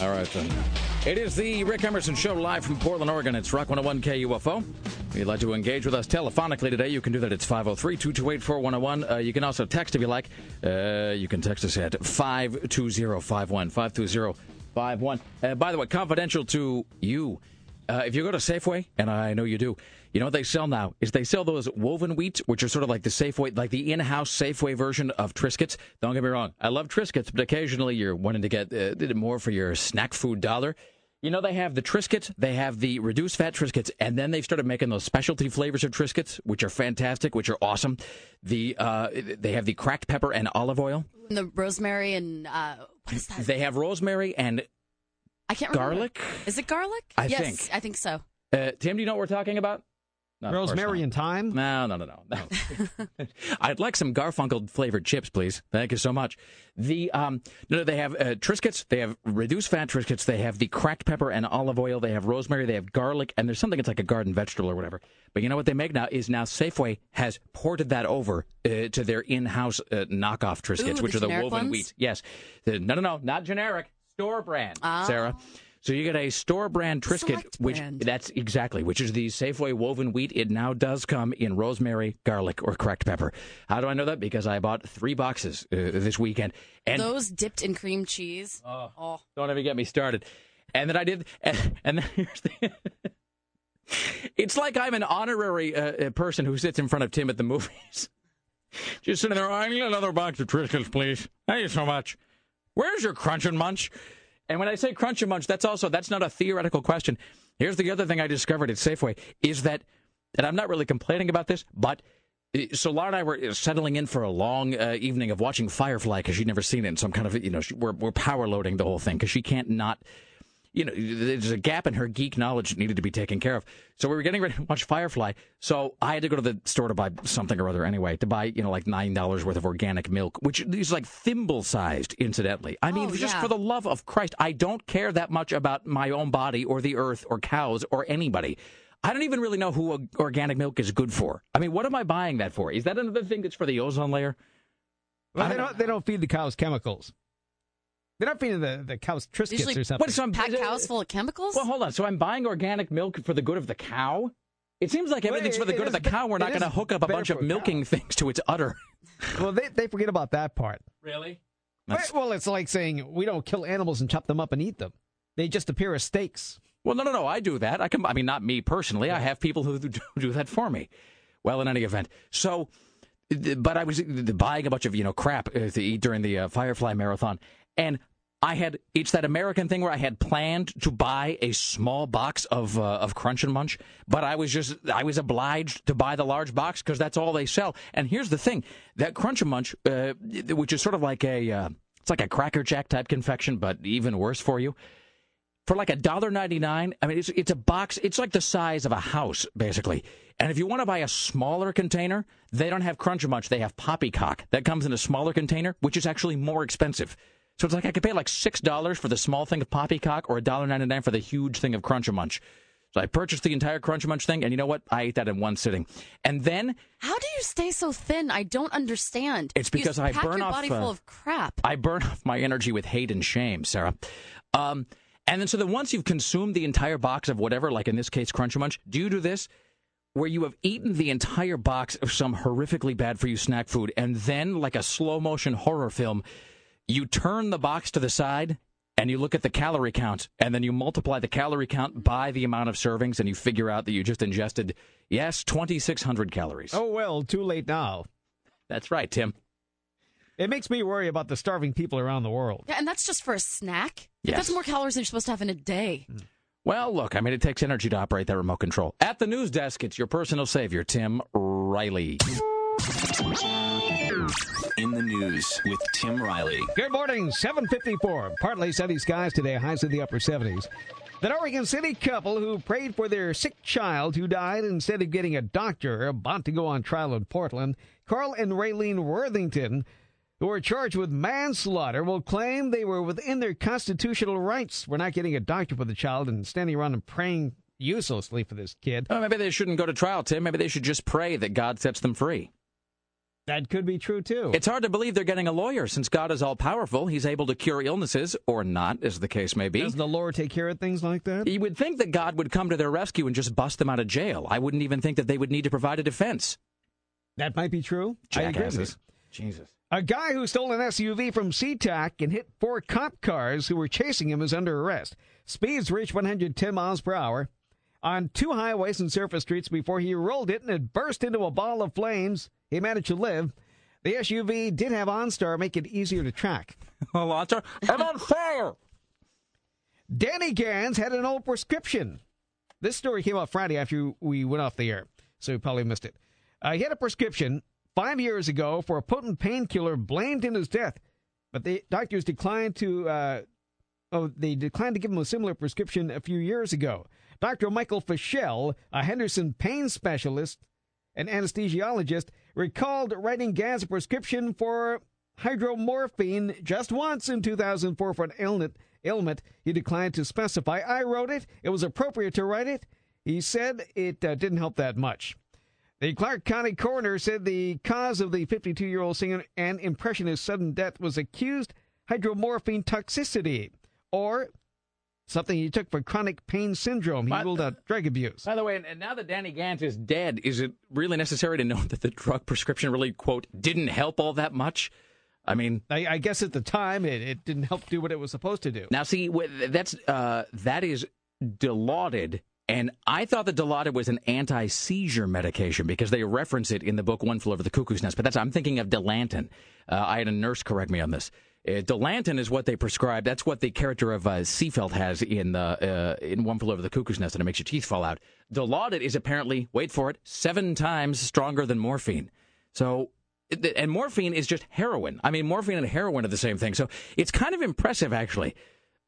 All right, then. It is the Rick Emerson Show live from Portland, Oregon. It's Rock 101 KUFO. If you'd like to engage with us telephonically today, you can do that. It's 503 228 4101. Uh, You can also text if you like. Uh, you can text us at 52051. 52051. Uh, by the way, confidential to you. Uh, if you go to Safeway, and I know you do, you know what they sell now is they sell those woven wheat, which are sort of like the Safeway, like the in-house Safeway version of Triscuits. Don't get me wrong, I love Triscuits, but occasionally you're wanting to get uh, more for your snack food dollar. You know they have the Triscuits, they have the reduced fat Triscuits, and then they've started making those specialty flavors of Triscuits, which are fantastic, which are awesome. The uh, they have the cracked pepper and olive oil. And the rosemary and uh, what is that? They have rosemary and I can't remember. garlic? Is it garlic? I yes, think. I think so. Uh, Tim, do you know what we're talking about? No, of course Rosemary and thyme? No, no, no, no. no. (laughs) I'd like some Garfunkel flavored chips, please. Thank you so much. The um, no, no, they have uh, Triscuits. They have reduced fat Triscuits. They have the cracked pepper and olive oil. They have rosemary. They have garlic, and there's something that's like a garden vegetable or whatever. But you know what they make now is now Safeway has ported that over uh, to their in-house uh, knockoff Triscuits, Ooh, which the are the woven ones? wheat. Yes, The- no, no, no, not generic, store brand, Ah. Sarah. So you get a store brand Triscuit, Select which brand. that's exactly, which is the Safeway woven wheat. It now does come in rosemary, garlic, or cracked pepper. How do I know that? Because I bought three boxes uh, this weekend, and Those dipped in cream cheese. Oh, don't even get me started. And then I did, and, and then (laughs) here's the. it's like I'm an honorary uh, uh, person who sits in front of Tim at the movies. (laughs) Just sitting there, I need another box of Triscuits, please. Thank you so much. Where's your Crunch and Munch? And when I say Crunch and Munch, that's also that's not a theoretical question. Here's the other thing I discovered at Safeway is that, and I'm not really complaining about this, but uh, so Laura and I were settling in for a long uh, evening of watching Firefly because she'd never seen it, and so I'm kind of you know we're we're power loading the whole thing because she can't not. You know, there's a gap in her geek knowledge that needed to be taken care of. So we were getting ready to watch Firefly. So I had to go to the store to buy something or other anyway, to buy, you know, like $9 worth of organic milk, which is like thimble sized, incidentally. I mean, Oh, just yeah. for the love of Christ, I don't care that much about my own body or the earth or cows or anybody. I don't even really know who organic milk is good for. I mean, what am I buying that for? Is that another thing that's for the ozone layer? Well, they don't- don't, they don't feed the cows chemicals. They're not feeding the, the cows Triscuits usually or something. What, so I'm packed cows full of chemicals. Well, hold on. So I'm buying organic milk for the good of the cow? It seems like Well, everything's for the it good of the is- cow. We're not going to hook up a bunch of for a milking things to its udder. (laughs) well, they, they forget about that part. Really? Well, it's like saying we don't kill animals and chop them up and eat them. They just appear as steaks. Well, no, no, no. I do that. I can. I mean, not me personally. I have people who (laughs) do, do that for me. Well, in any event, so, but I was buying a bunch of you know crap uh, to eat during the uh, Firefly marathon, and I had it's that American thing where I had planned to buy a small box of uh, of Crunch and Munch, but I was just I was obliged to buy the large box because that's all they sell. And here's the thing: that Crunch and Munch, uh, which is sort of like a uh, it's like a Cracker Jack type confection, but even worse for you for like a dollar ninety nine. I mean, it's it's a box. It's like the size of a house, basically. And if you want to buy a smaller container, they don't have Crunch and Munch. They have Poppycock that comes in a smaller container, which is actually more expensive. So it's like I could pay like six dollars for the small thing of Poppycock or a dollar ninety nine for the huge thing of Crunch Munch. So I purchased the entire Crunch Munch thing, and you know what? I ate that in one sitting. And then How do you stay so thin? I don't understand. It's because I pack burn your off, body uh, full of crap. I burn off my energy with hate and shame, Sarah. Um, and then so then once you've consumed the entire box of whatever, like in this case Crunch Munch, do you do this? Where you have eaten the entire box of some horrifically bad for you snack food, and then, like a slow motion horror film, you turn the box to the side and you look at the calorie count, and then you multiply the calorie count by the amount of servings, and you figure out that you just ingested, yes, 2,600 calories. Oh, well, too late now. That's right, Tim. It makes me worry about the starving people around the world. Yeah, and that's just for a snack. Yes. That's more calories than you're supposed to have in a day. Hmm. Well, look, I mean, it takes energy to operate that remote control. At the news desk, it's your personal savior, Tim Riley. In the news with Tim Riley. Good morning, 754. Partly sunny skies today, highs in the upper 70s. That Oregon City couple who prayed for their sick child who died instead of getting a doctor about to go on trial in Portland, Carl and Raylene Worthington, who are charged with manslaughter, will claim they were within their constitutional rights for not getting a doctor for the child and standing around and praying uselessly for this kid. Oh, maybe they shouldn't go to trial, Tim. Maybe they should just pray that God sets them free. That could be true, too. It's hard to believe they're getting a lawyer since God is all powerful. He's able to cure illnesses, or not, as the case may be. Does the Lord take care of things like that? You would think that God would come to their rescue and just bust them out of jail. I wouldn't even think that they would need to provide a defense. That might be true. I agree with you. Jackasses. Jesus. A guy who stole an SUV from SeaTac and hit four cop cars who were chasing him is under arrest. Speeds reached 110 miles per hour on two highways and surface streets before he rolled it and it burst into a ball of flames. He managed to live. The SUV did have OnStar make it easier to track. (laughs) Oh, OnStar? I'm on fire! Danny Gans had an old prescription. This story came out Friday after we went off the air, so you probably missed it. Uh, he had a prescription five years ago for a potent painkiller blamed in his death, but the doctors declined to. Uh, oh, they declined to give him a similar prescription a few years ago. Dr. Michael Fischel, a Henderson pain specialist and anesthesiologist, recalled writing Gans a prescription for hydromorphone just once in 2004 for an ailment. Ailment he declined to specify. I wrote it. It was appropriate to write it. He said it uh, didn't help that much. The Clark County coroner said the cause of the 52 year old singer and impressionist's sudden death was accused hydromorphone toxicity, or something he took for chronic pain syndrome. He ruled out drug abuse. By the way, and now that Danny Gans is dead, is it really necessary to know (laughs) that the drug prescription really, quote, didn't help all that much? I mean, I, I guess at the time it, it didn't help do what it was supposed to do. Now, see, that's uh, that is Dilaudid, and I thought that Dilaudid was an anti-seizure medication because they reference it in the book One Flew Over the Cuckoo's Nest. But that's I'm thinking of Dilantin. Uh, I had a nurse correct me on this. Uh, Dilantin is what they prescribe. That's what the character of uh, Sefelt has in the uh, in One Flew Over the Cuckoo's Nest, and it makes your teeth fall out. Dilaudid is apparently, wait for it, seven times stronger than morphine. So and morphine is just heroin. I mean, morphine and heroin are the same thing. So it's kind of impressive, actually.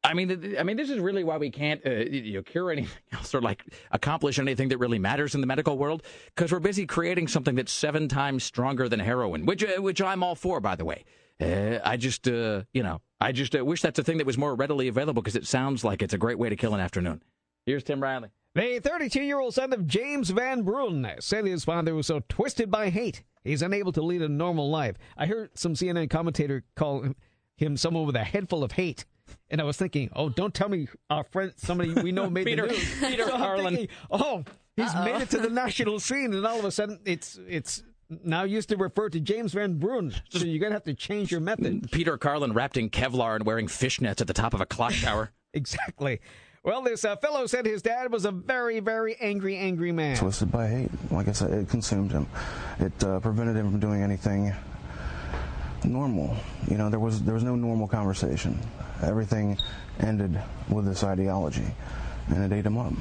I mean, I mean, this is really why we can't uh, you know, cure anything (laughs) else or like accomplish anything that really matters in the medical world because we're busy creating something that's seven times stronger than heroin, which uh, which I'm all for, by the way. Uh, I just, uh, you know, I just uh, wish that's a thing that was more readily available because it sounds like it's a great way to kill an afternoon. Here's Tim Riley. The 32 year old son of James von Brunn said his father was so twisted by hate he's unable to lead a normal life. I heard some CNN commentator call him, him someone with a head full of hate. And I was thinking, oh, don't tell me our friend, somebody we know made Peter- the news. Peter So I'm Carlin. thinking, oh, he's Uh-oh. made it to the national scene, and all of a sudden it's it's now used to refer to James von Brunn. So you're gonna have to change your method. (laughs) Peter Carlin wrapped in Kevlar and wearing fishnets at the top of a clock tower. (laughs) Exactly. Well, this uh, fellow said his dad was a very, very angry, angry man. Twisted by hate. Like I said, it consumed him. It uh, prevented him from doing anything normal. You know, there was there was no normal conversation. Everything ended with this ideology, and it ate him up.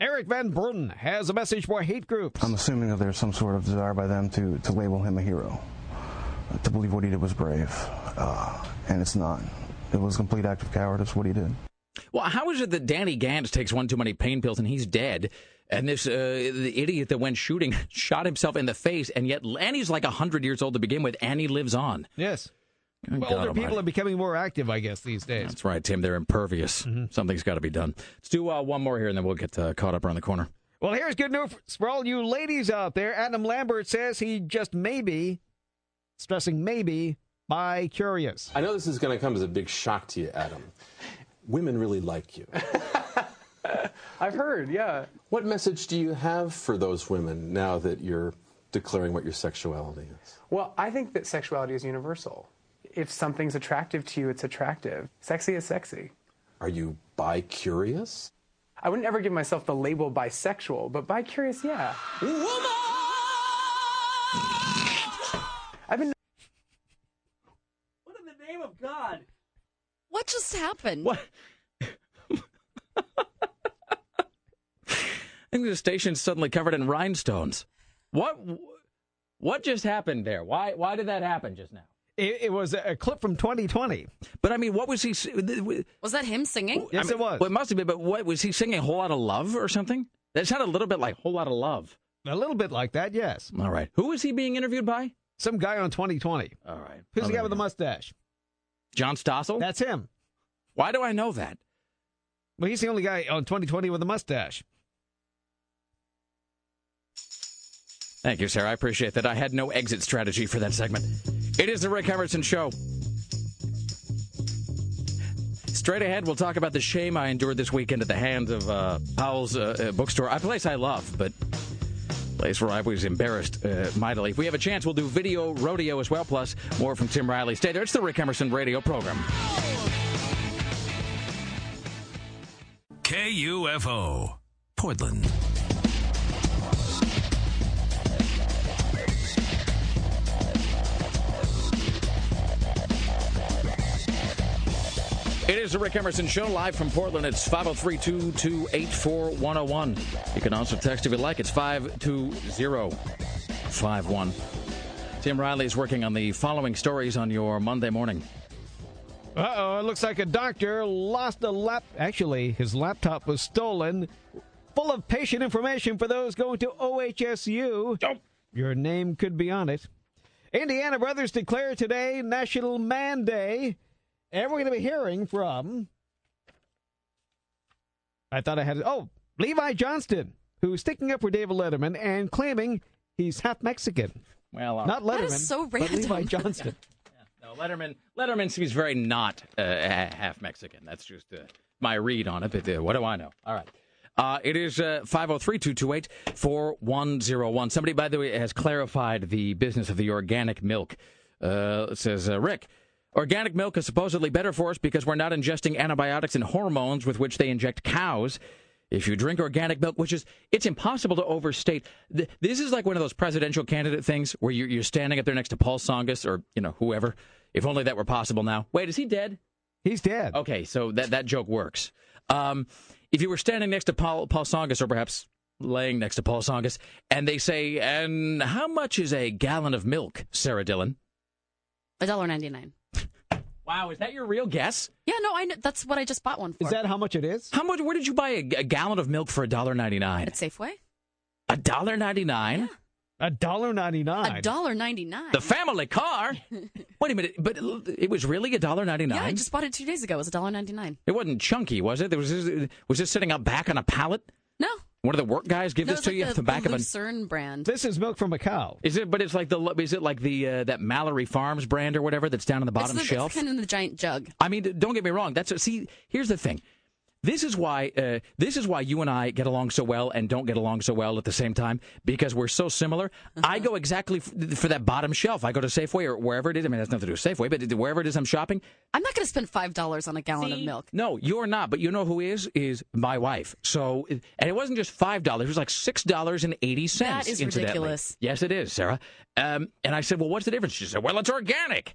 Eric von Brunn has a message for hate groups. I'm assuming that there's some sort of desire by them to, to label him a hero, to believe what he did was brave, uh, and it's not. It was a complete act of cowardice what he did. Well, how is it that Danny Gans takes one too many pain pills and he's dead? And this uh, the idiot that went shooting (laughs) shot himself in the face, and yet and he's like hundred years old to begin with, and he lives on. Yes. Good Well, God older people almighty. are becoming more active, I guess, these days. That's right, Tim. They're impervious. Something's got to be done. Let's do uh, one more here, and then we'll get uh, caught up around the corner. Well, here's good news for all you ladies out there. Adam Lambert says he just maybe, stressing maybe, by curious. I know this is going to come as a big shock to you, Adam. Women really like you. (laughs) I've heard, yeah. What message do you have for those women now that you're declaring what your sexuality is? Well, I think that sexuality is universal. If something's attractive to you, it's attractive. Sexy is sexy. Are you bi curious? I wouldn't ever give myself the label bisexual, but bi curious, yeah. Woman! I've been. What in the name of God? What just happened? What? (laughs) I think the station's suddenly covered in rhinestones. What? What just happened there? Why? Why did that happen just now? It, it was a clip from 2020. But I mean, what was he? Was that him singing? Yes, I mean, it was. Well, it must have been. But what was he singing? A whole lot of love or something? That sounded a little bit like whole lot of love. A little bit like that, yes. All right. Who was he being interviewed by? Some guy on 2020. All right. Who's Oh, the guy with we the mustache? John Stossel. That's him. Why do I know that? Well, he's the only guy on 2020 with a mustache. Thank you, sir. I appreciate that. I had no exit strategy for that segment. It is the Rick Emerson Show. Straight ahead, we'll talk about the shame I endured this weekend at the hands of uh, Powell's uh, uh, bookstore, a place I love, but a place where I was embarrassed uh, mightily. If we have a chance, we'll do video rodeo as well, plus more from Tim Riley. Stay there. It's the Rick Emerson radio program. KUFO, Portland. It is the Rick Emerson Show, live from Portland. It's 503 284 101. You can also text if you like. It's 52051. Tim Riley is working on the following stories on your Monday morning. Uh oh, it looks like a doctor lost a lap. Actually, his laptop was stolen, full of patient information for those going to OHSU. Your name could be on it. Indiana Brothers declare today National Man Day. And we're going to be hearing from. I thought I had it. Oh, Levi Johnston, who's sticking up for David Letterman and claiming he's half Mexican. Well, all Not. Letterman, That is so but Levi random. Johnston. (laughs) No, Letterman. Letterman seems very not uh, half Mexican. That's just uh, my read on it. But uh, what do I know? All right. Uh, it is 503 228 4101. Somebody, by the way, has clarified the business of the organic milk. Uh, it says, uh, Rick, organic milk is supposedly better for us because we're not ingesting antibiotics and hormones with which they inject cows. If you drink organic milk, which is, it's impossible to overstate. This is like one of those presidential candidate things where you're, you're standing up there next to Paul Tsongas or, you know, whoever. If only that were possible now. Wait, is he dead? He's dead. Okay, so that, that joke works. Um, if you were standing next to Paul, Paul Tsongas or perhaps laying next to Paul Tsongas, and they say, and how much is a gallon of milk, Sarah Dylan? A dollar ninety nine. Wow, is that your real guess? Yeah, no, I know, that's what I just bought one for. Is that how much it is? How much? Where did you buy a, a gallon of milk for a dollar ninety nine? at Safeway? A dollar ninety nine? A dollar ninety A dollar ninety nine. The family car. (laughs) Wait a minute, but it was really a dollar ninety Yeah, I just bought it two days ago. It was a dollar ninety nine. It wasn't chunky, was it? There was this, was this sitting up back on a pallet? No, One of the work guys give no, this to like you the, at the back the of a. Lucerne brand. This is milk from a cow. Is it? But it's like the. Is it like the uh, that Mallory Farms brand or whatever that's down on the bottom it's the, shelf? It's kind of in the giant jug. I mean, don't get me wrong. That's see. Here's the thing. This is why. Uh, this is why you and I get along so well and don't get along so well at the same time because we're so similar. I go exactly f- for that bottom shelf. I go to Safeway or wherever it is. I mean, that's nothing to do with Safeway, but wherever it is I'm shopping. I'm not going to spend five dollars on a gallon of milk. No, you're not. But you know who is? Is my wife. So, and it wasn't just five dollars. It was like six dollars and eighty cents. That is incidentally. ridiculous. Yes, it is, Sarah. Um, and I said, well, what's the difference? She said, well, it's organic.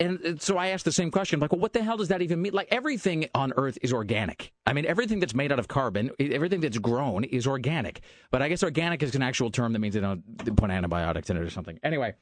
And so I asked the same question, like, well, what the hell does that even mean? Like, everything on Earth is organic. I mean, everything that's made out of carbon, everything that's grown is organic. But I guess organic is an actual term that means they don't put antibiotics in it or something. Anyway,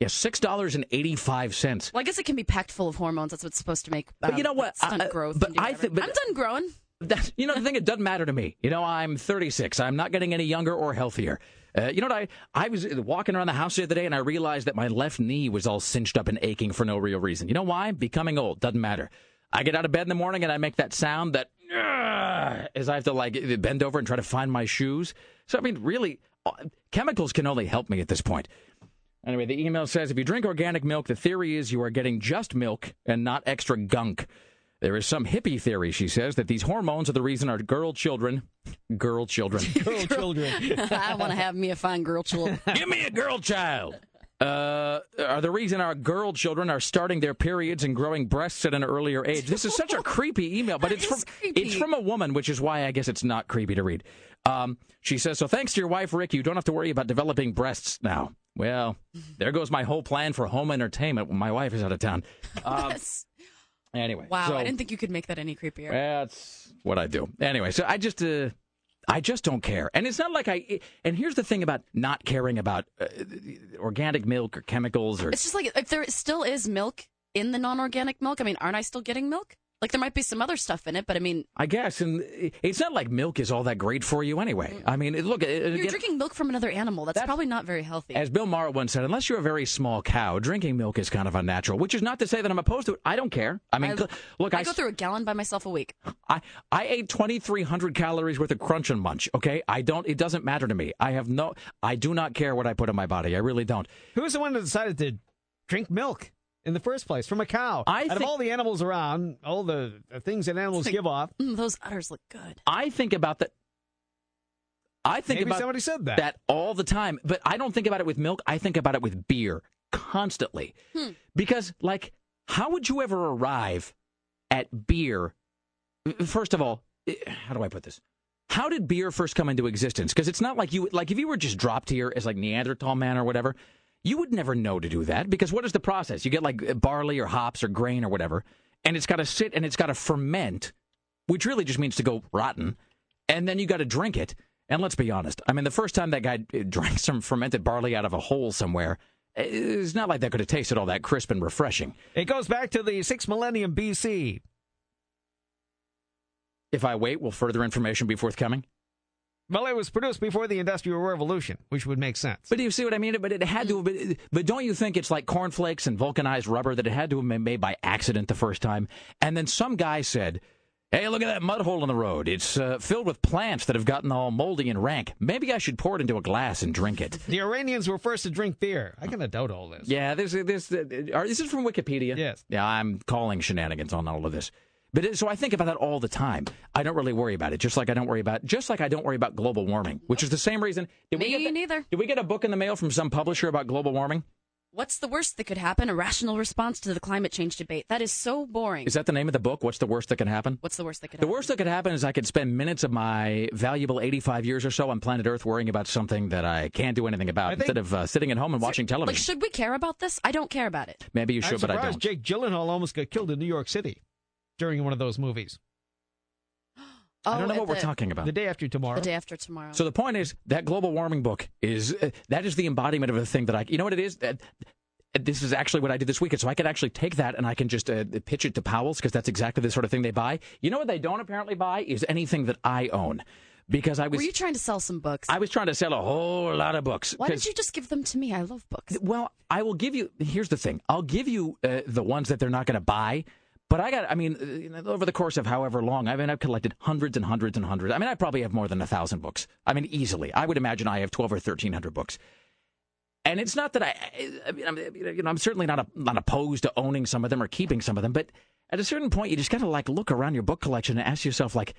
yeah, six dollars and eighty-five cents. Well, I guess it can be packed full of hormones. That's what's supposed to make. But um, you know what? Stunt Uh, growth. but I think- but- I'm done growing. That's, you know, the thing, it doesn't matter to me. You know, I'm 36. I'm not getting any younger or healthier. Uh, you know what? I, I was walking around the house the other day and I realized that my left knee was all cinched up and aching for no real reason. You know why? Becoming old. Doesn't matter. I get out of bed in the morning and I make that sound that, as I have to like bend over and try to find my shoes. So, I mean, really, uh, chemicals can only help me at this point. Anyway, the email says if you drink organic milk, the theory is you are getting just milk and not extra gunk. There is some hippie theory, she says, that these hormones are the reason our girl children, girl children, (laughs) Girl children. (laughs) I want to have me a fine girl child. (laughs) give me a girl child. uh, are the reason our girl children are starting their periods and growing breasts at an earlier age. This is such a creepy email, but it's from it's from a woman, which is why I guess it's not creepy to read. Um, she says, "So thanks to your wife, Rick, you don't have to worry about developing breasts now." Well, there goes my whole plan for home entertainment when my wife is out of town. Um, Anyway, Wow, so- I didn't think you could make that any creepier. that's what I do. Anyway, so I just uh, I just don't care. And it's not like I and here's the thing about not caring about uh, organic milk or chemicals or It's just like if there still is milk in the non-organic milk. I mean, aren't I still getting milk? Like there might be some other stuff in it, but I mean, I guess and it's not like milk is all that great for you anyway. I mean, look, it- you're again, drinking milk from another animal. That's, probably not very healthy. as Bill Maher once said, unless you're a very small cow, drinking milk is kind of unnatural, which is not to say that I'm opposed to it. I don't care. I mean, I- look, I I, go through a gallon by myself a week. I, I ate 2,300 calories worth of Crunch and Munch. Okay, I don't. It doesn't matter to me. I have no. I do not care what I put in my body. I really don't. Who's the one that decided to drink milk in the first place from a cow? I Out of all the animals around, all the, the things that animals give off, Mm, those udders look good. I think about that. I think Maybe about somebody said that. that all the time, but I don't think about it with milk. I think about it with beer constantly. Hmm. Because, like, how would you ever arrive at beer? First of all, eh, how do I put this? How did beer first come into existence? Because it's not like you, like, if you were just dropped here as like Neanderthal man or whatever, you would never know to do that. Because what is the process? You get like barley or hops or grain or whatever, and it's got to sit and it's got to ferment, which really just means to go rotten, and then you got to drink it. And let's be honest. I mean, the first time that guy eh, (laughs) drank some fermented barley out of a hole somewhere, eh, it's not like that could have tasted all that crisp and refreshing. it goes back to the sixth millennium BC. If I wait, will further information be forthcoming? Well, it was produced before the Industrial Revolution, which would make sense. But do you see what I mean? But it had to. But, but don't you think it's like cornflakes and vulcanized rubber that it had to have been made by accident the first time? And then some guy said, "Hey, look at that mud hole in the road. It's uh, filled with plants that have gotten all moldy and rank. Maybe I should pour it into a glass and drink it." The Iranians were first to drink beer. I kind of doubt all this. Yeah, this this uh, are, this is from Wikipedia. Yes. Yeah, I'm calling shenanigans on all of this. But it, so I think about that all the time. I don't really worry about it, just like I don't worry about just like I don't worry about global warming, which is the same reason. Did we Me get the- neither. Did we get a book in the mail from some publisher about global warming? What's the worst that could happen? A rational response to the climate change debate. That is so boring. Is that the name of the book? What's the worst that can happen? What's the worst that could The happen? The worst that could happen is I could spend minutes of my valuable 85 years or so on planet Earth worrying about something that I can't do anything about think- instead of uh, sitting at home and watching television. Like, should we care about this? I don't care about it. Maybe you should, I'm but I surprised don't. Jake Gyllenhaal almost got killed in New York City during one of those movies. Oh, (gasps) I don't know at what we're talking about. The day after tomorrow. The day after tomorrow. So the point is that global warming book is uh, that is the embodiment of a thing that I. You know what it is? That this is actually what I did this weekend. So I could actually take that and I can just uh, pitch it to Powell's because that's exactly the sort of thing they buy. You know what they don't apparently buy is anything that I own. Because I was Were you trying to sell some books? I was trying to sell a whole lot of books. Why did you just give them to me? I love books. Well, I will give you. Here's the thing. I'll give you uh, the ones that they're not going to buy. But I got. I mean, uh, over the course of however long, I mean, I've collected hundreds and hundreds and hundreds. I mean, I probably have more than a thousand books. I mean, easily. I would imagine I have twelve or thirteen hundred books. And it's not that I. I mean, I'm, you know, I'm certainly not a, not opposed to owning some of them or keeping some of them. But at a certain point, you just got to like look around your book collection and ask yourself, like,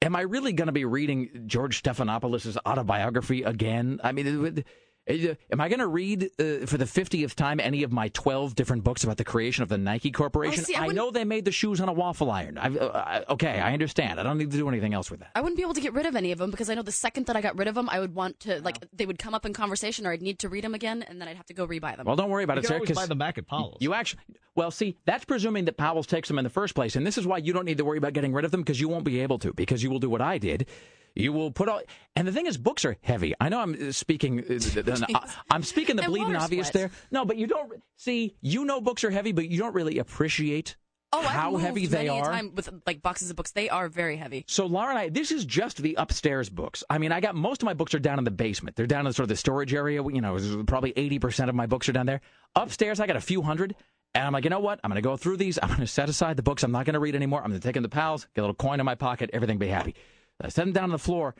am I really going to be reading George Stephanopoulos' autobiography again? I mean, it- am I going to read uh, for the 50th time any of my 12 different books about the creation of the Nike Corporation? see, I I, know they made the shoes on a waffle iron. I've, uh, okay, I understand. I don't need to do anything else with that. I wouldn't be able to get rid of any of them because I know the second that I got rid of them, I would want to like they would come up in conversation or I'd need to read them again, and then I'd have to go rebuy them. Well, don't worry about You it, can sir. always 'cause buy them back at Powell's. You actually, well, see, that's presuming that Powell's takes them in the first place, and this is why you don't need to worry about getting rid of them because you won't be able to because you will do what I did. You will put all, and the thing is, books are heavy. I know I'm uh, speaking, uh, (laughs) I'm speaking the And bleeding obvious sweat. there. No, but you don't see. You know, books are heavy, but you don't really appreciate oh, I've how moved heavy they are. time with like boxes of books. They are very heavy. So Laura and I, this is just the upstairs books. I mean, I got most of my books are down in the basement. They're down in sort of the storage area. You know, probably eighty percent of my books are down there. Upstairs, I got a few hundred, and I'm like, you know what? I'm going to go through these. I'm going to set aside the books. I'm not going to read anymore. I'm going to take them to Powell's, get a little coin in my pocket, everything be happy. I set them down on the floor,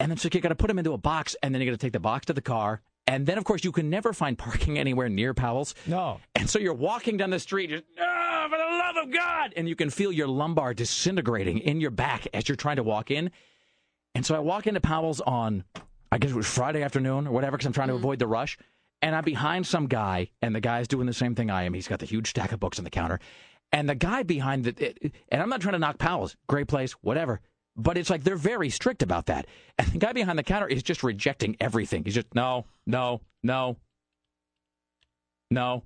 and then so you got to put them into a box, and then you got to take the box to the car. And then, of course, you can never find parking (laughs) anywhere near Powell's. No. And so you're walking down the street, just, ah, for the love of God! And you can feel your lumbar disintegrating in your back as you're trying to walk in. And so I walk into Powell's on, I guess it was Friday afternoon or whatever, because I'm trying to avoid the rush. And I'm behind some guy, and the guy's doing the same thing I am. He's got the huge stack of books on the counter, and the guy behind the, and I'm not trying to knock Powell's, great place, whatever. But it's like they're very strict about that. And the guy behind the counter is just rejecting everything. He's just, no, no, no, no,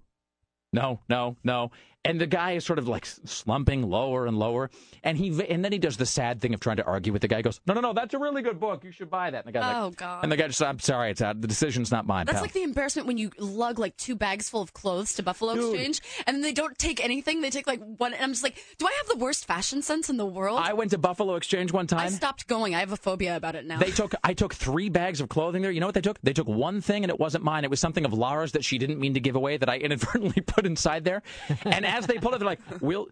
no, no, no. And the guy is sort of like slumping lower and lower. And he and then he does the sad thing of trying to argue with the guy. He goes, no, no, no, that's a really good book. You should buy that. And the guy's Oh, like, God. And the guy just, I'm sorry, it's out. The decision's not mine. That's pal." like the embarrassment when you lug like two bags full of clothes to Buffalo Exchange and then they don't take anything. They take like one. And I'm just like, do I have the worst fashion sense in the world? I went to Buffalo Exchange one time I stopped going. I have a phobia about it now. They took I took three bags of clothing there. You know what they took? They took one thing and it wasn't mine. It was something of Lara's that she didn't mean to give away that I (laughs) inadvertently put inside there. And as they pull it, they're like, "We'll,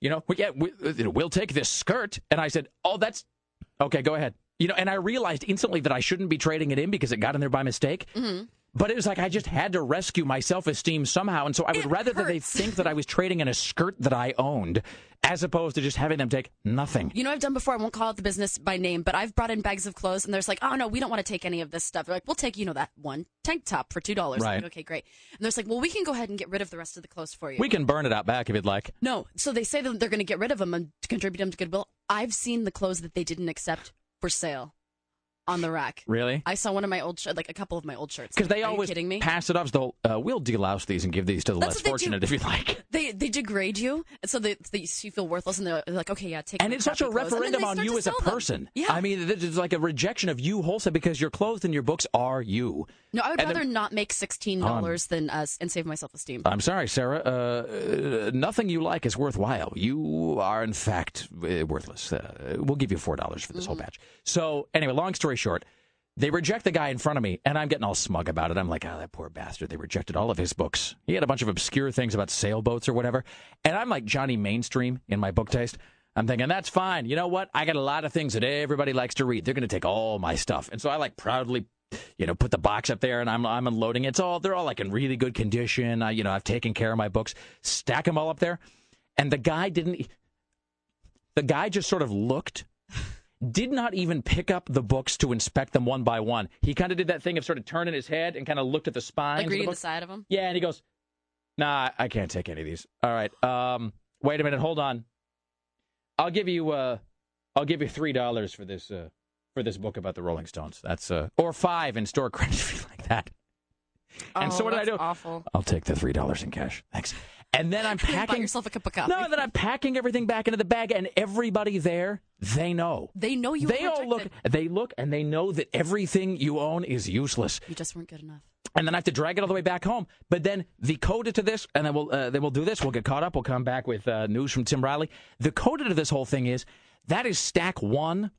you know, we, yeah, we, we'll take this skirt." And I said, "Oh, that's okay. Go ahead." You know, and I realized instantly that I shouldn't be trading it in because it got in there by mistake. Mm-hmm. But it was like I just had to rescue my self esteem somehow, and so I would rather that they think that I was trading in a skirt that I owned, as opposed to just having them take nothing. You know, I've done before. I won't call out the business by name, but I've brought in bags of clothes, and there's like, oh no, we don't want to take any of this stuff. They're like, we'll take, you know, that one tank top for two dollars. Right. Like, okay, great. And there's like, well, we can go ahead and get rid of the rest of the clothes for you. We can burn it out back if you'd like. No, so they say that they're going to get rid of them and contribute them to Goodwill. I've seen the clothes that they didn't accept for sale on the rack. Really? I saw one of my old, sh- like a couple of my old shirts. Because they Are always you kidding me? pass it off. So uh, we'll delouse these and give these to the That's less fortunate if you like. (laughs) They they degrade you, so they, they you feel worthless, and they're like, okay, yeah, take. And it's such a clothes. Referendum on you as a sell them. person. Yeah. I mean, is like a rejection of you wholesale because your clothes and your books are you. No, I would And rather then- not make sixteen dollars than us and save my self esteem. I'm sorry, Sarah. Uh, uh, nothing you like is worthwhile. You are, in fact, uh, worthless. Uh, we'll give you four dollars for this whole Mm-hmm. batch. So, anyway, long story short, they reject the guy in front of me, and I'm getting all smug about it. I'm like, oh, that poor bastard. They rejected all of his books. He had a bunch of obscure things about sailboats or whatever, and I'm like Johnny Mainstream in my book taste. I'm thinking that's fine. You know what? I got a lot of things that everybody likes to read. They're going to take all my stuff, and so I like proudly you know, put the box up there and I'm I'm unloading. It's all they're all like in really good condition. I, you know, I've taken care of my books. Stack them all up there, and the guy didn't. The guy just sort of looked, did not even pick up the books to inspect them one by one. He kind of did that thing of sort of turning his head and kind of looked at the spine. Like reading the side of them. Yeah, and he goes, "Nah, I can't take any of these." All right, um, wait a minute, hold on. I'll give you, uh, I'll give you three dollars for this, uh, for this book about the Rolling Stones. That's uh, or five in store (laughs) credit if you like that. And so Oh, what did I do? Awful. I'll take the three dollars in cash. Thanks. And then I'm (laughs) packing. yourself a cup of coffee. No, then I'm packing everything back into the bag, and everybody there, they know. They know you. They all look. They look, and they know that everything you own is useless. You just weren't good enough. And then I have to drag it all the way back home. But then the coda to this, and then we'll uh, then we'll do this. We'll get caught up. We'll come back with uh, news from Tim Riley. The coda to this whole thing is that is stack one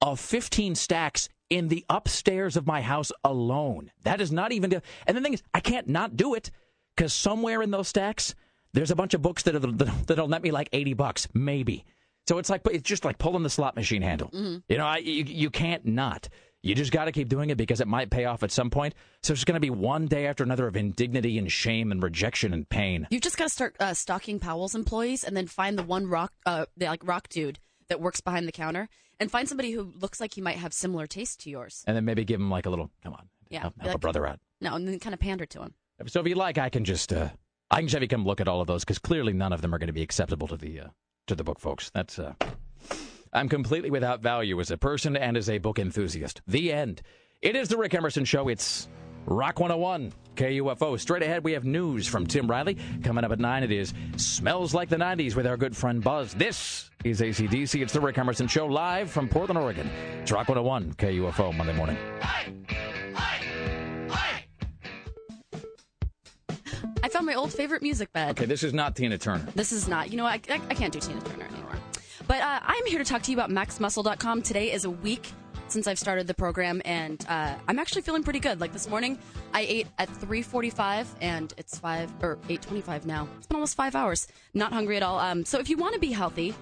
of 15 stacks in the upstairs of my house alone. That is not even. And the thing is, I can't not do it because somewhere in those stacks, there's a bunch of books that that'll net me like 80 bucks, maybe. So it's like it's just like pulling the slot machine handle. You know, I, you, you can't not. You just got to keep doing it because it might pay off at some point. So it's going to be one day after another of indignity and shame and rejection and pain. You've just got to start uh, stalking Powell's employees, and then find the one rock, uh, the, like rock dude that works behind the counter, and find somebody who looks like he might have similar taste to yours. And then maybe give him like a little, come on, Yeah, help, help a brother out. No, and then kind of pander to him. So if you like, I can just, uh, I can just have you come look at all of those because clearly none of them are going to be acceptable to the, uh, to the book folks. That's, uh, I'm completely without value as a person and as a book enthusiast. The end. It is the Rick Emerson Show. It's Rock 101, KUFO. Straight ahead, we have news from Tim Riley. Coming up at 9, it is Smells Like the 90s with our good friend Buzz. This is ACDC. It's the Rick Emerson Show live from Portland, Oregon. It's Rock 101, KUFO, Monday morning. I found my old favorite music bed. Okay, this is not Tina Turner. This is not. You know. I, I, I can't do Tina Turner anymore. But uh, I'm here to talk to you about MaxMuscle.com. Today is a week since I've started the program, and uh, I'm actually feeling pretty good. Like this morning, I ate at 3:45, and it's five or 8:25 now. It's been almost five hours. Not hungry at all. Um, so if you want to be healthy,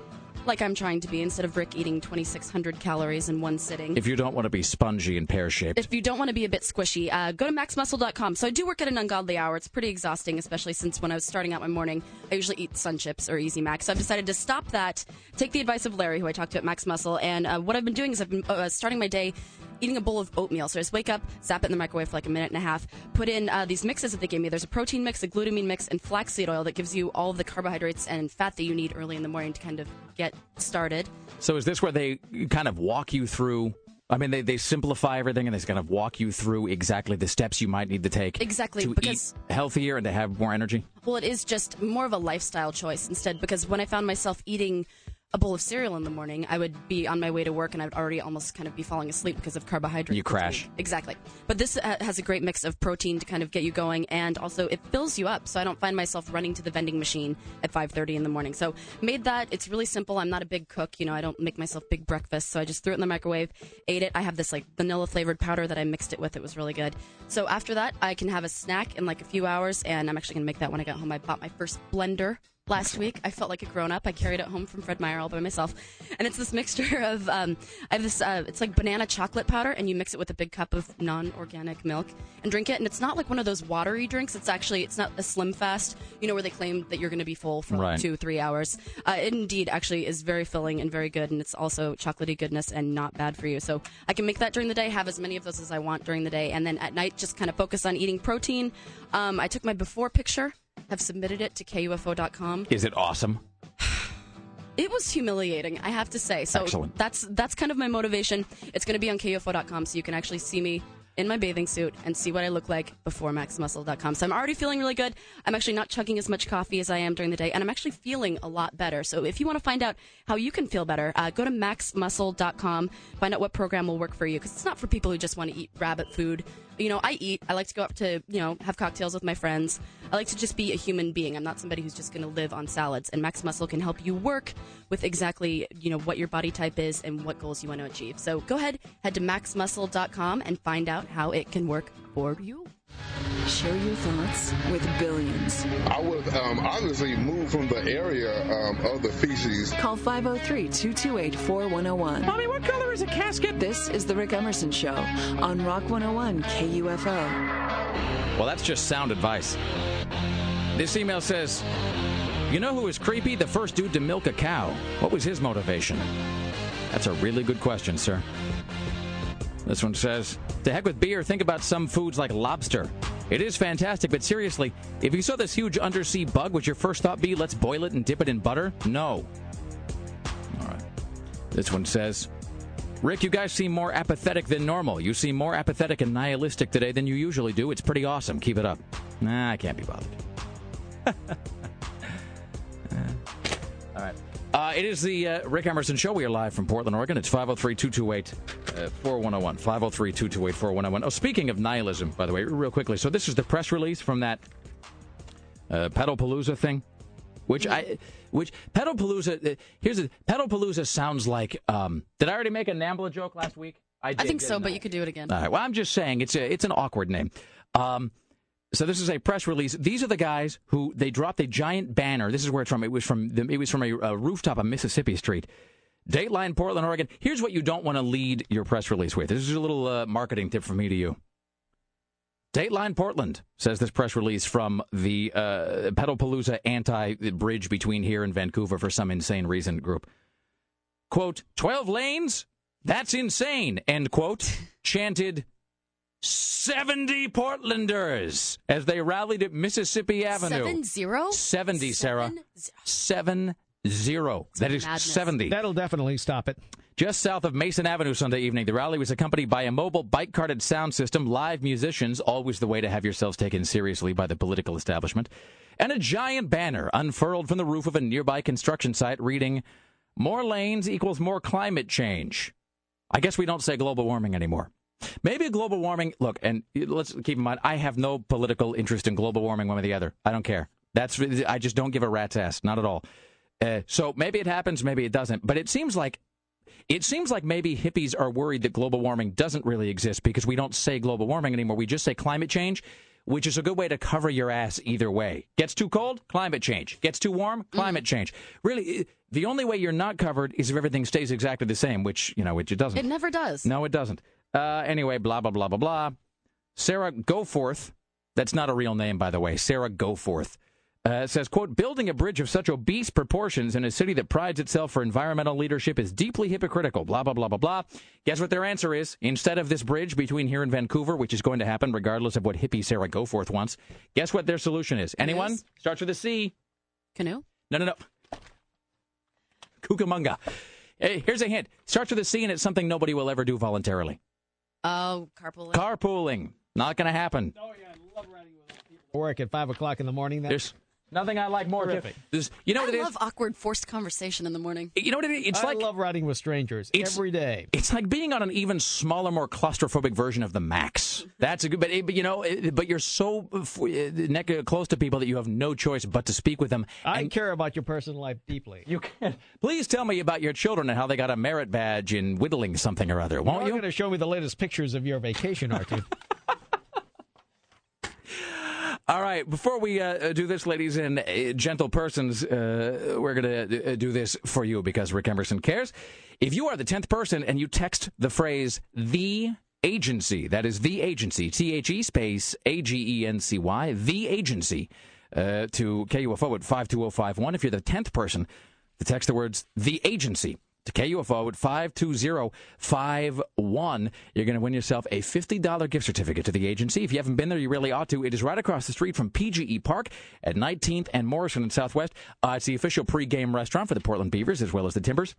like I'm trying to be, instead of Rick eating 2,600 calories in one sitting, If you don't want to be spongy and pear shaped. if you don't want to be a bit squishy, uh, go to maxmuscle.com. So I do work at an ungodly hour. It's pretty exhausting, especially since when I was starting out my morning, I usually eat Sun Chips or Easy Mac. So I've decided to stop that, take the advice of Larry, who I talked to at Max Muscle, and uh, what I've been doing is I've been uh, starting my day eating a bowl of oatmeal. So I just wake up, zap it in the microwave for like a minute and a half, put in uh, these mixes that they gave me. There's a protein mix, a glutamine mix, and flaxseed oil that gives you all of the carbohydrates and fat that you need early in the morning to kind of get started. So is this where they kind of walk you through? I mean, they, they simplify everything and they kind of walk you through exactly the steps you might need to take Exactly, to because- eat healthier and to have more energy. Well, it is just more of a lifestyle choice instead because when I found myself eating a bowl of cereal in the morning, I would be on my way to work and I would already almost kind of be falling asleep because of carbohydrates. You crash. Exactly. But this uh, has a great mix of protein to kind of get you going and also it fills you up so I don't find myself running to the vending machine at 5:30 in the morning. So, made that it's really simple. I'm not a big cook, you know, I don't make myself big breakfast, so I just threw it in the microwave, ate it. I have this like vanilla flavored powder that I mixed it with. It was really good. So, after that, I can have a snack in like a few hours and I'm actually going to make that when I get home. I bought my first blender last week. I felt like a grown up. I carried it home from Fred Meyer all by myself, and it's this mixture (laughs) of um, I have this. Uh, it's like banana chocolate powder, and you mix it with a big cup of non-organic milk and drink it. And it's not like one of those watery drinks. It's actually it's not a slim fast. You know where they claim that you're going to be full for like Right. two three hours. Uh, it indeed actually is very filling and very good, and it's also chocolatey goodness and not bad for you. So I can make that during the day, have as many of those as I want during the day, and then at night just kind of focus on eating protein. Um, I took my before picture. Have submitted it to KUFO.com. Is it awesome? (sighs) It was humiliating, I have to say. So Excellent. that's that's kind of my motivation. It's going to be on KUFO.com, so you can actually see me in my bathing suit and see what I look like before MaxMuscle.com. So I'm already feeling really good. I'm actually not chugging as much coffee as I am during the day, and I'm actually feeling a lot better. So if you want to find out how you can feel better, uh, go to MaxMuscle.com. Find out what program will work for you, because it's not for people who just want to eat rabbit food. You know, I eat. I like to go up to, you know, have cocktails with my friends. I like to just be a human being. I'm not somebody who's just going to live on salads. And Max Muscle can help you work with exactly, you know, what your body type is and what goals you want to achieve. So go ahead, head to maxmuscle.com and find out how it can work for you. Share your thoughts with billions. I would um, obviously move from the area um, of the feces. Call 503 228 4101. Mommy, what color is a casket? This is The Rick Emerson Show on Rock 101 KUFO. Well, that's just sound advice. This email says, You know who is creepy? The first dude to milk a cow. What was his motivation? That's a really good question, sir. This one says, To heck with beer, think about some foods like lobster. It is fantastic, but seriously, if you saw this huge undersea bug, would your first thought be, let's boil it and dip it in butter? No. All right. This one says, Rick, you guys seem more apathetic than normal. You seem more apathetic and nihilistic today than you usually do. It's pretty awesome. Keep it up. Nah, I can't be bothered. (laughs) Uh, Uh, it is the uh, Rick Emerson Show. We are live from Portland, Oregon. It's 503 228 4101. 503 228 4101. Oh, speaking of nihilism, by the way, real quickly. So, this is the press release from that uh, Pedalpalooza thing, which I. Which Pedalpalooza, uh, here's a Pedalpalooza sounds like. Um, did I already make a Nambla joke last week? I did, think so, but I? you could do it again. All right. Well, I'm just saying it's a it's an awkward name. Um, so this is a press release. These are the guys who they dropped a giant banner. This is where it's from. It was from the, it was from a, a rooftop on Mississippi Street. Dateline, Portland, Oregon. Here's what you don't want to lead your press release with. This is a little uh, marketing tip from me to you. Dateline Portland says this press release from the uh, Pedalpalooza anti bridge between here and Vancouver for some insane reason group. Quote, 12 lanes? That's insane, end quote, (laughs) chanted 70 Portlanders as they rallied at Mississippi Avenue. Seven zero? 70, Sarah. Seven zero. That is madness. 70. That'll definitely stop it. Just south of Mason Avenue Sunday evening, the rally was accompanied by a mobile bike carted sound system, live musicians, always the way to have yourselves taken seriously by the political establishment, and a giant banner unfurled from the roof of a nearby construction site reading, More lanes equals more climate change. I guess we don't say global warming anymore. Maybe global warming, look, and let's keep in mind, I have no political interest in global warming one way or the other. I don't care. That's I just don't give a rat's ass, not at all. Uh, so maybe it happens, maybe it doesn't. But it seems like it seems like maybe hippies are worried that global warming doesn't really exist because we don't say global warming anymore. We just say climate change, which is a good way to cover your ass either way. Gets too cold? Climate change. Gets too warm? Climate change. Really, the only way you're not covered is if everything stays exactly the same, which, you know, which it doesn't. It never does. No, it doesn't. Uh, anyway, blah, blah, blah, blah, blah. Sarah Goforth, that's not a real name, by the way. Sarah Goforth Uh, says, quote, building a bridge of such obese proportions in a city that prides itself for environmental leadership is deeply hypocritical, blah, blah, blah, blah, blah. Guess what their answer is? Instead of this bridge between here and Vancouver, which is going to happen regardless of what hippie Sarah Goforth wants, guess what their solution is? Anyone? is? Starts with a C. Canoe? No, no, no. Cucamonga. Hey, here's a hint. Starts with a C and it's something nobody will ever do voluntarily. Oh, carpooling. Carpooling. Not going to happen. Work at 5 o'clock in the morning. Then. There's nothing I like more. Terrific. There's, you know I what it is? love awkward, forced conversation in the morning. You know what it is? It's I like love riding with strangers It's- every day. It's like being on an even smaller, more claustrophobic version of the Max. That's a good, but, but you know, but you're so uh, f- uh, neck uh, close to people that you have no choice but to speak with them. I And care about your personal life deeply. you can. Please tell me about your children and how they got a merit badge in whittling something or other, won't You're you? going to show me the latest pictures of your vacation, aren't you? (laughs) All right, before we uh, do this, ladies and uh, gentle persons, uh, we're going to uh, do this for you because Rick Emerson cares. If you are the 10th person and you text the phrase the agency, that is the agency, T H E space A G E N C Y, the agency, uh, to KUFO at 52051. If you're the 10th person to text the words the agency, to KUFO at 52051. You're going to win yourself a $50 gift certificate to the agency. If you haven't been there, you really ought to. It is right across the street from PGE Park at 19th and Morrison in Southwest. Uh, it's the official pregame restaurant for the Portland Beavers as well as the Timbers.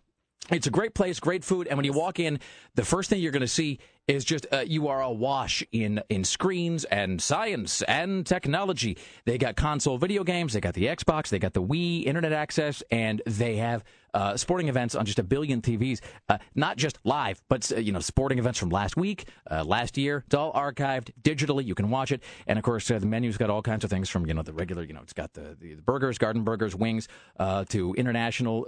It's a great place, great food, and when you walk in, the first thing you're going to see is just uh, you are awash in in screens and science and technology. They got console video games, they got the Xbox, they got the Wii, internet access, and they have uh, sporting events on just a billion TVs. Uh, not just live, but uh, you know, sporting events from last week, uh, last year. It's all archived digitally. You can watch it, and of course, uh, the menu's got all kinds of things from you know the regular, you know, it's got the, the burgers, garden burgers, wings, to international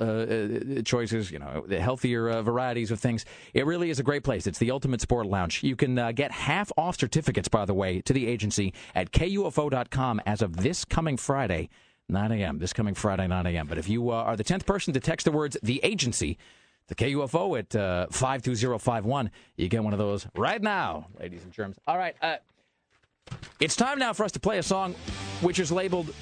choices. You know, the healthier varieties of things. It really is a great place. It's the ultimate sport lounge. You can uh, get half off certificates, by the way, to the agency at KUFO.com as of this coming Friday. 9 a.m. This coming Friday, 9 a.m. But if you uh, are the 10th person to text the words the agency the KUFO at uh, 52051, you get one of those right now, ladies and germs. All right. Uh, it's time now for us to play a song which is labeled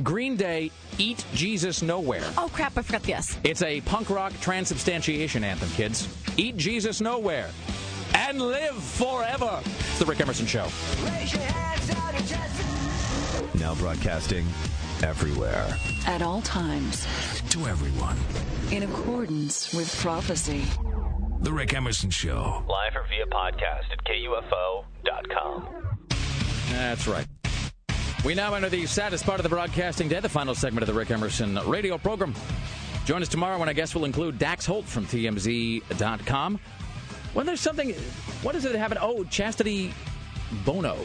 Green Day Eat Jesus Nowhere. Oh, crap, I forgot the S. It's a punk rock transubstantiation anthem, kids. Eat Jesus Nowhere and live forever. It's the Rick Emerson Show. Now broadcasting everywhere. At all times, To everyone. in accordance with prophecy. The Rick Emerson Show. Live or via podcast at KUFO.com. That's right. We now enter the saddest part of the broadcasting day, the final segment of the Rick Emerson radio program. Join us tomorrow when I guess we'll include Dax Holt from TMZ.com. When there's something, what is it that happened? Oh, Chastity Bono.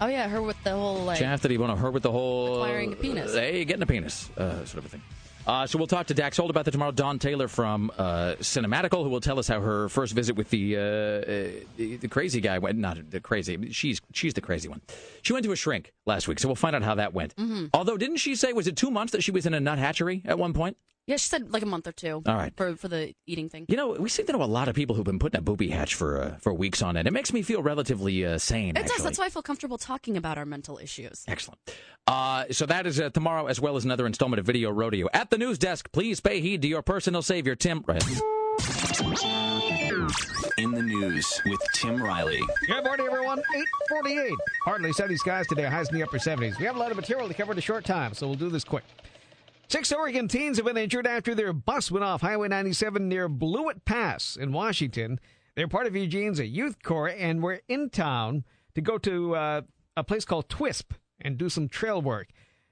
Oh, yeah, her with the whole, like, Chastity Bono, her with the whole. Acquiring a penis. Hey, getting a penis, uh, sort of a thing. Uh, so we'll talk to Dax Holt about that tomorrow. Dawn Taylor from uh, Cinematical, who will tell us how her first visit with the uh, uh, the, crazy guy went. Not the crazy. She's she's the crazy one. She went to a shrink last week, so we'll find out how that went. Mhm. Although, didn't she say was it two months that she was in a nut hatchery at one point? Yeah, she said like a month or two. All right. For, for the eating thing. You know, we seem to know a lot of people who've been putting a booby hatch for uh, for weeks on end. It makes me feel relatively uh, sane. It does. actually. That's why I feel comfortable talking about our mental issues. Excellent. Uh, so that is uh, tomorrow, as well as another installment of Video Rodeo. At the news desk, please pay heed to your personal savior, Tim. Right. In the news with Tim Riley. Good morning, everyone. 848. Partly sunny skies today, highs in the upper 70s. We have a lot of material to cover in a short time, so we'll do this quick. Six Oregon teens have been injured after their bus went off Highway 97 near Blewett Pass in Washington. They're part of Eugene's youth corps and were in town to go to uh, a place called Twisp and do some trail work.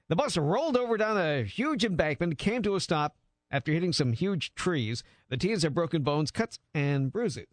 The bus rolled over down a huge embankment, came to a stop after hitting some huge trees. The teens have broken bones, cuts, and bruises.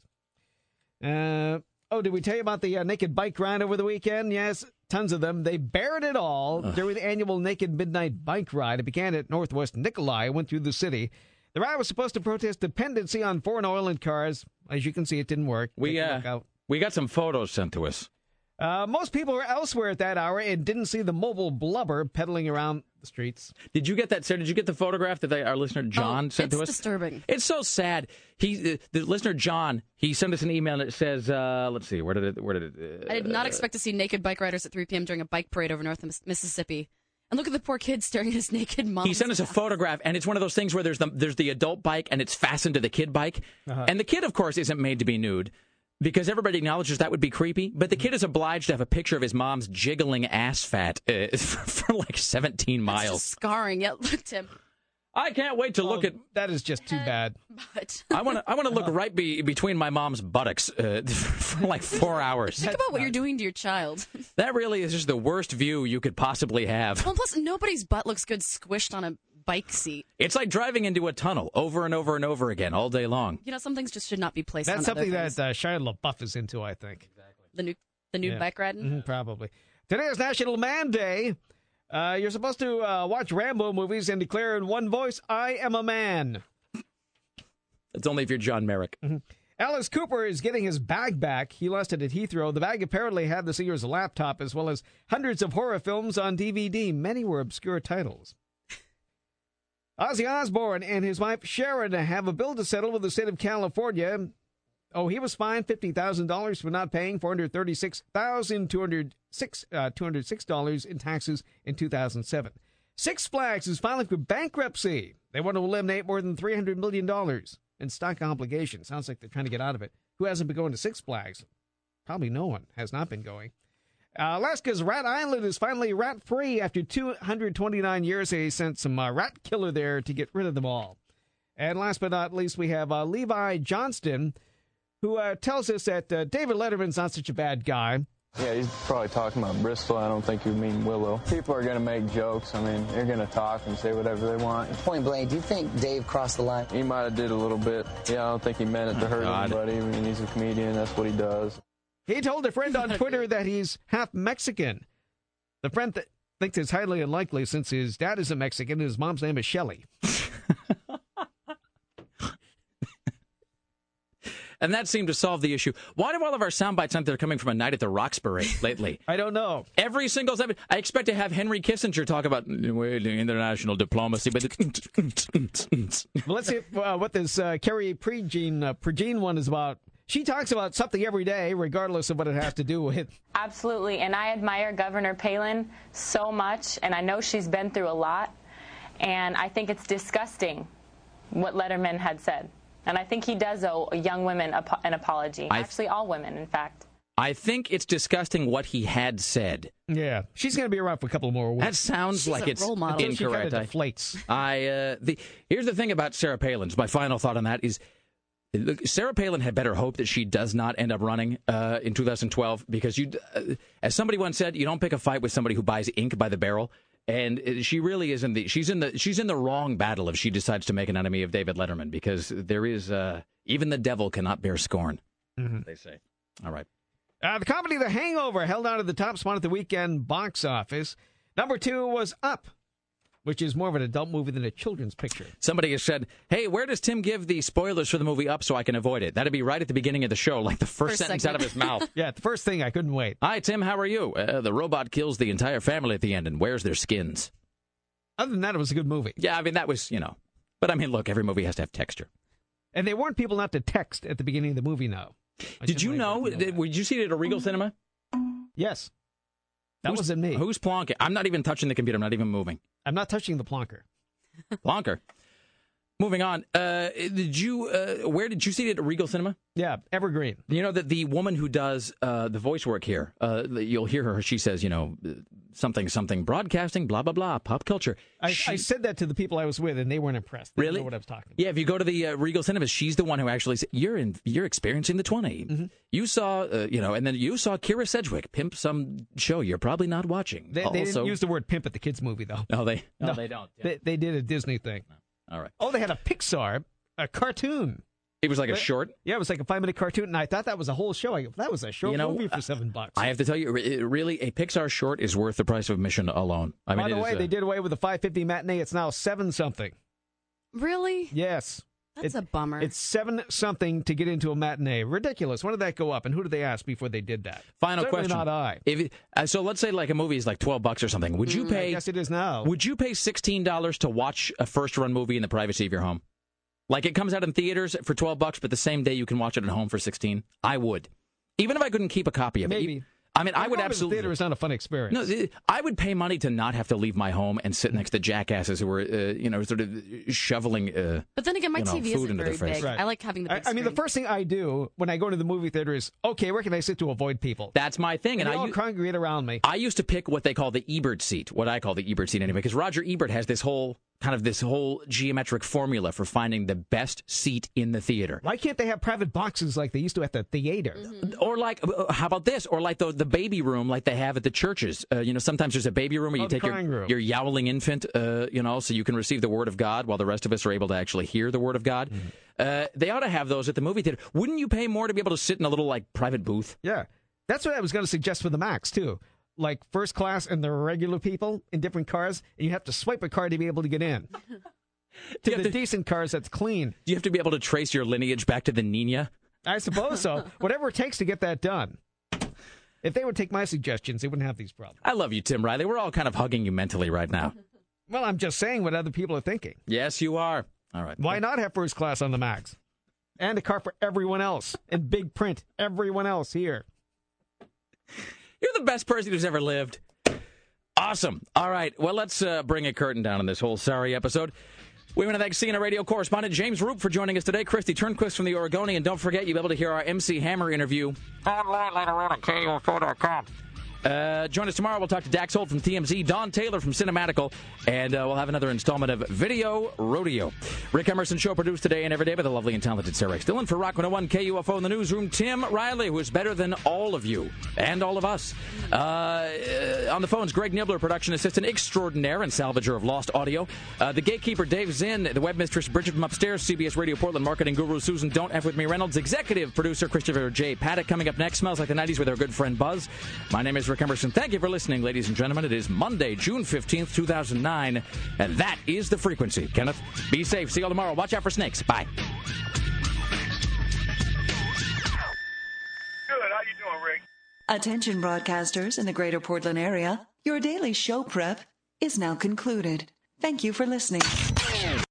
Uh, oh, did we tell you about the uh, naked bike ride over the weekend? Yes, tons of them. They bared it all during the annual Naked Midnight Bike Ride. It began at Northwest Nicolai, went through the city. The ride was supposed to protest dependency on foreign oil and cars. As you can see, it didn't work. We uh, we got some photos sent to us. Uh, most people were elsewhere at that hour and didn't see the mobile blubber pedaling around the streets. Did you get that, Sarah? Did you get the photograph that they, our listener John Oh, sent to us? It's disturbing. It's so sad. He, uh, the listener John, he sent us an email that says, uh, "Let's see, where did it? Where did it? Uh, I did not expect to see naked bike riders at 3 p.m. during a bike parade over North Mississippi. And look at the poor kid staring at his (laughs) naked mom. He sent us a photograph, and it's one of those things where there's the there's the adult bike, and it's fastened to the kid bike, Uh-huh. and the kid, of course, isn't made to be nude because everybody acknowledges that would be creepy. But the kid is obliged to have a picture of his mom's jiggling ass fat uh, for, (laughs) for like 17 miles. scarring. Yeah, (laughs) look, Tim. I can't wait to look at. That is just too bad. But (laughs) I want to. I want to look right be, between my mom's buttocks uh, for like four hours. think about what you're doing to your child. That really is just the worst view you could possibly have. Well, plus nobody's butt looks good squished on a bike seat. It's like driving into a tunnel over and over and over again all day long. You know, some things just should not be placed. That's on something other that things. uh, Shia LaBeouf is into, I think. Exactly. the new the new Yeah. bike riding. Mhm, probably. Today is National Man Day. Uh, you're supposed to uh, watch Rambo movies and declare in one voice, I am a man. It's only if you're John Merrick. Alice Cooper is getting his bag back. He lost it at Heathrow. The bag apparently had the singer's laptop as well as hundreds of horror films on DVD. Many were obscure titles. Ozzy Osbourne and his wife Sharon have a bill to settle with the state of California. Oh, he was fined fifty thousand dollars for not paying four hundred thirty-six thousand two hundred six uh, two hundred six dollars in taxes in two thousand seven. Six Flags is filing for bankruptcy. They want to eliminate more than three hundred million dollars in stock obligations. Sounds like they're trying to get out of it. Who hasn't been going to Six Flags? Probably no one has not been going. Uh, Alaska's Rat Island is finally rat free after 229 years. They sent some uh, rat killer there to get rid of them all. And last but not least, we have uh, Levi Johnston, who uh, tells us that uh, David Letterman's not such a bad guy. Yeah, he's probably talking about Bristol. I don't think you mean Willow. People are going to make jokes. I mean, they're going to talk and say whatever they want. Point blank, do you think Dave crossed the line? He might have did a little bit. Yeah, I don't think he meant it to hurt God. anybody. I mean, he's a comedian. That's what he does. He told a friend on Twitter that he's half Mexican. The friend th- thinks it's highly unlikely since his dad is a Mexican and his mom's name is Shelley. (laughs) And that seemed to solve the issue. Why do all of our sound bites sound like they're coming from a night at the Roxbury lately? (laughs) I don't know. Every single time. I expect to have Henry Kissinger talk about international diplomacy, but Well, let's see uh, what this uh, Carrie Prejean, uh, Prejean one is about. She talks about something every day, regardless of what it has to do with. Absolutely, and I admire Governor Palin so much, and I know she's been through a lot, and I think it's disgusting what Letterman had said. And I think he does owe young women an apology. I- Actually, all women, in fact. I think it's disgusting what he had said. Yeah, she's going to be around for a couple more weeks. That sounds She's like a it's role model. She kinda incorrect. I- I uh, the here's the thing about Sarah Palin's. My final thought on that is. Sarah Palin had better hope that she does not end up running uh, in 2012 because you, uh, as somebody once said, you don't pick a fight with somebody who buys ink by the barrel, and uh, she really is in the she's in the she's in the wrong battle if she decides to make an enemy of David Letterman because there is uh, even the devil cannot bear scorn. Mhm. They say. All right. Uh, the comedy The Hangover held on to the top spot at the weekend box office. Number two was Up, which is more of an adult movie than a children's picture. Somebody has said, "Hey, where does Tim give the spoilers for the movie Up so I can avoid it?" That'd be right at the beginning of the show, like the first, First sentence segment. out of his mouth. (laughs) yeah, the first thing I couldn't wait. Hi, Tim. How are you? Uh, the robot kills the entire family at the end and wears their skins. Other than that, it was a good movie. Yeah, I mean that was you know, but I mean, look, every movie has to have texture. And they warned people not to text at the beginning of the movie now. I Did you wanted know? to Did, did you see it at a Regal Cinema? Yes. That Who's- wasn't me. Who's plonking? I'm not even touching the computer. I'm not even moving. I'm not touching the plonker. Plonker. Moving on. Uh, did you? Uh, where did you see it at Regal Cinema? Yeah, Evergreen. You know that the woman who does uh, the voice work here, uh, you'll hear her. She says, you know, something, something, broadcasting, blah blah blah, pop culture. I, She- I said that to the people I was with, and they weren't impressed. They didn't Really? know what I was talking about. Yeah, if you go to the uh, Regal Cinemas, she's the one who actually said, you're in, you're experiencing the 20. Mm-hmm. You saw, uh, you know, and then you saw Kyra Sedgwick pimp some show you're probably not watching. They, they didn't use the word pimp at the kids' movie, though. no, they, no, they don't. They, they did a Disney thing. All right. Oh, they had a Pixar, a cartoon. It was like a But- short. Yeah, it was like a five minute cartoon, and I thought that was a whole show. I go, that was a short You know, movie for seven bucks. I have to tell you, it- really, a Pixar short is worth the price of admission alone. I mean, By the it is, way, uh, they did away with the five fifty matinee. It's now seven something. Really? Yes. That's a bummer. It's seven something to get into a matinee. Ridiculous. When did that go up? And who did they ask before they did that? Final Certainly question. Not I. If it- uh, so, let's say like a movie is like twelve bucks or something. Would you Mm, I pay? Yes, it is now. Would you pay sixteen dollars to watch a first run movie in the privacy of your home? Like it comes out in theaters for twelve bucks, but the same day you can watch it at home for sixteen. I would, even if I couldn't keep a copy of it. Maybe. I mean, I would Going to the absolutely. Theater is not a fun experience. No, I would pay money to not have to leave my home and sit next to jackasses who were, uh, you know, sort of shoveling. Uh, But then again, my you know, TV isn't very their face. big. I like having the I, big I mean, the first thing I do when I go to the movie theater is, okay, where can I sit to avoid people? That's my thing, And, and they I all u- congregate around me. I used to pick what they call the Ebert seat, what I call the Ebert seat anyway, because Roger Ebert has this whole kind of this whole geometric formula for finding the best seat in the theater. Why can't they have private boxes like they used to at the theater? Or like, uh, how about this? Or like the the baby room, like they have at the churches. Uh, you know, sometimes there's a baby room where you Oh, take your, room. your yowling infant, uh, you know, so you can receive the word of God while the rest of us are able to actually hear the word of God. Mm-hmm. Uh, they ought to have those at the movie theater. Wouldn't you pay more to be able to sit in a little like private booth? Yeah. That's what I was going to suggest for the Max, too. Like first class and the regular people in different cars, and you have to swipe a card to be able to get in. (laughs) to the decent cars that's clean. Do you have to be able to trace your lineage back to the Nina? I suppose so. (laughs) Whatever it takes to get that done. If they would take my suggestions, they wouldn't have these problems. I love you, Tim Riley. We're all kind of hugging you mentally right now. (laughs) Well, I'm just saying what other people are thinking. Yes, you are. All right. Why not have first class on the Max? And a car for everyone else in big print. Everyone else here. You're the best person who's ever lived. Awesome. All right. Well, let's uh, bring a curtain down on this whole sorry episode. We want to thank CNN radio correspondent James Roope for joining us today. Kristi Turnquist from the Oregonian. Don't forget, you'll be able to hear our MC Hammer interview Online later on at KUFO.com. Uh, join us tomorrow. We'll talk to Dax Holt from TMZ, Dawn Taylor from Cinematical, and uh, we'll have another installment of Video Rodeo. Rick Emerson Show produced today and every day by the lovely and talented Sarah. Dylan for Rock 101 KUFO in the newsroom. Tim Riley, who is better than all of you and all of us. Uh, on the phones, Greg Nibler, production assistant extraordinaire and salvager of lost audio. Uh, the gatekeeper, Dave Zinn. The web mistress, Bridget from upstairs. CBS Radio Portland marketing guru, Susan Don't F with me Reynolds. Executive producer, Christopher J. Paddock. Coming up next, Smells Like the 90s with our good friend Buzz. My name is Rick Emerson. Thank you for listening, ladies and gentlemen. It is Monday, June 15th, 2009, and that is the frequency. Kenneth, be safe. See you all tomorrow. Watch out for snakes. Bye. Good. How you doing, Rick? Attention broadcasters in the greater Portland area. Your daily show prep is now concluded. Thank you for listening.